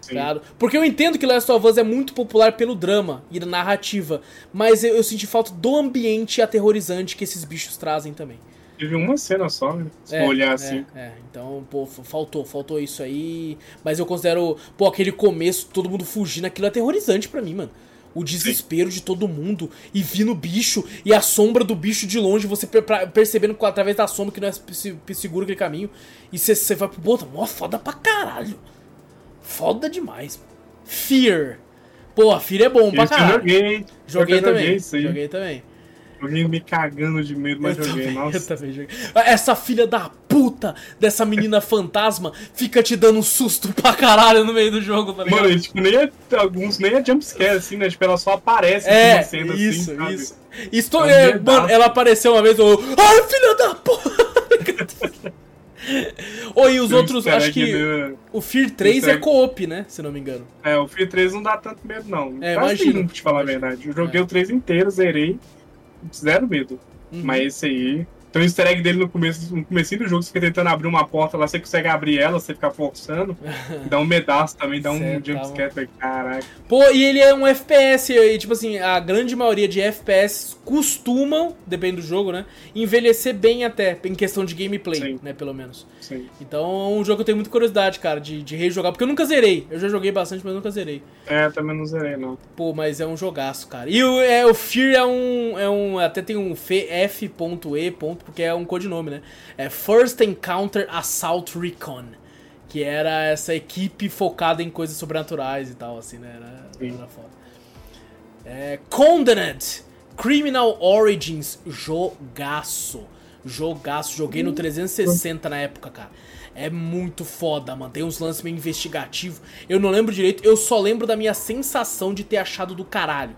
Speaker 2: Sim.
Speaker 1: Ligado? Porque eu entendo que Last of Us é muito popular pelo drama e da narrativa, mas eu, eu senti falta do ambiente aterrorizante que esses bichos trazem também.
Speaker 2: Tive uma cena só, né? Se
Speaker 1: É,
Speaker 2: olhar
Speaker 1: é,
Speaker 2: assim.
Speaker 1: É, então, pô, faltou, faltou isso aí. Mas eu considero, pô, aquele começo, todo mundo fugindo, aquilo é aterrorizante pra mim, mano. O desespero de todo mundo e vindo o bicho e a sombra do bicho de longe, você percebendo através da sombra que não é se- se- seguro aquele caminho. E você- você vai pro bota, mó foda pra caralho. Foda demais. mano. Fear. Pô, Fear é bom pra
Speaker 2: Esse eu
Speaker 1: caralho.
Speaker 2: joguei.
Speaker 1: Joguei também.
Speaker 2: aí.
Speaker 1: Joguei também.
Speaker 2: Joguei me cagando de medo, mas
Speaker 1: Eu
Speaker 2: joguei.
Speaker 1: também,
Speaker 2: Nossa.
Speaker 1: eu também joguei. Essa filha da puta dessa menina fantasma fica te dando um susto pra caralho no meio do jogo, tá ligado?
Speaker 2: Mano, e, tipo, nem é, alguns nem é jumpscare, assim, né? Tipo, ela só aparece
Speaker 1: é,
Speaker 2: cena
Speaker 1: isso,
Speaker 2: assim, sabe?
Speaker 1: isso. Isso,
Speaker 2: É
Speaker 1: é, mano, ela apareceu uma vez, eu, ai, filha da puta! Oi, e os
Speaker 2: Tem
Speaker 1: outros, acho que
Speaker 2: meio-
Speaker 1: o Fear 3
Speaker 2: easter
Speaker 1: é co-op, né? Se não me engano.
Speaker 2: É, o Fear 3 não dá tanto medo, não.
Speaker 1: É,
Speaker 2: Quase
Speaker 1: imagino.
Speaker 2: nenhum, pra te falar a verdade. Eu joguei o 3 inteiro, zerei. Zero medo.
Speaker 1: Uhum.
Speaker 2: Mas esse aí. Tem um easter egg dele no começo, no comecinho do jogo, você fica tentando abrir uma porta lá, você consegue abrir ela, você fica forçando. dá um medaço também, dá um
Speaker 1: tá
Speaker 2: jumpscare. falei, Caraca.
Speaker 1: Pô, e ele é um FPS, e tipo assim, a grande maioria de FPS costumam, depende do jogo, né? Envelhecer bem até, em questão de gameplay,
Speaker 2: Sim.
Speaker 1: né? Pelo menos.
Speaker 2: Sim.
Speaker 1: Então é um jogo que eu tenho muita curiosidade, cara, de, de rejogar, porque eu nunca zerei. Eu já joguei bastante, mas nunca zerei.
Speaker 2: É, também não zerei, não.
Speaker 1: Pô, mas é um jogaço, cara. E o, é, o Fear é um, é um. Até tem um F.E. porque é um codinome, né? É First Encounter Assault Recon. Que era essa equipe focada em coisas sobrenaturais e tal, assim, né? Era, era foda. É, Condened Criminal Origins Jogaço. Jogaço. Joguei no 360 na época, cara. É muito foda, mano. Tem uns lances meio investigativos. Eu não lembro direito, eu só lembro da minha sensação de ter achado do caralho.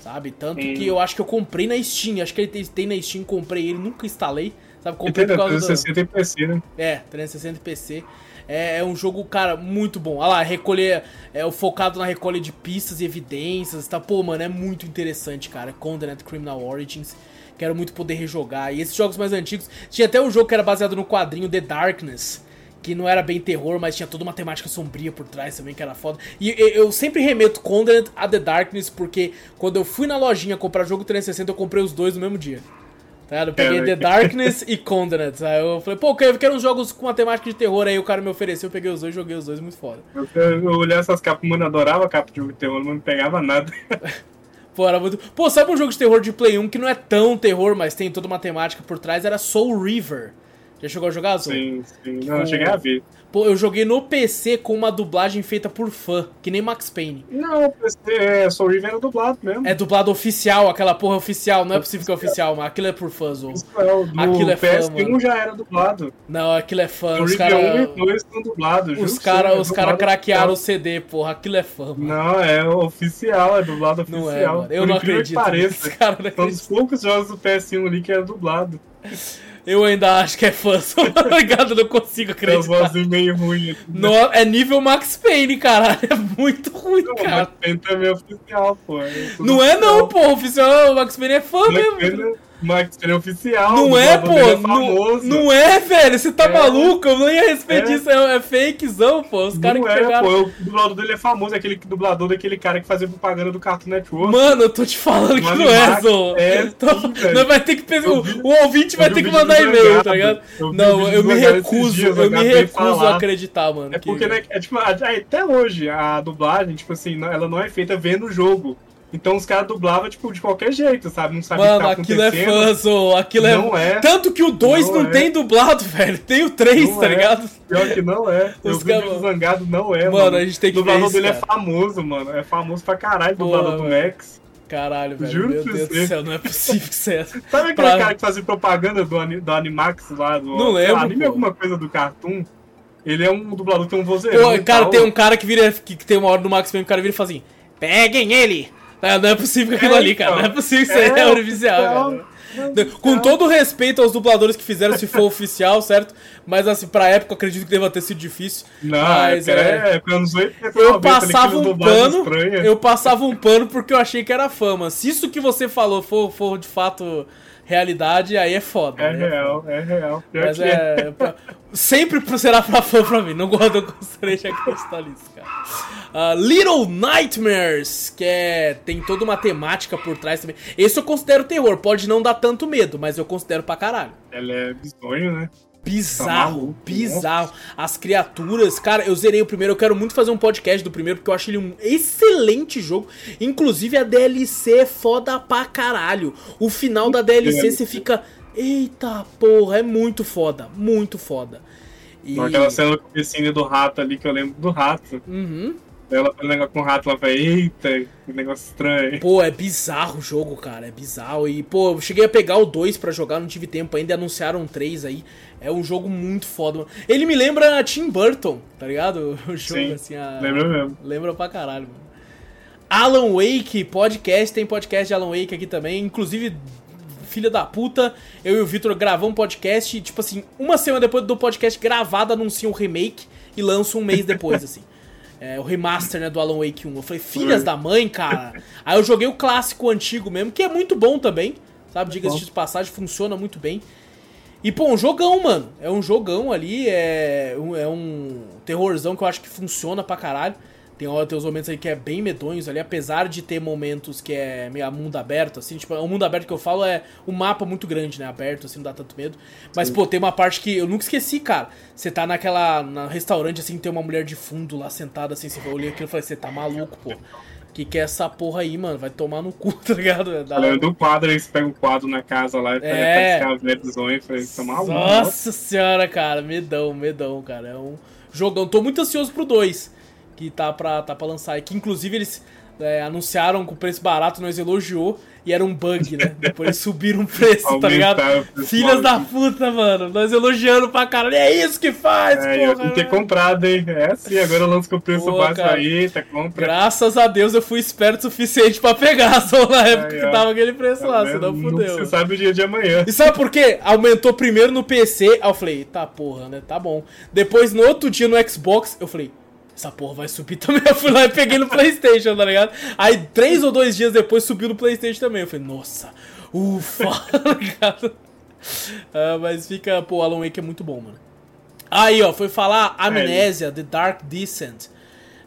Speaker 1: Sabe? Tanto
Speaker 2: Sim.
Speaker 1: que eu acho que eu comprei na Steam. Acho que ele tem, na Steam, comprei ele, nunca instalei. Sabe? Comprei por causa do.
Speaker 2: 360 e PC, né?
Speaker 1: É, 360 e PC. É, é um jogo, cara, muito bom. Olha lá, recolher. É o focado na recolha de pistas e evidências. Tá? Pô, mano, é muito interessante, cara. Condened Criminal Origins. Quero muito poder rejogar. E esses jogos mais antigos. Tinha até um jogo que era baseado no quadrinho The Darkness. Que não era bem terror, mas tinha toda uma temática sombria por trás também, que era foda. E eu, eu sempre remeto Condened a The Darkness, porque quando eu fui na lojinha comprar jogo 360, eu comprei os dois no mesmo dia. Tá ligado? Eu peguei
Speaker 2: É,
Speaker 1: The
Speaker 2: né?
Speaker 1: Darkness e Condened. Aí eu falei, pô, eu quero uns jogos com uma temática de terror. Aí o cara me ofereceu, eu peguei os dois, joguei os dois, muito foda.
Speaker 2: Eu, eu olhava essas capas, mano, eu adorava capa de jogo de terror, não pegava nada.
Speaker 1: Pô, era muito. Pô, sabe um jogo de terror de Play 1 que não é tão terror, mas tem toda uma temática por trás? Era Soul River. Já chegou a jogar, Azul?
Speaker 2: Sim, sim. Não, eu cheguei a ver.
Speaker 1: Pô, eu joguei no PC com uma dublagem feita por fã, que nem Max Payne.
Speaker 2: Não, o PC, é, Soul River era dublado mesmo.
Speaker 1: É dublado oficial, aquela porra oficial. Não é possível que é oficial, mas aquilo é por fã.
Speaker 2: Isso é, o
Speaker 1: Aquilo é fã,
Speaker 2: PS1
Speaker 1: mano.
Speaker 2: já era dublado.
Speaker 1: Não, aquilo é fã.
Speaker 2: Soul
Speaker 1: Os caras.
Speaker 2: 1 e 2 são dublados.
Speaker 1: Os caras
Speaker 2: é
Speaker 1: os cara craquearam o. CD, porra. Aquilo é fã, mano.
Speaker 2: Não, é oficial, é dublado
Speaker 1: Não
Speaker 2: oficial.
Speaker 1: é, mano. Eu
Speaker 2: Por
Speaker 1: não acredito.
Speaker 2: Que pareça.
Speaker 1: Cara não
Speaker 2: São
Speaker 1: acredita.
Speaker 2: dos poucos jogos do PS1 ali que era dublado.
Speaker 1: Eu ainda acho que é fã, só ligado, não consigo
Speaker 2: Tem as
Speaker 1: acreditar.
Speaker 2: vozes meio ruins.
Speaker 1: No, é nível Max Payne, caralho. É muito ruim,
Speaker 2: Não,
Speaker 1: cara.
Speaker 2: mas tem também oficial, pô. é
Speaker 1: Não é não, pô. O oficial o Max Payne é fã
Speaker 2: Max
Speaker 1: mesmo.
Speaker 2: Payne- Max Payne é oficial.
Speaker 1: Não é,
Speaker 2: dublador
Speaker 1: pô.
Speaker 2: é
Speaker 1: não,
Speaker 2: famoso.
Speaker 1: não é, velho. Você tá
Speaker 2: É.
Speaker 1: maluco? Eu não ia respeitar
Speaker 2: É.
Speaker 1: isso. É, é fakezão, pô. Os caras
Speaker 2: Não
Speaker 1: que
Speaker 2: é,
Speaker 1: pegaram.
Speaker 2: pô. O dublador dele é famoso, é aquele dublador daquele cara que fazia propaganda do Cartoon Network.
Speaker 1: Mano, eu tô te falando que não é, Zô.
Speaker 2: é,
Speaker 1: Tô-. Nós vai ter que pensar.
Speaker 2: Vi-
Speaker 1: o ouvinte vai ter que mandar e-mail, tá ligado?
Speaker 2: Eu
Speaker 1: Não, eu me recuso,
Speaker 2: dias,
Speaker 1: eu me recuso a acreditar, mano.
Speaker 2: É
Speaker 1: que-
Speaker 2: porque, né, é, tipo, a- até hoje, a dublagem, tipo assim, não- ela não é feita vendo o jogo. Então os caras dublavam, tipo, de qualquer jeito, sabe? Não sabia o
Speaker 1: Mano,
Speaker 2: que tá
Speaker 1: aquilo é
Speaker 2: acontecendo.
Speaker 1: fã, Zô. Aquilo é.
Speaker 2: Não é.
Speaker 1: Tanto que o 2 não,
Speaker 2: Não é.
Speaker 1: tem dublado, velho. Tem o 3,
Speaker 2: Não
Speaker 1: tá
Speaker 2: é.
Speaker 1: ligado?
Speaker 2: Pior que não é. Eu
Speaker 1: Os
Speaker 2: vi o do Zangado, não é,
Speaker 1: Mano,
Speaker 2: mano.
Speaker 1: a gente tem que
Speaker 2: O dublador dele
Speaker 1: cara.
Speaker 2: é famoso, mano. É famoso pra caralho, o
Speaker 1: Porra,
Speaker 2: dublador do
Speaker 1: velho.
Speaker 2: Max.
Speaker 1: Caralho, velho.
Speaker 2: Juro
Speaker 1: Meu Deus do céu, não é possível que você é.
Speaker 2: Sabe aquele
Speaker 1: Pra-
Speaker 2: cara que fazia propaganda do, do Animax lá? Do,
Speaker 1: Não
Speaker 2: lá,
Speaker 1: lembro,
Speaker 2: Anime
Speaker 1: pô.
Speaker 2: alguma coisa do Cartoon. Ele é um dublador que tem um vozeirão
Speaker 1: Pô, cara, tem um cara que vira. Que, que tem uma hora do Max Payne, o cara vira e fala assim: Peguem ele! É, não é possível aquilo
Speaker 2: É,
Speaker 1: ali, cara.
Speaker 2: então.
Speaker 1: Não é possível que isso
Speaker 2: É,
Speaker 1: aí é oficial,
Speaker 2: oficial.
Speaker 1: cara. Com todo o respeito aos dubladores que fizeram, se for oficial, certo? Mas assim, pra época, acredito que deva ter sido difícil.
Speaker 2: Não,
Speaker 1: Mas,
Speaker 2: é,
Speaker 1: é.
Speaker 2: é, é anos 80,
Speaker 1: Eu
Speaker 2: 90, ali,
Speaker 1: passava
Speaker 2: aqueles
Speaker 1: um pano, eu passava um pano porque eu achei que era fama. Se isso que você falou for, for de fato realidade, aí é foda.
Speaker 2: É
Speaker 1: foda.
Speaker 2: real, é real. Pior
Speaker 1: Mas
Speaker 2: é.
Speaker 1: é. pra- sempre será pra fã pra mim. Não gosto, eu gostaria de acreditar nisso, cara. Ah, Little Nightmares, que é. Tem toda uma temática por trás também. Esse eu considero terror. Pode não dar tanto medo, mas eu considero pra caralho.
Speaker 2: Ela é bizonho, né?
Speaker 1: Bizarro,
Speaker 2: Tá
Speaker 1: bizarro. As criaturas, cara, eu zerei o primeiro. Eu quero muito fazer um podcast do primeiro, porque eu acho ele um excelente jogo. Inclusive a DLC é foda pra caralho. O final da DLC você fica. Eita porra, é muito foda, muito foda. E...
Speaker 2: Aquela cena do do rato ali, que eu lembro do rato.
Speaker 1: Uhum.
Speaker 2: Ela faz um negócio com o rato, ela fala, eita, que negócio estranho.
Speaker 1: Pô, é bizarro o jogo, cara, é bizarro. E, pô, eu cheguei a pegar o 2 pra jogar, não tive tempo ainda, anunciaram um 3 aí. É um jogo muito foda. mano. Ele me lembra Tim Burton, tá ligado? O jogo,
Speaker 2: Sim,
Speaker 1: assim, a...
Speaker 2: lembra mesmo.
Speaker 1: Lembra pra caralho, mano. Alan Wake, podcast, tem podcast de Alan Wake aqui também. Inclusive, filha da puta, eu e o Victor gravamos um podcast e, tipo assim, uma semana depois do podcast gravado, anunciam um remake e lançam um mês depois, assim. É, o remaster, né, do Alan Wake 1. Eu falei, filhas da mãe, cara. Aí eu joguei o clássico antigo mesmo, que é muito bom também, sabe? Diga-se
Speaker 2: bom.
Speaker 1: de passagem, funciona muito bem. E, pô, um jogão, mano. É um jogão ali, é um, é um terrorzão que eu acho que funciona pra caralho. Tem, tem os momentos aí que é bem medonhos ali, apesar de ter momentos que é meio mundo aberto, assim. Tipo, o mundo aberto que eu falo é um mapa muito grande, né? Aberto, assim, não dá tanto medo. Mas, pô, tem uma parte que eu nunca esqueci, cara. Você tá naquela. na restaurante, assim, tem uma mulher de fundo lá sentada, assim. Você olhei aquilo e falei, você tá maluco, pô. Que que é essa porra aí, mano? Vai tomar no cu, tá ligado? É da
Speaker 2: Eu lembro do quadro, aí você pega o quadro na casa lá e
Speaker 1: É.
Speaker 2: é. as visões e falei, tá maluco.
Speaker 1: Nossa senhora, cara, medão, medão, cara. É um jogão. Tô muito ansioso pro 2, que tá pra, tá pra lançar. E que inclusive eles é, anunciaram com preço barato, nós elogiou, e era um bug, né? Depois eles subiram o preço, tá ligado? Filhas da puta, mano. Nós elogiando pra caralho. É isso que faz,
Speaker 2: É, eu
Speaker 1: porra.
Speaker 2: tenho que ter
Speaker 1: né?
Speaker 2: comprado, hein? É assim, agora eu lanço com o preço
Speaker 1: Pô,
Speaker 2: baixo
Speaker 1: cara.
Speaker 2: aí, tá compra.
Speaker 1: Graças a Deus eu fui esperto o suficiente pra pegar só na época
Speaker 2: Aí,
Speaker 1: que tava aquele preço lá,
Speaker 2: Tá
Speaker 1: senão
Speaker 2: vendo?
Speaker 1: fudeu.
Speaker 2: Você sabe o dia de amanhã.
Speaker 1: E sabe por quê? Aumentou primeiro no PC, aí eu falei, tá porra, né? Tá bom. Depois, no outro dia no Xbox, eu falei, essa porra vai subir também. Eu fui lá e peguei no Playstation, tá ligado? Aí, três ou dois dias depois, subiu no Playstation também. Eu falei, nossa, ufa, tá ligado? Ah, mas fica, pô, Alan Wake é muito bom, mano. Aí, ó, foi falar Amnésia, The Dark Descent.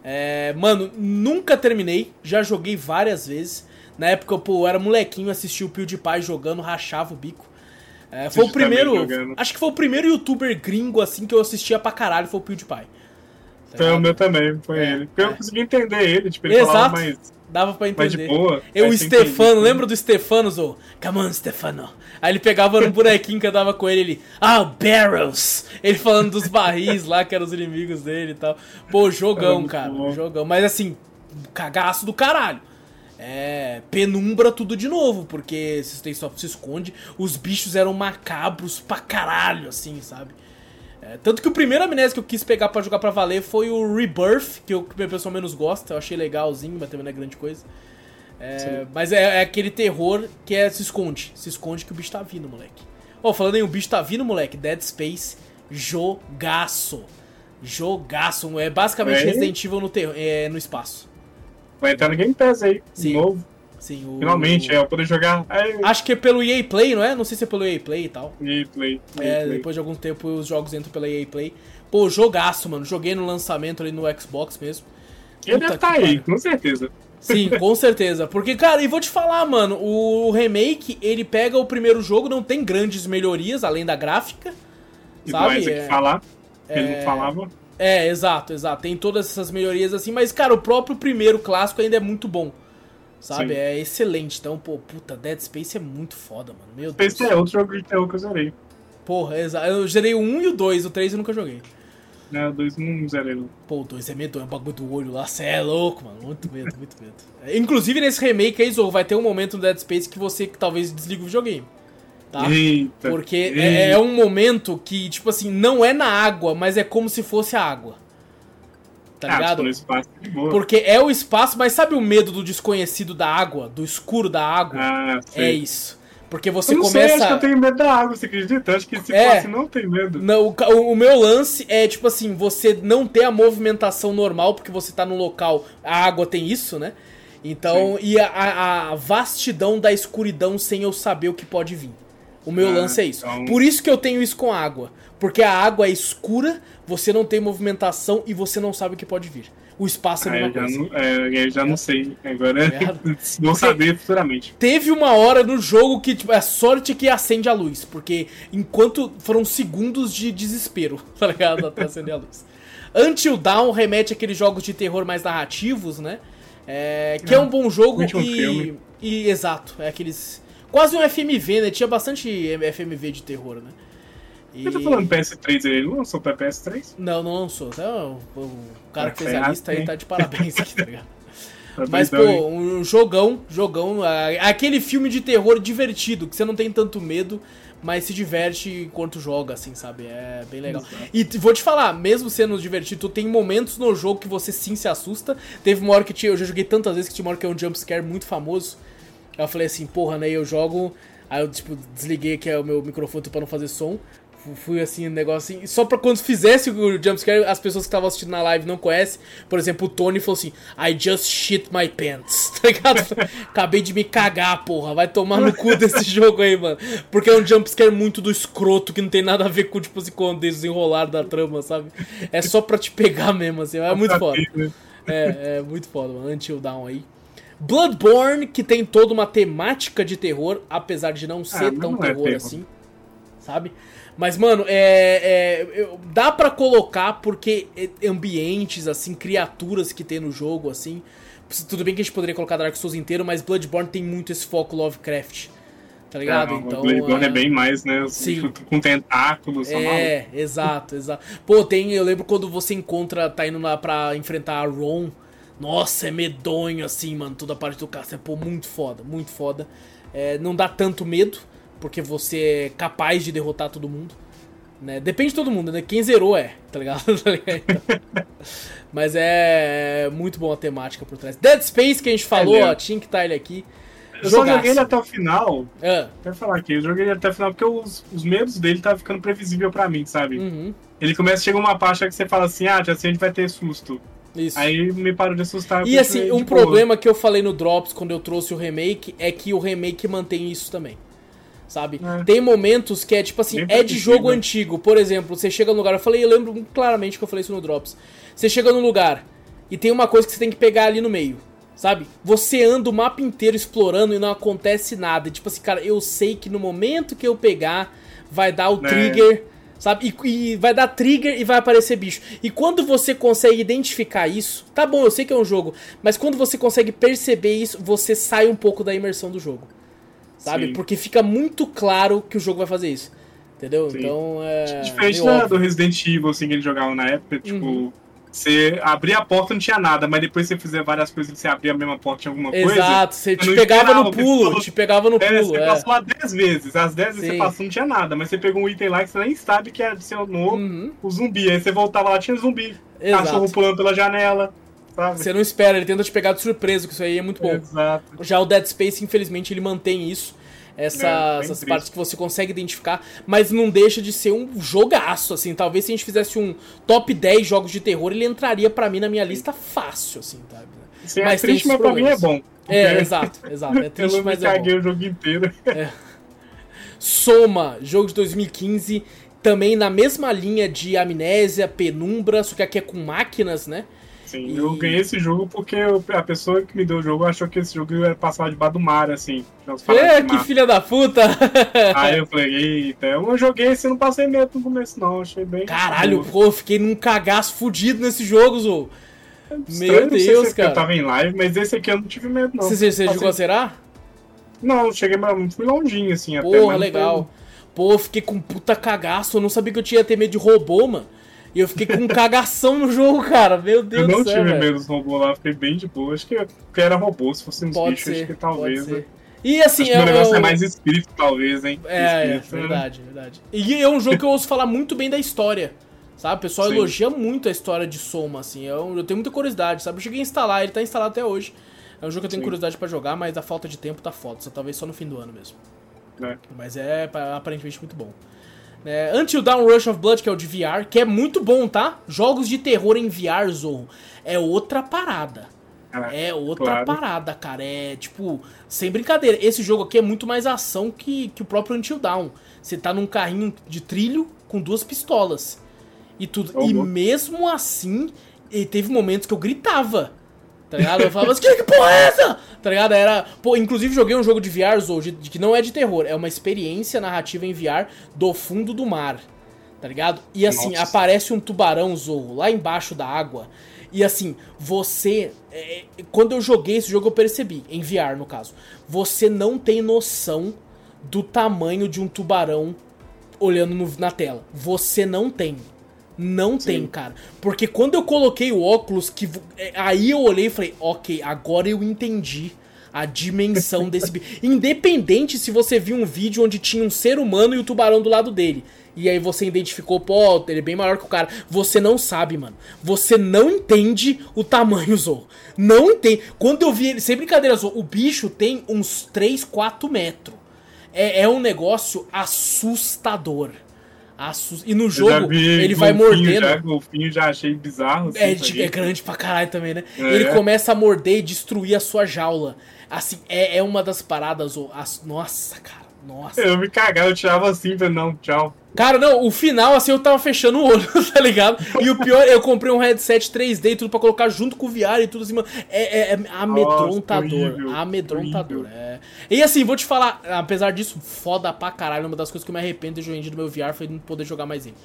Speaker 1: É, mano, nunca terminei, já joguei várias vezes. Na época, pô, eu era molequinho, assisti o PewDiePie jogando, rachava o bico. É, foi o
Speaker 2: também
Speaker 1: primeiro. Acho que foi o primeiro youtuber gringo assim que eu assistia pra caralho, foi o PewDiePie. Tá
Speaker 2: Foi o meu também, foi
Speaker 1: É,
Speaker 2: ele. Porque
Speaker 1: é.
Speaker 2: eu consegui entender ele, tipo, ele
Speaker 1: Exato.
Speaker 2: falava mais,
Speaker 1: Dava pra entender.
Speaker 2: de boa.
Speaker 1: Eu, o Stefano,
Speaker 2: entendia.
Speaker 1: lembra do Stefano, Zo? Come on, Stefano. Aí ele pegava no bonequinho que andava com ele, ele. Ah, barrels! Ele falando dos barris lá, que eram os inimigos dele e tal. Pô, jogão, cara.
Speaker 2: bom.
Speaker 1: Jogão. Mas assim, cagaço do caralho. É. Penumbra tudo de novo, porque se tem só se esconde, os bichos eram macabros pra caralho, assim, sabe? É, tanto que o primeiro amnésia que eu quis pegar pra jogar pra valer foi o Rebirth, que eu, que a pessoa menos gosta, eu achei legalzinho, mas também não é grande coisa. É, mas é, é aquele terror que é se esconde. Se esconde que o bicho tá vindo, moleque. Ó, falando em o bicho tá vindo, moleque, Dead Space, jogaço. Jogaço. É basicamente
Speaker 2: É?
Speaker 1: Resident Evil no, ter- é, no espaço.
Speaker 2: Vai entrar no Game Pass aí,
Speaker 1: Sim.
Speaker 2: novo.
Speaker 1: Sim, o...
Speaker 2: Finalmente, é, eu poder jogar. Aí,
Speaker 1: Acho que é pelo EA Play, não é? Não sei se é pelo EA Play e tal.
Speaker 2: EA Play. EA
Speaker 1: É,
Speaker 2: Play.
Speaker 1: depois de algum tempo os jogos entram pela EA Play. Pô, jogaço, mano. Joguei no lançamento ali no Xbox mesmo.
Speaker 2: Ele
Speaker 1: Puta
Speaker 2: deve estar
Speaker 1: que
Speaker 2: aí, com certeza.
Speaker 1: Sim, com certeza. Porque, cara, e vou te falar, mano, o remake, ele pega o primeiro jogo, não tem grandes melhorias, além da gráfica.
Speaker 2: Igual
Speaker 1: Sabe?
Speaker 2: essa
Speaker 1: É-
Speaker 2: que falar. Ele
Speaker 1: é-
Speaker 2: não falava.
Speaker 1: É, exato, exato. Tem todas essas melhorias assim, mas, cara, o próprio primeiro clássico ainda é muito bom. Sabe?
Speaker 2: Sim.
Speaker 1: É excelente. Então, pô, puta, Dead Space é muito foda, mano. Meu Deus.
Speaker 2: Esse é outro jogo de terror que eu zerei.
Speaker 1: Porra, exa- eu gerei o 1 e o 2, o 3 eu nunca joguei.
Speaker 2: Né, o 2 não zerei.
Speaker 1: Pô, o 2 é medonho, é um bagulho do olho lá, cê é louco, mano. Muito medo, muito medo. É, Inclusive, nesse remake aí, Zorro, vai ter um momento no Dead Space que você que talvez desliga o videogame. Tá?
Speaker 2: Eita.
Speaker 1: Porque
Speaker 2: eita.
Speaker 1: é, é um momento que, tipo assim, não é na água, mas é como se fosse a água. Tá
Speaker 2: Ah,
Speaker 1: ligado?
Speaker 2: tipo, no espaço, de boa.
Speaker 1: Porque é o espaço, mas sabe o medo do desconhecido da água? Do escuro da água?
Speaker 2: Ah, sei.
Speaker 1: é isso. Porque você
Speaker 2: eu não
Speaker 1: começa.
Speaker 2: sei, acho que eu tenho medo da água, você acredita? Eu acho que se
Speaker 1: É.
Speaker 2: fosse, não tem medo.
Speaker 1: Não, o, o meu lance é, tipo assim, você não ter a movimentação normal, porque você tá num local, a água tem isso, né? Então, e a, a- a vastidão da escuridão sem eu saber o que pode vir. O meu
Speaker 2: Ah,
Speaker 1: lance é isso.
Speaker 2: então-
Speaker 1: Por isso que eu tenho isso com a água. Porque a água é escura, você não tem movimentação e você não sabe o que pode vir. O espaço é a
Speaker 2: Ah,
Speaker 1: mesma
Speaker 2: eu já,
Speaker 1: coisa.
Speaker 2: não, é, eu já não sei. Agora
Speaker 1: Tá
Speaker 2: vou saber futuramente.
Speaker 1: Teve uma hora no jogo que, tipo, é sorte que acende a luz, porque enquanto foram segundos de desespero, tá ligado? Até acender a luz. Until Dawn remete àqueles jogos de terror mais narrativos, né? É, que é, um bom jogo
Speaker 2: um
Speaker 1: e, e. Exato, é aqueles. Quase um FMV, né? Tinha bastante FMV de terror, né? E...
Speaker 2: Eu tô falando PS3, ele não lançou pra PS3?
Speaker 1: Não, não lançou. Então, o cara que
Speaker 2: Tá
Speaker 1: fez a
Speaker 2: ferrado,
Speaker 1: lista aí tá de parabéns aqui, tá ligado?
Speaker 2: Tá
Speaker 1: Mas, pô, um jogão, jogão. Aquele filme de terror divertido, que você não tem tanto medo, mas se diverte enquanto joga, assim, sabe? É bem legal.
Speaker 2: Exato.
Speaker 1: E vou te falar, mesmo sendo divertido, tem momentos no jogo que você sim se assusta. Teve uma hora que tinha, eu já joguei tantas vezes que tinha uma hora que é um jumpscare muito famoso. Eu falei assim, porra, né? Eu jogo. Aí eu, tipo, desliguei aqui o meu microfone pra não fazer som. Fu- Fui assim, um negócio assim. Só pra quando fizesse o jumpscare, as pessoas que estavam assistindo na live não conhecem. Por exemplo, o Tony falou assim: I just shit my pants. Tá ligado? Acabei de me cagar, porra. Vai tomar no cu desse jogo aí, mano. Porque é um jumpscare muito do escroto que não tem nada a ver com, tipo, assim, com o desenrolar da trama, sabe? É só pra te pegar mesmo, assim. É muito foda. É, é muito foda, mano. Until Down aí. Bloodborne, que tem toda uma temática de terror, apesar de não ser
Speaker 2: mas
Speaker 1: tão
Speaker 2: não é
Speaker 1: terror
Speaker 2: terror.
Speaker 1: assim. Sabe? Mas, mano, é, é, dá pra colocar porque é- ambientes, assim, criaturas que tem no jogo, assim. Tudo bem que a gente poderia colocar Dark Souls inteiro, mas Bloodborne tem muito esse foco Lovecraft. Tá ligado?
Speaker 2: Não,
Speaker 1: então.
Speaker 2: Bloodborne
Speaker 1: é-
Speaker 2: é bem mais, né?
Speaker 1: Sim.
Speaker 2: Junto Com tentáculos, tá
Speaker 1: é, exato, exato. Pô, tem. Eu lembro quando você encontra, tá indo lá pra enfrentar a Ron. Nossa, é medonho assim, mano. Toda a parte do castelo. Pô, muito foda, muito foda. É, não dá tanto medo, porque você é capaz de derrotar todo mundo. Né? Depende de todo mundo, né? Quem zerou é, tá ligado? Tá? Mas é muito boa a temática por trás. Dead Space que a gente falou,
Speaker 2: mesmo.
Speaker 1: ó, tinha que estar ele aqui.
Speaker 2: Eu só joguei ele até o final.
Speaker 1: Ah,
Speaker 2: Quero falar aqui, eu joguei ele até o final porque os, os medos dele estavam ficando previsível pra mim, sabe?
Speaker 1: uhum,
Speaker 2: Ele começa, chega uma parte que você fala assim, ah, já sei onde vai ter susto.
Speaker 1: Isso.
Speaker 2: Aí me parou de assustar.
Speaker 1: E assim,
Speaker 2: continuei
Speaker 1: um
Speaker 2: boa.
Speaker 1: problema que eu falei no Drops quando eu trouxe o remake é que o remake mantém isso também. Sabe?
Speaker 2: É.
Speaker 1: Tem momentos que é tipo assim,
Speaker 2: Bem
Speaker 1: é de jogo antigo. Por exemplo, você chega no lugar, eu falei, eu lembro claramente que eu falei isso no Drops. Você chega no lugar e tem uma coisa que você tem que pegar ali no meio. Sabe? Você anda o mapa inteiro explorando e não acontece nada. Tipo assim, cara, eu sei que no momento que eu pegar, vai dar o
Speaker 2: É.
Speaker 1: trigger Sabe? E, e vai dar trigger e vai aparecer bicho. E quando você consegue identificar isso, tá bom, eu sei que é um jogo, mas quando você consegue perceber isso, você sai um pouco da imersão do jogo. Sabe?
Speaker 2: Sim.
Speaker 1: Porque fica muito claro que o jogo vai fazer isso. Entendeu?
Speaker 2: Sim.
Speaker 1: Então é.
Speaker 2: Diferente da- do Resident Evil, assim, que ele jogava na época, tipo,
Speaker 1: Uhum.
Speaker 2: Você abria a porta não tinha nada, mas depois você fizer várias coisas e você abria a mesma porta tinha alguma coisa.
Speaker 1: Exato, você te pegava no pulo, te pegava no
Speaker 2: É,
Speaker 1: pulo,
Speaker 2: você
Speaker 1: é.
Speaker 2: passou lá 10 vezes. As 10 vezes você passou não tinha nada, mas você pegou um item lá que você nem sabe que adicionou
Speaker 1: Uhum,
Speaker 2: o zumbi. Aí você voltava lá, tinha zumbi. Cachorro
Speaker 1: exato.
Speaker 2: pulando pela janela. Sabe?
Speaker 1: Você não espera, ele tenta te pegar de surpresa, que isso aí é muito bom.
Speaker 2: Exato.
Speaker 1: Já o Dead Space, infelizmente, ele mantém isso. Essa,
Speaker 2: É,
Speaker 1: essas
Speaker 2: triste.
Speaker 1: partes que você consegue identificar, mas não deixa de ser um jogaço, assim. Talvez se a gente fizesse um top 10 jogos de terror, ele entraria pra mim na minha lista fácil, assim, sabe?
Speaker 2: Assim, é
Speaker 1: Mas tem
Speaker 2: triste, mas pra mim é bom.
Speaker 1: É,
Speaker 2: Porque
Speaker 1: exato, exato. É
Speaker 2: Eu
Speaker 1: triste,
Speaker 2: me
Speaker 1: mas é bom.
Speaker 2: caguei o jogo inteiro.
Speaker 1: Soma, jogo de 2015, também na mesma linha de Amnésia, Penumbra, só que aqui é com máquinas, né?
Speaker 2: Sim,
Speaker 1: E-
Speaker 2: eu ganhei esse jogo porque eu- a pessoa que me deu o jogo achou que esse jogo ia passar debaixo do mar, assim.
Speaker 1: É, que filha da puta!
Speaker 2: Aí eu falei, eita, eu joguei esse e não passei medo no começo, não. Achei bem.
Speaker 1: Caralho, pô, eu fiquei num cagaço fudido nesse jogo, Zô.
Speaker 2: Estranho,
Speaker 1: Meu
Speaker 2: sei se é
Speaker 1: Deus,
Speaker 2: porque Eu
Speaker 1: cara.
Speaker 2: tava em live, mas esse aqui eu não tive medo, não.
Speaker 1: Você, você, jogou a zerar?
Speaker 2: Não, cheguei, mas fui longinho, assim, até.
Speaker 1: Porra, legal. Pô, eu fiquei com puta cagaço. Eu não sabia que eu tinha ter medo de robô, mano. E eu fiquei com um cagação no jogo, cara. Meu
Speaker 2: Eu
Speaker 1: Deus
Speaker 2: não
Speaker 1: do céu,
Speaker 2: tive
Speaker 1: velho.
Speaker 2: medo dos robôs lá, fiquei bem de boa. Acho que, que era robô, se fosse uns
Speaker 1: Pode
Speaker 2: bichos, acho
Speaker 1: ser,
Speaker 2: que
Speaker 1: pode
Speaker 2: talvez.
Speaker 1: ser.
Speaker 2: né?
Speaker 1: E assim,
Speaker 2: Acho que o
Speaker 1: eu,
Speaker 2: negócio
Speaker 1: eu-
Speaker 2: é mais espírito, talvez, hein?
Speaker 1: É, é,
Speaker 2: Espírito, né?
Speaker 1: verdade, verdade. E é um jogo que eu ouço falar muito bem da história. Sabe? O pessoal
Speaker 2: Sim.
Speaker 1: elogia muito a história de Soma, assim. Eu, eu tenho muita curiosidade, sabe? Eu cheguei a instalar, ele tá instalado até hoje. É um jogo que eu tenho
Speaker 2: Sim.
Speaker 1: curiosidade pra jogar, mas a falta de tempo tá foda. Só talvez só no fim do ano mesmo.
Speaker 2: né?
Speaker 1: Mas é pa- aparentemente muito bom. É, Until Dawn Rush of Blood, que é o de VR, que é muito bom, tá? Jogos de terror em VR, Zorro, é outra parada.
Speaker 2: Ah,
Speaker 1: É outra
Speaker 2: claro.
Speaker 1: parada, cara. É tipo, sem brincadeira. Esse jogo aqui é muito mais ação que, que o próprio Until Dawn. Você tá num carrinho de trilho com duas pistolas. E tudo.
Speaker 2: Oh,
Speaker 1: e
Speaker 2: bom.
Speaker 1: mesmo assim, teve momentos que eu gritava. Tá ligado? Eu falava assim, que, que porra é essa? Tá ligado? Era. Pô, inclusive joguei um jogo de VR hoje, de- que não é de terror, é uma experiência narrativa em VR do fundo do mar. Tá ligado? E assim,
Speaker 2: Nossa.
Speaker 1: aparece um tubarão Zorro lá embaixo da água. E assim, você. é, é, quando eu joguei esse jogo, eu percebi, em VR no caso, você não tem noção do tamanho de um tubarão olhando no- na tela. Você não tem. Não tem, cara. Porque quando eu coloquei o óculos, que é, aí eu olhei e falei, ok, agora eu entendi a dimensão desse bicho. Independente se você viu um vídeo onde tinha um ser humano e o tubarão do lado dele. E aí você identificou, pô, ele é bem maior que o cara. Você não sabe, mano. Você não entende o tamanho, Zorro. Não entende. Quando eu vi ele, sem brincadeira, Zorro, o bicho tem uns 3, 4 metros. É, é um negócio assustador. Assus- E no jogo,
Speaker 2: vi
Speaker 1: ele vai mordendo.
Speaker 2: Já, golfinho já achei bizarro. Assim,
Speaker 1: É,
Speaker 2: aí.
Speaker 1: é grande pra caralho também, né?
Speaker 2: É.
Speaker 1: Ele começa a morder e destruir a sua jaula. Assim, é, é uma das paradas. ô, as- nossa, cara. Nossa.
Speaker 2: Eu me cagava, eu tirava assim, falei, não, tchau.
Speaker 1: Cara, não, o final, assim, eu tava fechando o olho, tá ligado? E o pior, eu comprei um headset 3D e tudo pra colocar junto com o VR e tudo assim, mano. É, é, é amedrontador.
Speaker 2: horrível,
Speaker 1: amedrontador.
Speaker 2: horrível.
Speaker 1: É. E assim, vou te falar, apesar disso, foda pra caralho. Uma das coisas que eu me arrependo de hoje do meu VR foi não poder jogar mais ele.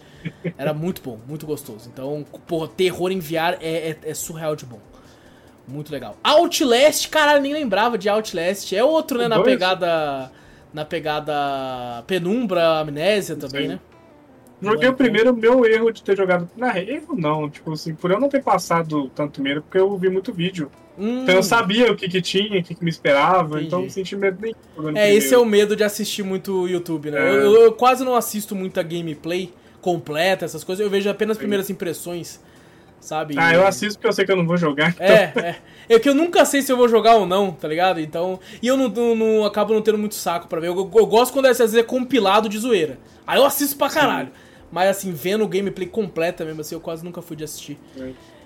Speaker 1: Era muito bom, muito gostoso. Então, porra, terror em VR é, é, é surreal de bom. Muito legal. Outlast, caralho, nem lembrava de Outlast. É outro, né, na
Speaker 2: dois?
Speaker 1: pegada. Na pegada. Penumbra, amnésia também,
Speaker 2: Sim.
Speaker 1: né?
Speaker 2: Joguei o primeiro, meu erro de ter jogado. Na erro não, tipo assim, por eu não ter passado tanto medo, porque eu vi muito vídeo.
Speaker 1: Hum,
Speaker 2: Então eu sabia o que que tinha, o que que me esperava,
Speaker 1: Entendi.
Speaker 2: então não senti medo nenhum.
Speaker 1: É, esse é
Speaker 2: primeiro.
Speaker 1: o medo de assistir muito YouTube, né?
Speaker 2: É.
Speaker 1: Eu, eu- eu quase não assisto muita gameplay completa, essas coisas. Eu vejo apenas as primeiras impressões, sabe?
Speaker 2: Ah, eu assisto porque eu sei que eu não vou jogar. então-
Speaker 1: É, é. É que eu nunca sei se eu vou jogar ou não, tá ligado? Então. E eu não, não- não- acabo não tendo muito saco pra ver. Eu, eu gosto quando às vezes é compilado de zoeira. Aí eu assisto pra caralho. Mas assim, vendo o gameplay completa mesmo assim, eu quase nunca fui de assistir.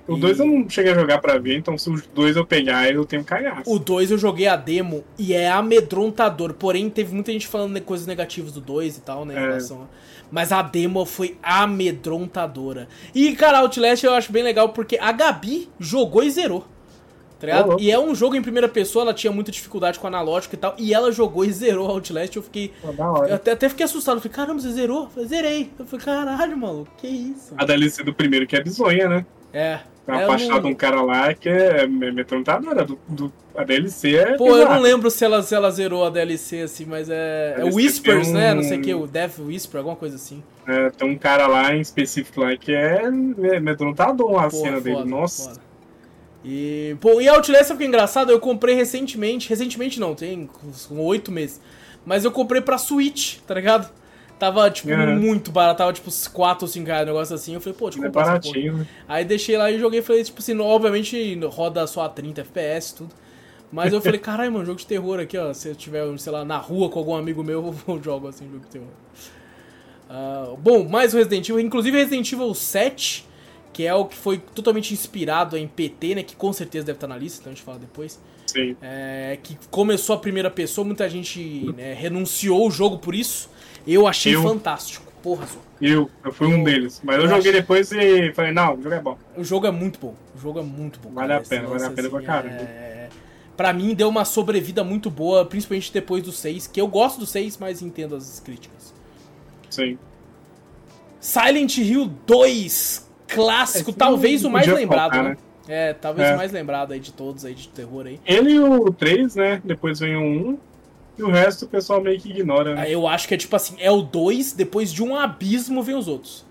Speaker 2: O 2 eu não cheguei a jogar pra ver, então se os dois eu pegar, eu tenho cagaço.
Speaker 1: O 2 eu joguei a demo e é amedrontador. Porém, teve muita gente falando de coisas negativas do 2 e tal, né?
Speaker 2: É.
Speaker 1: relação a- Mas a demo foi amedrontadora. E, cara, Outlast eu acho bem legal porque a Gabi jogou e zerou. Tá. E é um jogo em primeira pessoa, ela tinha muita dificuldade com analógico e tal. E ela jogou e zerou Outlast. Eu fiquei. Eu até, até fiquei assustado. Eu falei, caramba, você zerou? Eu falei, zerei. Eu falei, caralho, maluco, que isso?
Speaker 2: A DLC do primeiro que é bizonha, né?
Speaker 1: É.
Speaker 2: Tá
Speaker 1: É,
Speaker 2: apaixonado
Speaker 1: não-
Speaker 2: um cara lá que é metrontadora. Do, do, a DLC é.
Speaker 1: Pô, eu não lembro se ela, se ela zerou a DLC assim, mas é. É Whispers, né?
Speaker 2: um-
Speaker 1: Não sei o que, o Death Whisper, alguma coisa assim.
Speaker 2: É, tem um cara lá em específico lá que é amedrontador a
Speaker 1: Pô,
Speaker 2: cena dele.
Speaker 1: foda,
Speaker 2: Nossa.
Speaker 1: foda. E, pô, e Outlast sabe o que é engraçado? Eu comprei recentemente, recentemente não, tem oito meses. Mas eu comprei pra Switch, tá ligado? Tava, tipo,
Speaker 2: Aham.
Speaker 1: muito barato, tava, tipo, 4 ou 5 reais, um negócio assim. Eu falei, pô, eu
Speaker 2: É baratinho, né?
Speaker 1: Aí deixei lá e joguei, falei, tipo assim, obviamente roda só a 30 FPS e tudo. Mas eu falei, caralho, mano, jogo de terror aqui, ó. Se eu tiver, sei lá, na rua com algum amigo meu, eu jogo assim, jogo de terror. Uh, bom, mais o Resident Evil, inclusive Resident Evil 7, que é o que foi totalmente inspirado em PT, né? Que com certeza deve estar na lista, então a gente fala depois.
Speaker 2: Sim.
Speaker 1: É, que começou a primeira pessoa, muita gente né, renunciou o jogo por isso. Eu achei
Speaker 2: Eu.
Speaker 1: fantástico. Porra.
Speaker 2: Eu, eu fui um
Speaker 1: Eu-
Speaker 2: deles. Mas eu,
Speaker 1: eu
Speaker 2: joguei
Speaker 1: acho-
Speaker 2: depois e falei, não, o jogo é bom.
Speaker 1: O jogo é muito bom. O jogo é muito bom.
Speaker 2: Vale
Speaker 1: cara.
Speaker 2: a pena, vale a pena pra
Speaker 1: assim,
Speaker 2: caramba.
Speaker 1: É... Pra mim, deu uma sobrevida muito boa, principalmente depois do 6, que eu gosto do 6, mas entendo as críticas.
Speaker 2: Sim.
Speaker 1: Silent Hill 2, clássico,
Speaker 2: Esse
Speaker 1: talvez o mais lembrado,
Speaker 2: faltar,
Speaker 1: né? É, talvez
Speaker 2: É.
Speaker 1: o mais lembrado aí de todos aí de terror aí.
Speaker 2: Ele e o 3, né? Depois vem o 1. E o resto o pessoal meio que ignora, né?
Speaker 1: Aí Eu acho que é tipo assim, é o 2, depois de um abismo vem os outros.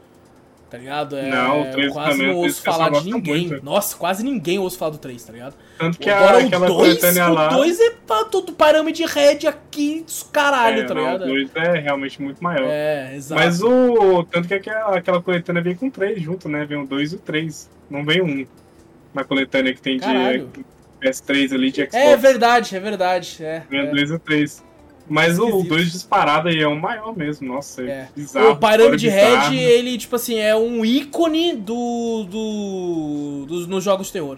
Speaker 1: Tá ligado? É,
Speaker 2: Não, o três
Speaker 1: eu quase
Speaker 2: também,
Speaker 1: não ouço falar de ninguém.
Speaker 2: muito.
Speaker 1: Nossa, quase ninguém ouço falar do 3, tá ligado?
Speaker 2: Tanto que
Speaker 1: Agora
Speaker 2: a, aquela
Speaker 1: o 2,
Speaker 2: coletânea lá.
Speaker 1: o 2 é pra todo parâmetro de red aqui, caralho,
Speaker 2: é,
Speaker 1: tá
Speaker 2: não,
Speaker 1: ligado?
Speaker 2: o 2 é realmente muito maior.
Speaker 1: É, exato.
Speaker 2: Mas o. Tanto que aquela, aquela coletânea vem com 3 junto, né? Vem o 2 e o 3. Não vem um. Na coletânea que tem de
Speaker 1: Caralho.
Speaker 2: PS3 ali de Xbox.
Speaker 1: É verdade, é verdade. É,
Speaker 2: o
Speaker 1: é.
Speaker 2: 2 e o 3. Mas o
Speaker 1: Esquisito.
Speaker 2: 2 disparado aí é o maior mesmo. Nossa, é,
Speaker 1: É.
Speaker 2: bizarro.
Speaker 1: o
Speaker 2: bizarra.
Speaker 1: Red, ele, tipo assim, é um ícone do. do. dos nos jogos de terror.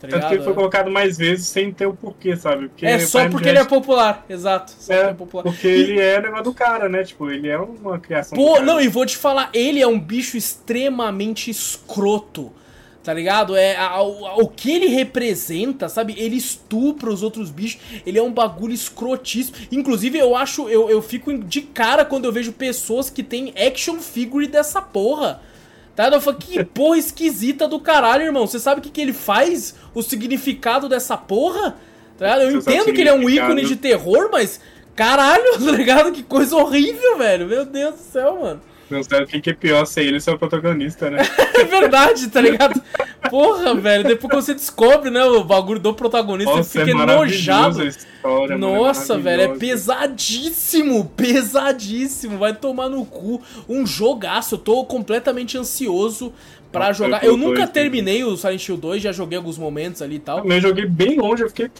Speaker 1: Tá
Speaker 2: Tanto
Speaker 1: ligado?
Speaker 2: que ele foi colocado mais vezes sem ter o porquê, sabe? Porque
Speaker 1: é só porque ele é popular, exato.
Speaker 2: É,
Speaker 1: porque é popular.
Speaker 2: Porque
Speaker 1: E-
Speaker 2: ele é negócio do cara, né? Tipo, ele é uma criação
Speaker 1: Pô, não, e vou te falar, ele é um bicho extremamente escroto. Tá ligado? É a- a- o que ele representa, sabe? Ele estupra os outros bichos. Ele é um bagulho escrotíssimo. Inclusive, eu acho, eu, eu fico de cara quando eu vejo pessoas que têm action figure dessa porra. Tá? Eu falo, que porra esquisita do caralho, irmão. Você sabe o que, que ele faz? O significado dessa porra? Tá ligado? Eu
Speaker 2: Você
Speaker 1: entendo que ele é um ícone de terror, mas. Caralho, tá ligado? Que coisa horrível, velho. Meu Deus do céu, mano.
Speaker 2: Não sei o que é pior ser ele ser o protagonista, né?
Speaker 1: É verdade, tá ligado? Porra, velho. Depois que você descobre, né, o bagulho do protagonista,
Speaker 2: Nossa,
Speaker 1: você fica
Speaker 2: é
Speaker 1: enojado.
Speaker 2: história, mano, é
Speaker 1: Nossa, velho, é pesadíssimo, pesadíssimo. Vai tomar no cu. Um jogaço. Eu tô completamente ansioso pra
Speaker 2: Nossa,
Speaker 1: jogar.
Speaker 2: eu
Speaker 1: Eu nunca
Speaker 2: doido,
Speaker 1: terminei o Silent Hill 2, já joguei alguns momentos ali e tal.
Speaker 2: Eu joguei bem longe, eu fiquei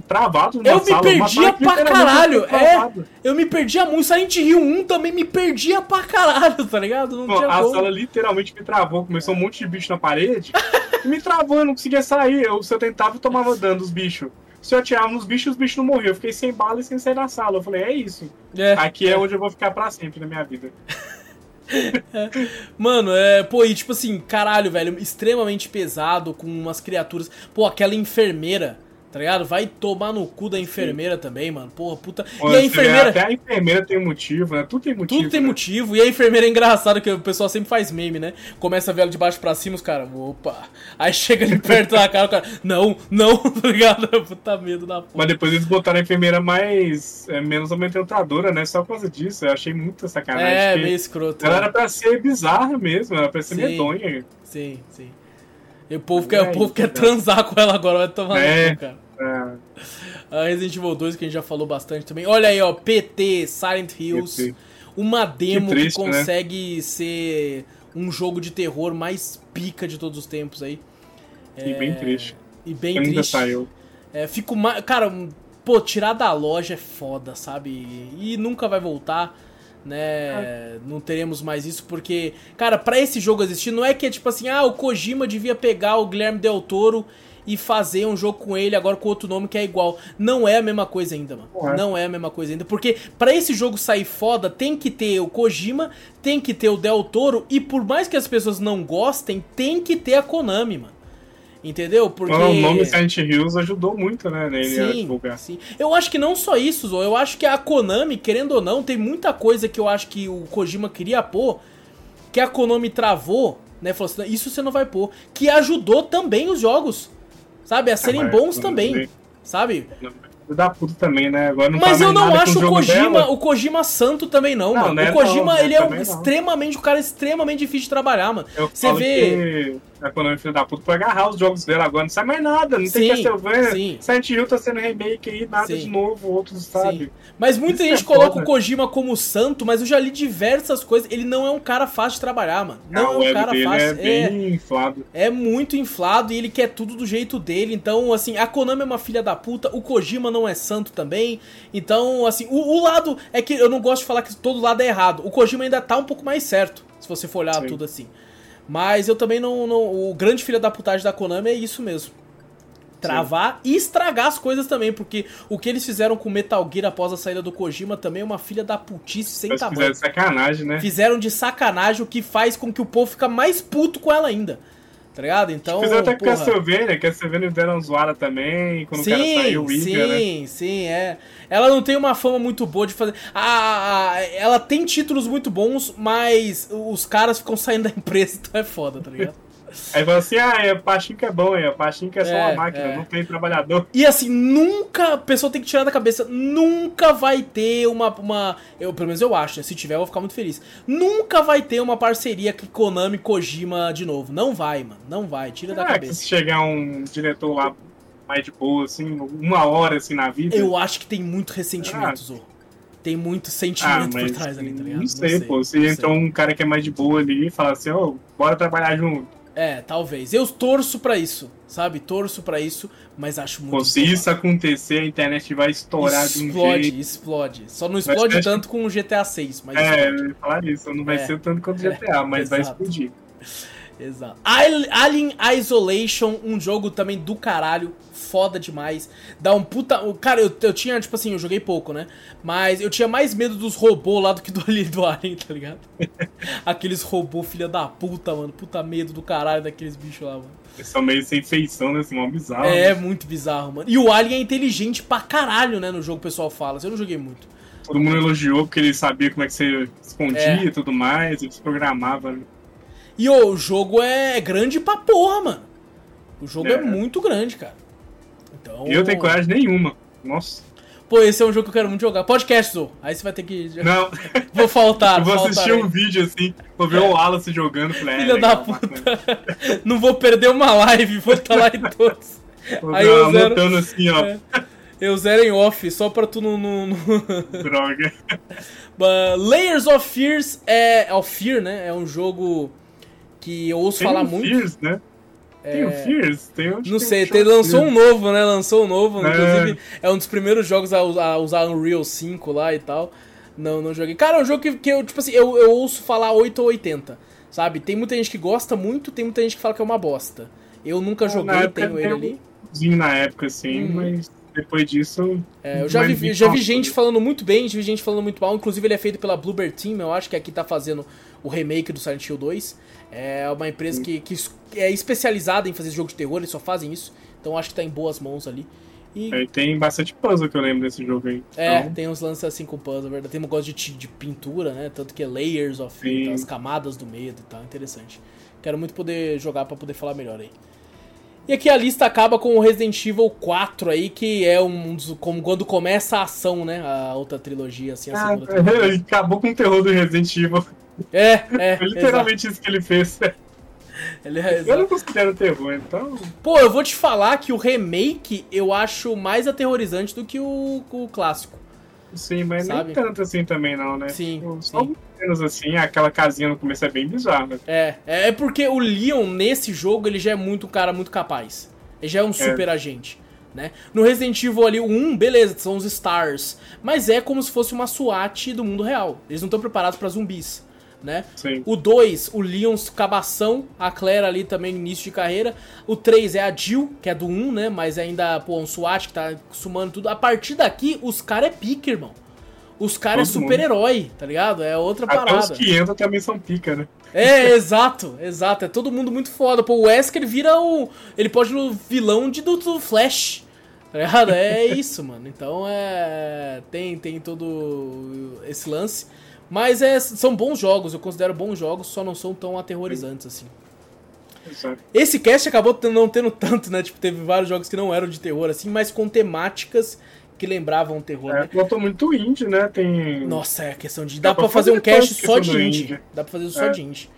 Speaker 2: travado numa
Speaker 1: Eu me
Speaker 2: sala, uma
Speaker 1: perdia
Speaker 2: sala que
Speaker 1: pra caralho,
Speaker 2: eu
Speaker 1: é. Eu me perdia muito. Silent Hill 1 também me perdia pra caralho, tá ligado? Não
Speaker 2: Pô,
Speaker 1: tinha
Speaker 2: a
Speaker 1: como.
Speaker 2: sala literalmente me travou, começou um monte de bicho na parede e me travou, eu não conseguia sair. Eu, se eu tentava, eu tomava dano dos bichos. Se eu atirava nos bichos, os bichos não morriam. Eu fiquei sem bala e sem sair da sala. Eu falei, é isso.
Speaker 1: É.
Speaker 2: Aqui é onde eu vou ficar pra sempre na minha vida.
Speaker 1: Mano, é. Pô, e tipo assim, caralho, velho, extremamente pesado com umas criaturas. Pô, aquela enfermeira, tá ligado? Vai tomar no cu da enfermeira também, mano. Porra, puta.
Speaker 2: Pô,
Speaker 1: e a enfermeira.
Speaker 2: Até a enfermeira tem motivo, né? Tudo tem motivo.
Speaker 1: Tudo tem
Speaker 2: né?
Speaker 1: motivo, e a enfermeira é engraçado, que o pessoal sempre faz meme, né? Começa a ver ela de baixo pra cima, os caras, opa. Aí chega ali perto da cara, o cara, não, não, tá ligado? Puta medo da porra.
Speaker 2: Mas depois eles botaram a enfermeira mais. É, menos amedrontadora, né? Só por causa disso. Eu achei muita sacanagem.
Speaker 1: É, meio escroto.
Speaker 2: Ela
Speaker 1: né?
Speaker 2: era pra ser bizarra mesmo, era pra ser
Speaker 1: Sim.
Speaker 2: medonha.
Speaker 1: Sim, sim. E o povo,
Speaker 2: É
Speaker 1: quer, o povo
Speaker 2: isso,
Speaker 1: quer
Speaker 2: né?
Speaker 1: transar com ela agora, vai tomar
Speaker 2: É.
Speaker 1: no cu, cara.
Speaker 2: É,
Speaker 1: A Resident Evil 2, que a gente já falou bastante também. Olha aí, ó, PT, Silent Hills.
Speaker 2: PT.
Speaker 1: Uma demo que,
Speaker 2: triste, né?
Speaker 1: consegue ser um jogo de terror mais pica de todos os tempos aí.
Speaker 2: e bem triste.
Speaker 1: E bem
Speaker 2: Ainda
Speaker 1: triste.
Speaker 2: saiu.
Speaker 1: É, fico mais. Cara, pô, tirar da loja é foda, sabe? E nunca vai voltar, né? Não teremos mais isso, porque, cara, pra esse jogo existir, não é que é tipo assim, ah, o Kojima devia pegar o Guilherme Del Toro e fazer um jogo com ele agora com outro nome que é igual. Não é a mesma coisa ainda, mano.
Speaker 2: Não é.
Speaker 1: Não é a mesma coisa ainda. Porque pra esse jogo sair foda, tem que ter o Kojima, tem que ter o Del Toro, e por mais que as pessoas não gostem, tem que ter a Konami, mano. Entendeu? Porque.
Speaker 2: O nome Silent Hills ajudou muito, né? Nele a
Speaker 1: Sim,
Speaker 2: divulgar.
Speaker 1: sim. Eu acho que não só isso, Zô. Eu acho que a Konami, querendo ou não, tem muita coisa que eu acho que o Kojima queria pôr, que a Konami travou, né? Falou assim, isso você não vai pôr. Que ajudou também os jogos, sabe? A serem
Speaker 2: mas
Speaker 1: bons também, sabe?
Speaker 2: Da puta também, né? Agora não
Speaker 1: Mas eu não acho o Kojima,
Speaker 2: dela.
Speaker 1: o Kojima santo também não,
Speaker 2: Não,
Speaker 1: mano.
Speaker 2: né,
Speaker 1: o Kojima,
Speaker 2: não,
Speaker 1: ele é um
Speaker 2: não.
Speaker 1: extremamente, um cara extremamente difícil de trabalhar, mano.
Speaker 2: Eu
Speaker 1: Você vê...
Speaker 2: que a Konami filha da puta pra agarrar os jogos dela agora. Não sai mais nada, não
Speaker 1: Sim,
Speaker 2: tem Castlevania.
Speaker 1: sim.
Speaker 2: Silent Hill tá sendo remake aí, nada
Speaker 1: Sim.
Speaker 2: de novo, outros, sabe?
Speaker 1: Sim. Mas muita
Speaker 2: Isso
Speaker 1: gente
Speaker 2: é
Speaker 1: coloca
Speaker 2: foda.
Speaker 1: o Kojima como santo, mas eu já li diversas coisas. Ele não é um cara fácil de trabalhar, mano. Não
Speaker 2: Ah,
Speaker 1: é um cara
Speaker 2: dele
Speaker 1: fácil.
Speaker 2: é bem inflado.
Speaker 1: É muito inflado e ele quer tudo do jeito dele. Então, assim, a Konami é uma filha da puta, o Kojima não é santo também. Então, assim, o, o lado. É que eu não gosto de falar que todo lado é errado. O Kojima ainda tá um pouco mais certo, se você for olhar
Speaker 2: Sim.
Speaker 1: tudo assim. Mas eu também não, não. O grande filho da putagem da Konami é isso mesmo. Travar e estragar as coisas também, porque o que eles fizeram com Metal Gear após a saída do Kojima também é uma filha da putice sem
Speaker 2: Mas
Speaker 1: tamanho.
Speaker 2: fizeram sacanagem, né?
Speaker 1: Fizeram de sacanagem, o que faz com que o povo fica mais puto com ela ainda. Tá ligado? Então.
Speaker 2: fizeram até com
Speaker 1: porra.
Speaker 2: Castlevania, Castlevania deram zoada também, quando o cara saiu, o
Speaker 1: Sim,
Speaker 2: Iga, né?
Speaker 1: sim, sim, é. Ela não tem uma fama muito boa de fazer. Ah, ela tem títulos muito bons, mas os caras ficam saindo da empresa, então é foda, tá ligado?
Speaker 2: Aí fala assim, ah, é, Pachinko é bom, é, Pachinko é só
Speaker 1: É,
Speaker 2: uma máquina,
Speaker 1: é.
Speaker 2: não tem trabalhador.
Speaker 1: E assim, nunca. A pessoa tem que tirar da cabeça. Nunca vai ter uma. uma eu, pelo menos eu acho, né? Se tiver, eu vou ficar muito feliz. Nunca vai ter uma parceria com Konami Kojima de novo. Não vai, mano. Não vai. Tira da
Speaker 2: Ah, que
Speaker 1: cabeça.
Speaker 2: se chegar um diretor lá mais de boa, assim, uma hora assim na vida.
Speaker 1: Eu acho que tem muito ressentimento,
Speaker 2: Ah.
Speaker 1: Zorro. Tem muito
Speaker 2: ah,
Speaker 1: sentimento por
Speaker 2: mas
Speaker 1: trás ali, tá ligado?
Speaker 2: não sei, pô. Se
Speaker 1: não
Speaker 2: entra um cara que é mais de boa ali e fala assim, ó, bora trabalhar junto.
Speaker 1: É, talvez. Eu torço pra isso, sabe? Torço pra isso, mas acho muito.
Speaker 2: Se isso acontecer, a internet vai estourar de um
Speaker 1: explode,
Speaker 2: jeito.
Speaker 1: explode. Só não explode
Speaker 2: que-
Speaker 1: tanto com o GTA 6, mas
Speaker 2: É,
Speaker 1: explode.
Speaker 2: falar isso, não vai
Speaker 1: É.
Speaker 2: ser tanto quanto GTA, mas vai
Speaker 1: exato.
Speaker 2: explodir.
Speaker 1: Exato. Al- Alien Isolation, um jogo também do caralho, foda demais. Dá um puta. o- Cara, eu, eu tinha, tipo assim, eu joguei pouco, né? Mas eu tinha mais medo dos robôs lá do que do, do Alien, tá ligado? Aqueles robôs, filha da puta, mano. Puta medo do caralho daqueles bichos lá, mano.
Speaker 2: Eles são meio sem feição, né? Assim, mó bizarro.
Speaker 1: É
Speaker 2: né?
Speaker 1: muito bizarro, mano. E o Alien é inteligente pra caralho, né? No jogo o pessoal fala. Eu não joguei muito.
Speaker 2: Todo mundo elogiou porque ele sabia como é que você escondia
Speaker 1: É.
Speaker 2: e tudo mais, ele se programava. né?
Speaker 1: E ô, o jogo é grande pra porra, mano. O jogo é,
Speaker 2: É.
Speaker 1: muito grande, cara. Então.
Speaker 2: Eu tenho coragem nenhuma. Nossa.
Speaker 1: Pô, esse é um jogo que eu quero muito jogar. Podcast, Zou. Aí você vai ter que.
Speaker 2: Não,
Speaker 1: Vou faltar.
Speaker 2: eu vou
Speaker 1: faltar
Speaker 2: assistir
Speaker 1: aí.
Speaker 2: um vídeo assim, vou ver o Wallace jogando. Falei, é,
Speaker 1: Filha
Speaker 2: legal,
Speaker 1: da puta. Não vou perder uma live, vou estar lá em todos.
Speaker 2: Vou
Speaker 1: Aí eu zero-
Speaker 2: assim, ó.
Speaker 1: É. Eu zero em off, só pra tu não. não, não...
Speaker 2: Droga.
Speaker 1: But Layers of Fears é. Of Fear, né? É um jogo que eu ouço
Speaker 2: Tem
Speaker 1: falar
Speaker 2: o
Speaker 1: muito.
Speaker 2: Fears, né? Tem o Fears? Tem, acho
Speaker 1: Não
Speaker 2: que
Speaker 1: sei,
Speaker 2: tem
Speaker 1: tem,
Speaker 2: o
Speaker 1: lançou um novo, né? Lançou um novo.
Speaker 2: É.
Speaker 1: Inclusive, é um dos primeiros jogos a, a usar Unreal 5 lá e tal. Não, não joguei. Cara, é um jogo que, que eu, tipo assim, eu, eu ouço falar 8 ou 80. Sabe? Tem muita gente que gosta muito, tem muita gente que fala que é uma bosta. Eu nunca
Speaker 2: Ah,
Speaker 1: joguei, tenho ele
Speaker 2: tem
Speaker 1: ali.
Speaker 2: Na época, assim,
Speaker 1: Uhum.
Speaker 2: mas depois disso.
Speaker 1: É, eu já
Speaker 2: mas
Speaker 1: vi, já vi gente falando muito bem, já vi gente falando muito mal. Inclusive, ele é feito pela Bluebird Team, eu acho que aqui tá fazendo o remake do Silent Hill 2. É uma empresa que, que é especializada em fazer jogo de terror, eles só fazem isso. Então acho que tá em boas mãos ali. E
Speaker 2: Aí tem bastante puzzle que eu lembro desse jogo aí.
Speaker 1: É,
Speaker 2: Então,
Speaker 1: tem uns lances assim com puzzle, verdade. Tem um negócio de, de pintura, né? Tanto que é layers of
Speaker 2: Sim.
Speaker 1: as camadas do medo e tal. Interessante. Quero muito poder jogar pra poder falar melhor aí. E aqui a lista acaba com o Resident Evil 4 aí, que é um dos. Como quando começa a ação, né? A outra trilogia, assim, a
Speaker 2: Ah,
Speaker 1: segunda trilogia.
Speaker 2: ele acabou com o terror do Resident Evil.
Speaker 1: É, é.
Speaker 2: Foi
Speaker 1: exato.
Speaker 2: literalmente isso que ele fez.
Speaker 1: Ele é
Speaker 2: Eu
Speaker 1: exato.
Speaker 2: não considero terror, então.
Speaker 1: Pô, eu vou te falar que o remake eu acho mais aterrorizante do que o, o clássico.
Speaker 2: Sim, mas
Speaker 1: Sabe?
Speaker 2: nem tanto assim também, não, né?
Speaker 1: Sim,
Speaker 2: Tipo,
Speaker 1: sim.
Speaker 2: Só alguns menos assim, aquela casinha no começo é bem bizarra.
Speaker 1: É, é porque o Leon nesse jogo ele já é muito um cara muito capaz. Ele já é um super agente, né? No Resident Evil ali, o 1, beleza, são os Stars, mas é como se fosse uma SWAT do mundo real. Eles não estão preparados pra zumbis, né?
Speaker 2: Sim.
Speaker 1: O 2, o Leon cabação, a Claire ali também no início de carreira. O 3 é a Jill, que é do 1, né? Mas ainda, pô, um SWAT que tá sumando tudo. A partir daqui, os caras é pique, irmão. Os caras é super-herói, tá ligado? É outra
Speaker 2: Até
Speaker 1: parada.
Speaker 2: os que entram também são pica, né?
Speaker 1: É, exato, exato. É todo mundo muito foda. Pô, o Wesker vira o. Ele pode ir no vilão de, do, do Flash. Tá ligado? É isso, mano. Então é. Tem, tem todo esse lance. Mas é, são bons jogos, eu considero bons jogos, só não são tão aterrorizantes assim.
Speaker 2: Exato.
Speaker 1: Esse cast acabou não tendo tanto, né? Tipo, teve vários jogos que não eram de terror, assim, mas com temáticas que lembravam terror,
Speaker 2: É,
Speaker 1: né?
Speaker 2: muito indie, né? Tem.
Speaker 1: Nossa, é questão de. Dá,
Speaker 2: Dá
Speaker 1: pra
Speaker 2: pra
Speaker 1: fazer um
Speaker 2: fazer
Speaker 1: cast
Speaker 2: quantos que
Speaker 1: só de indie.
Speaker 2: indie?
Speaker 1: Dá pra fazer só
Speaker 2: É.
Speaker 1: de indie.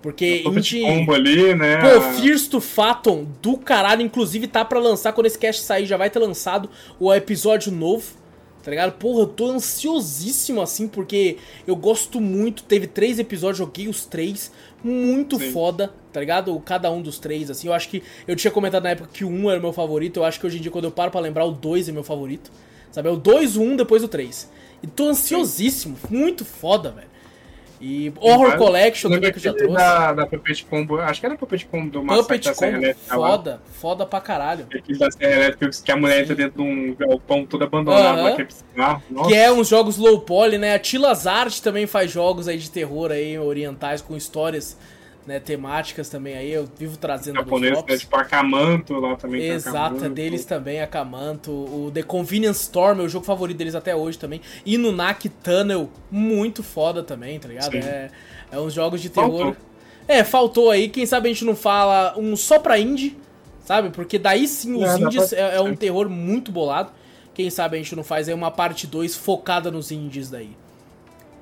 Speaker 1: Porque
Speaker 2: Indie... combo ali, né?
Speaker 1: Pô, Fears to Phantom do caralho. Inclusive tá para lançar, quando esse cast sair, já vai ter lançado o episódio novo. Tá ligado? Porra, eu tô ansiosíssimo assim, porque eu gosto muito. Teve três episódios, joguei os três. Muito Sim. foda, tá ligado? Cada um dos três, assim. Eu acho que. Eu tinha comentado na época que o um era o meu favorito. Eu acho que hoje em dia, quando eu paro pra lembrar, o dois é meu favorito. Sabe? É o 2, o 1, um, depois o 3. E tô ansiosíssimo. Sim. Muito foda, velho. E Horror Collection também que eu já trouxe.
Speaker 2: Da, da Puppet Combo, acho que era Puppet Combo do
Speaker 1: Massacre Puppet Combo, Elétrica, foda, foda pra caralho.
Speaker 2: Aquele da Serra Elétrica que a mulher entra dentro de um galpão todo abandonado uh -huh.
Speaker 1: é Que é uns jogos low poly, né? A Tilas Art também faz jogos aí de terror aí, orientais, com histórias né, temáticas também aí, eu vivo trazendo
Speaker 2: Japonês, né, tipo Akamanto lá também.
Speaker 1: Exato, é deles também, Akamanto. O The Convenience Store, meu jogo favorito deles até hoje também. E no Nak Tunnel, muito foda também, tá ligado? É, é uns jogos de terror. Faltou. É, faltou aí, quem sabe a gente não fala um só pra indie, sabe? Porque daí sim os é, indies pra... é, é um terror muito bolado. Quem sabe a gente não faz aí uma parte 2 focada nos indies daí.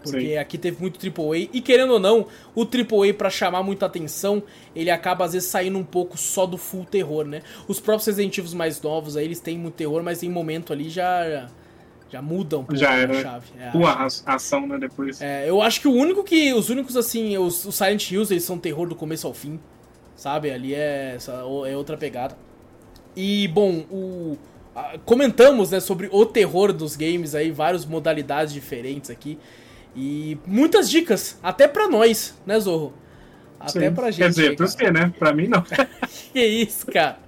Speaker 1: Porque Sim. aqui teve muito AAA. E querendo ou não, o AAA, para chamar muita atenção, ele acaba às vezes saindo um pouco só do full terror, né? Os próprios Resident Evil mais novos aí, eles têm muito terror, mas em momento ali já. Já mudam um
Speaker 2: pouco já era a chave. É, uma ação, né? Depois.
Speaker 1: É, eu acho que o único que. Os únicos, assim, os, os Silent Hills, eles são terror do começo ao fim. Sabe? Ali é, é outra pegada. E, bom, o comentamos né, sobre o terror dos games aí, várias modalidades diferentes aqui. E muitas dicas, até pra nós, né, Zorro?
Speaker 2: Até Sim. pra gente. Quer dizer, pra você, né? Pra mim, não.
Speaker 1: que isso, cara.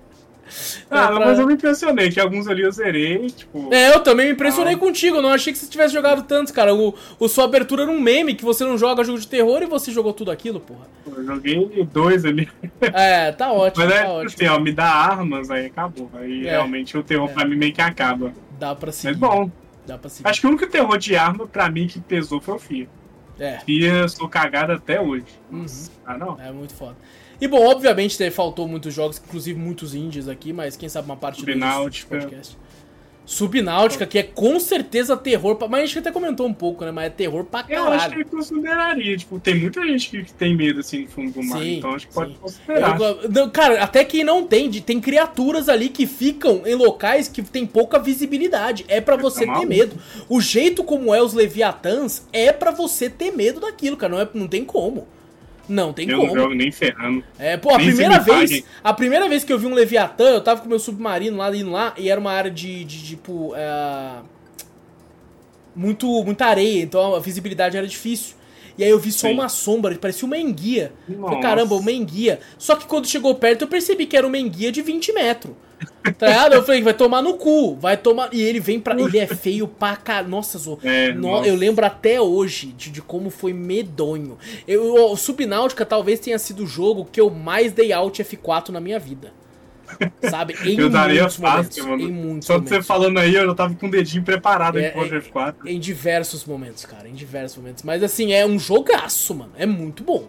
Speaker 2: Ah, é pra... mas eu me impressionei, que alguns ali eu zerei, tipo...
Speaker 1: É, eu também me impressionei ah. contigo, eu não achei que você tivesse jogado tanto, cara. O, o sua abertura era um meme, que você não joga jogo de terror e você jogou tudo aquilo, porra.
Speaker 2: Eu joguei dois ali.
Speaker 1: É, tá ótimo,
Speaker 2: mas
Speaker 1: é,
Speaker 2: tá
Speaker 1: ótimo.
Speaker 2: assim, ó, me dá armas, aí acabou. Aí é. realmente o terror é. pra mim meio que acaba.
Speaker 1: Dá pra seguir.
Speaker 2: Mas bom, Dá pra seguir. Acho que o único terror de arma pra mim que pesou foi o Fia. É. Fia, sou cagado até hoje.
Speaker 1: Uhum. Ah, não? É muito foda. E bom, obviamente faltou muitos jogos, inclusive muitos indies aqui, mas quem sabe uma parte
Speaker 2: do podcast.
Speaker 1: Subnáutica, que é com certeza terror. Pra... Mas a gente até comentou um pouco, né? Mas é terror pra caralho. Eu
Speaker 2: acho que ele consideraria. Tipo, tem muita gente que, tem medo, assim, no fundo do mar. Sim, então acho que sim. pode considerar.
Speaker 1: Eu, cara, até quem não tem, tem criaturas ali que ficam em locais que tem pouca visibilidade. É para você tá ter medo. O jeito como é os Leviatãs é para você ter medo daquilo, cara. Não, é, não tem como. Não tem
Speaker 2: eu
Speaker 1: como.
Speaker 2: Eu não jogo nem ferrando.
Speaker 1: É, pô, a nem primeira vez. A primeira vez que eu vi um Leviatã, eu tava com meu submarino lá indo lá, e era uma área de, de tipo. É, muito, muita areia, então a visibilidade era difícil. E aí eu vi só Sim. uma sombra, parecia uma enguia. Falei, caramba, uma enguia. Só que quando chegou perto eu percebi que era uma enguia de 20 metros. Tá ligado? Eu falei, vai tomar no cu, vai tomar. E ele vem pra. Ele é feio pra caralho. Nossa, Zô. É, no... nossa. Eu lembro até hoje de, de como foi medonho. Eu, o Subnáutica talvez tenha sido o jogo que eu mais dei alt F4 na minha vida. Sabe?
Speaker 2: Em eu daria fácil, momentos, mano. Em muitos Só de você falando aí, eu já tava com o dedinho preparado é, em é, F4.
Speaker 1: Em diversos momentos, cara. Em diversos momentos. Mas assim, é um jogaço, mano. É muito bom.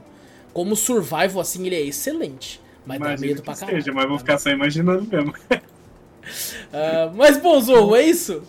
Speaker 1: Como survival, assim, ele é excelente. Mas dá medo pra caralho.
Speaker 2: Seja, mas vou ficar só imaginando mesmo.
Speaker 1: uh, mas, bom, Zorro, é isso?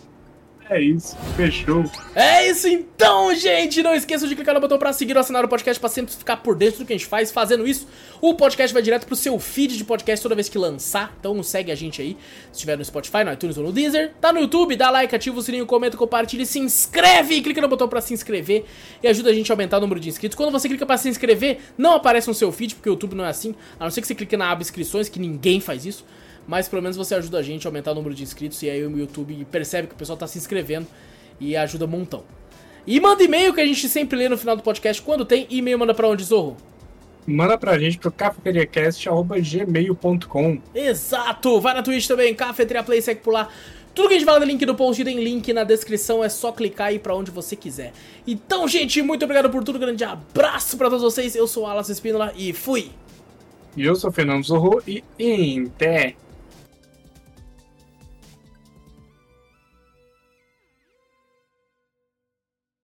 Speaker 2: É isso, fechou.
Speaker 1: É isso então, gente! Não esqueça de clicar no botão pra seguir ou assinar o podcast pra sempre ficar por dentro do que a gente faz. Fazendo isso, o podcast vai direto pro seu feed de podcast toda vez que lançar. Então segue a gente aí, se estiver no Spotify, no iTunes ou no Deezer. Tá no YouTube, dá like, ativa o sininho, comenta, compartilha se inscreve! Clica no botão pra se inscrever e ajuda a gente a aumentar o número de inscritos. Quando você clica pra se inscrever, não aparece no seu feed, porque o YouTube não é assim. A não ser que você clique na aba inscrições, que ninguém faz isso mas pelo menos você ajuda a gente a aumentar o número de inscritos e aí o YouTube percebe que o pessoal tá se inscrevendo e ajuda um montão. E manda e-mail que a gente sempre lê no final do podcast. Quando tem e-mail, manda pra onde, Zorro?
Speaker 2: Manda pra gente pro cafeteriacast.gmail.com
Speaker 1: Exato! Vai na Twitch também, Cafeteria Play, segue por lá. Tudo que a gente fala no link do post tem link na descrição, é só clicar ir pra onde você quiser. Então, gente, muito obrigado por tudo, grande abraço pra todos vocês. Eu sou o Alas Espínola e fui!
Speaker 2: E eu sou o Fernando Zorro e em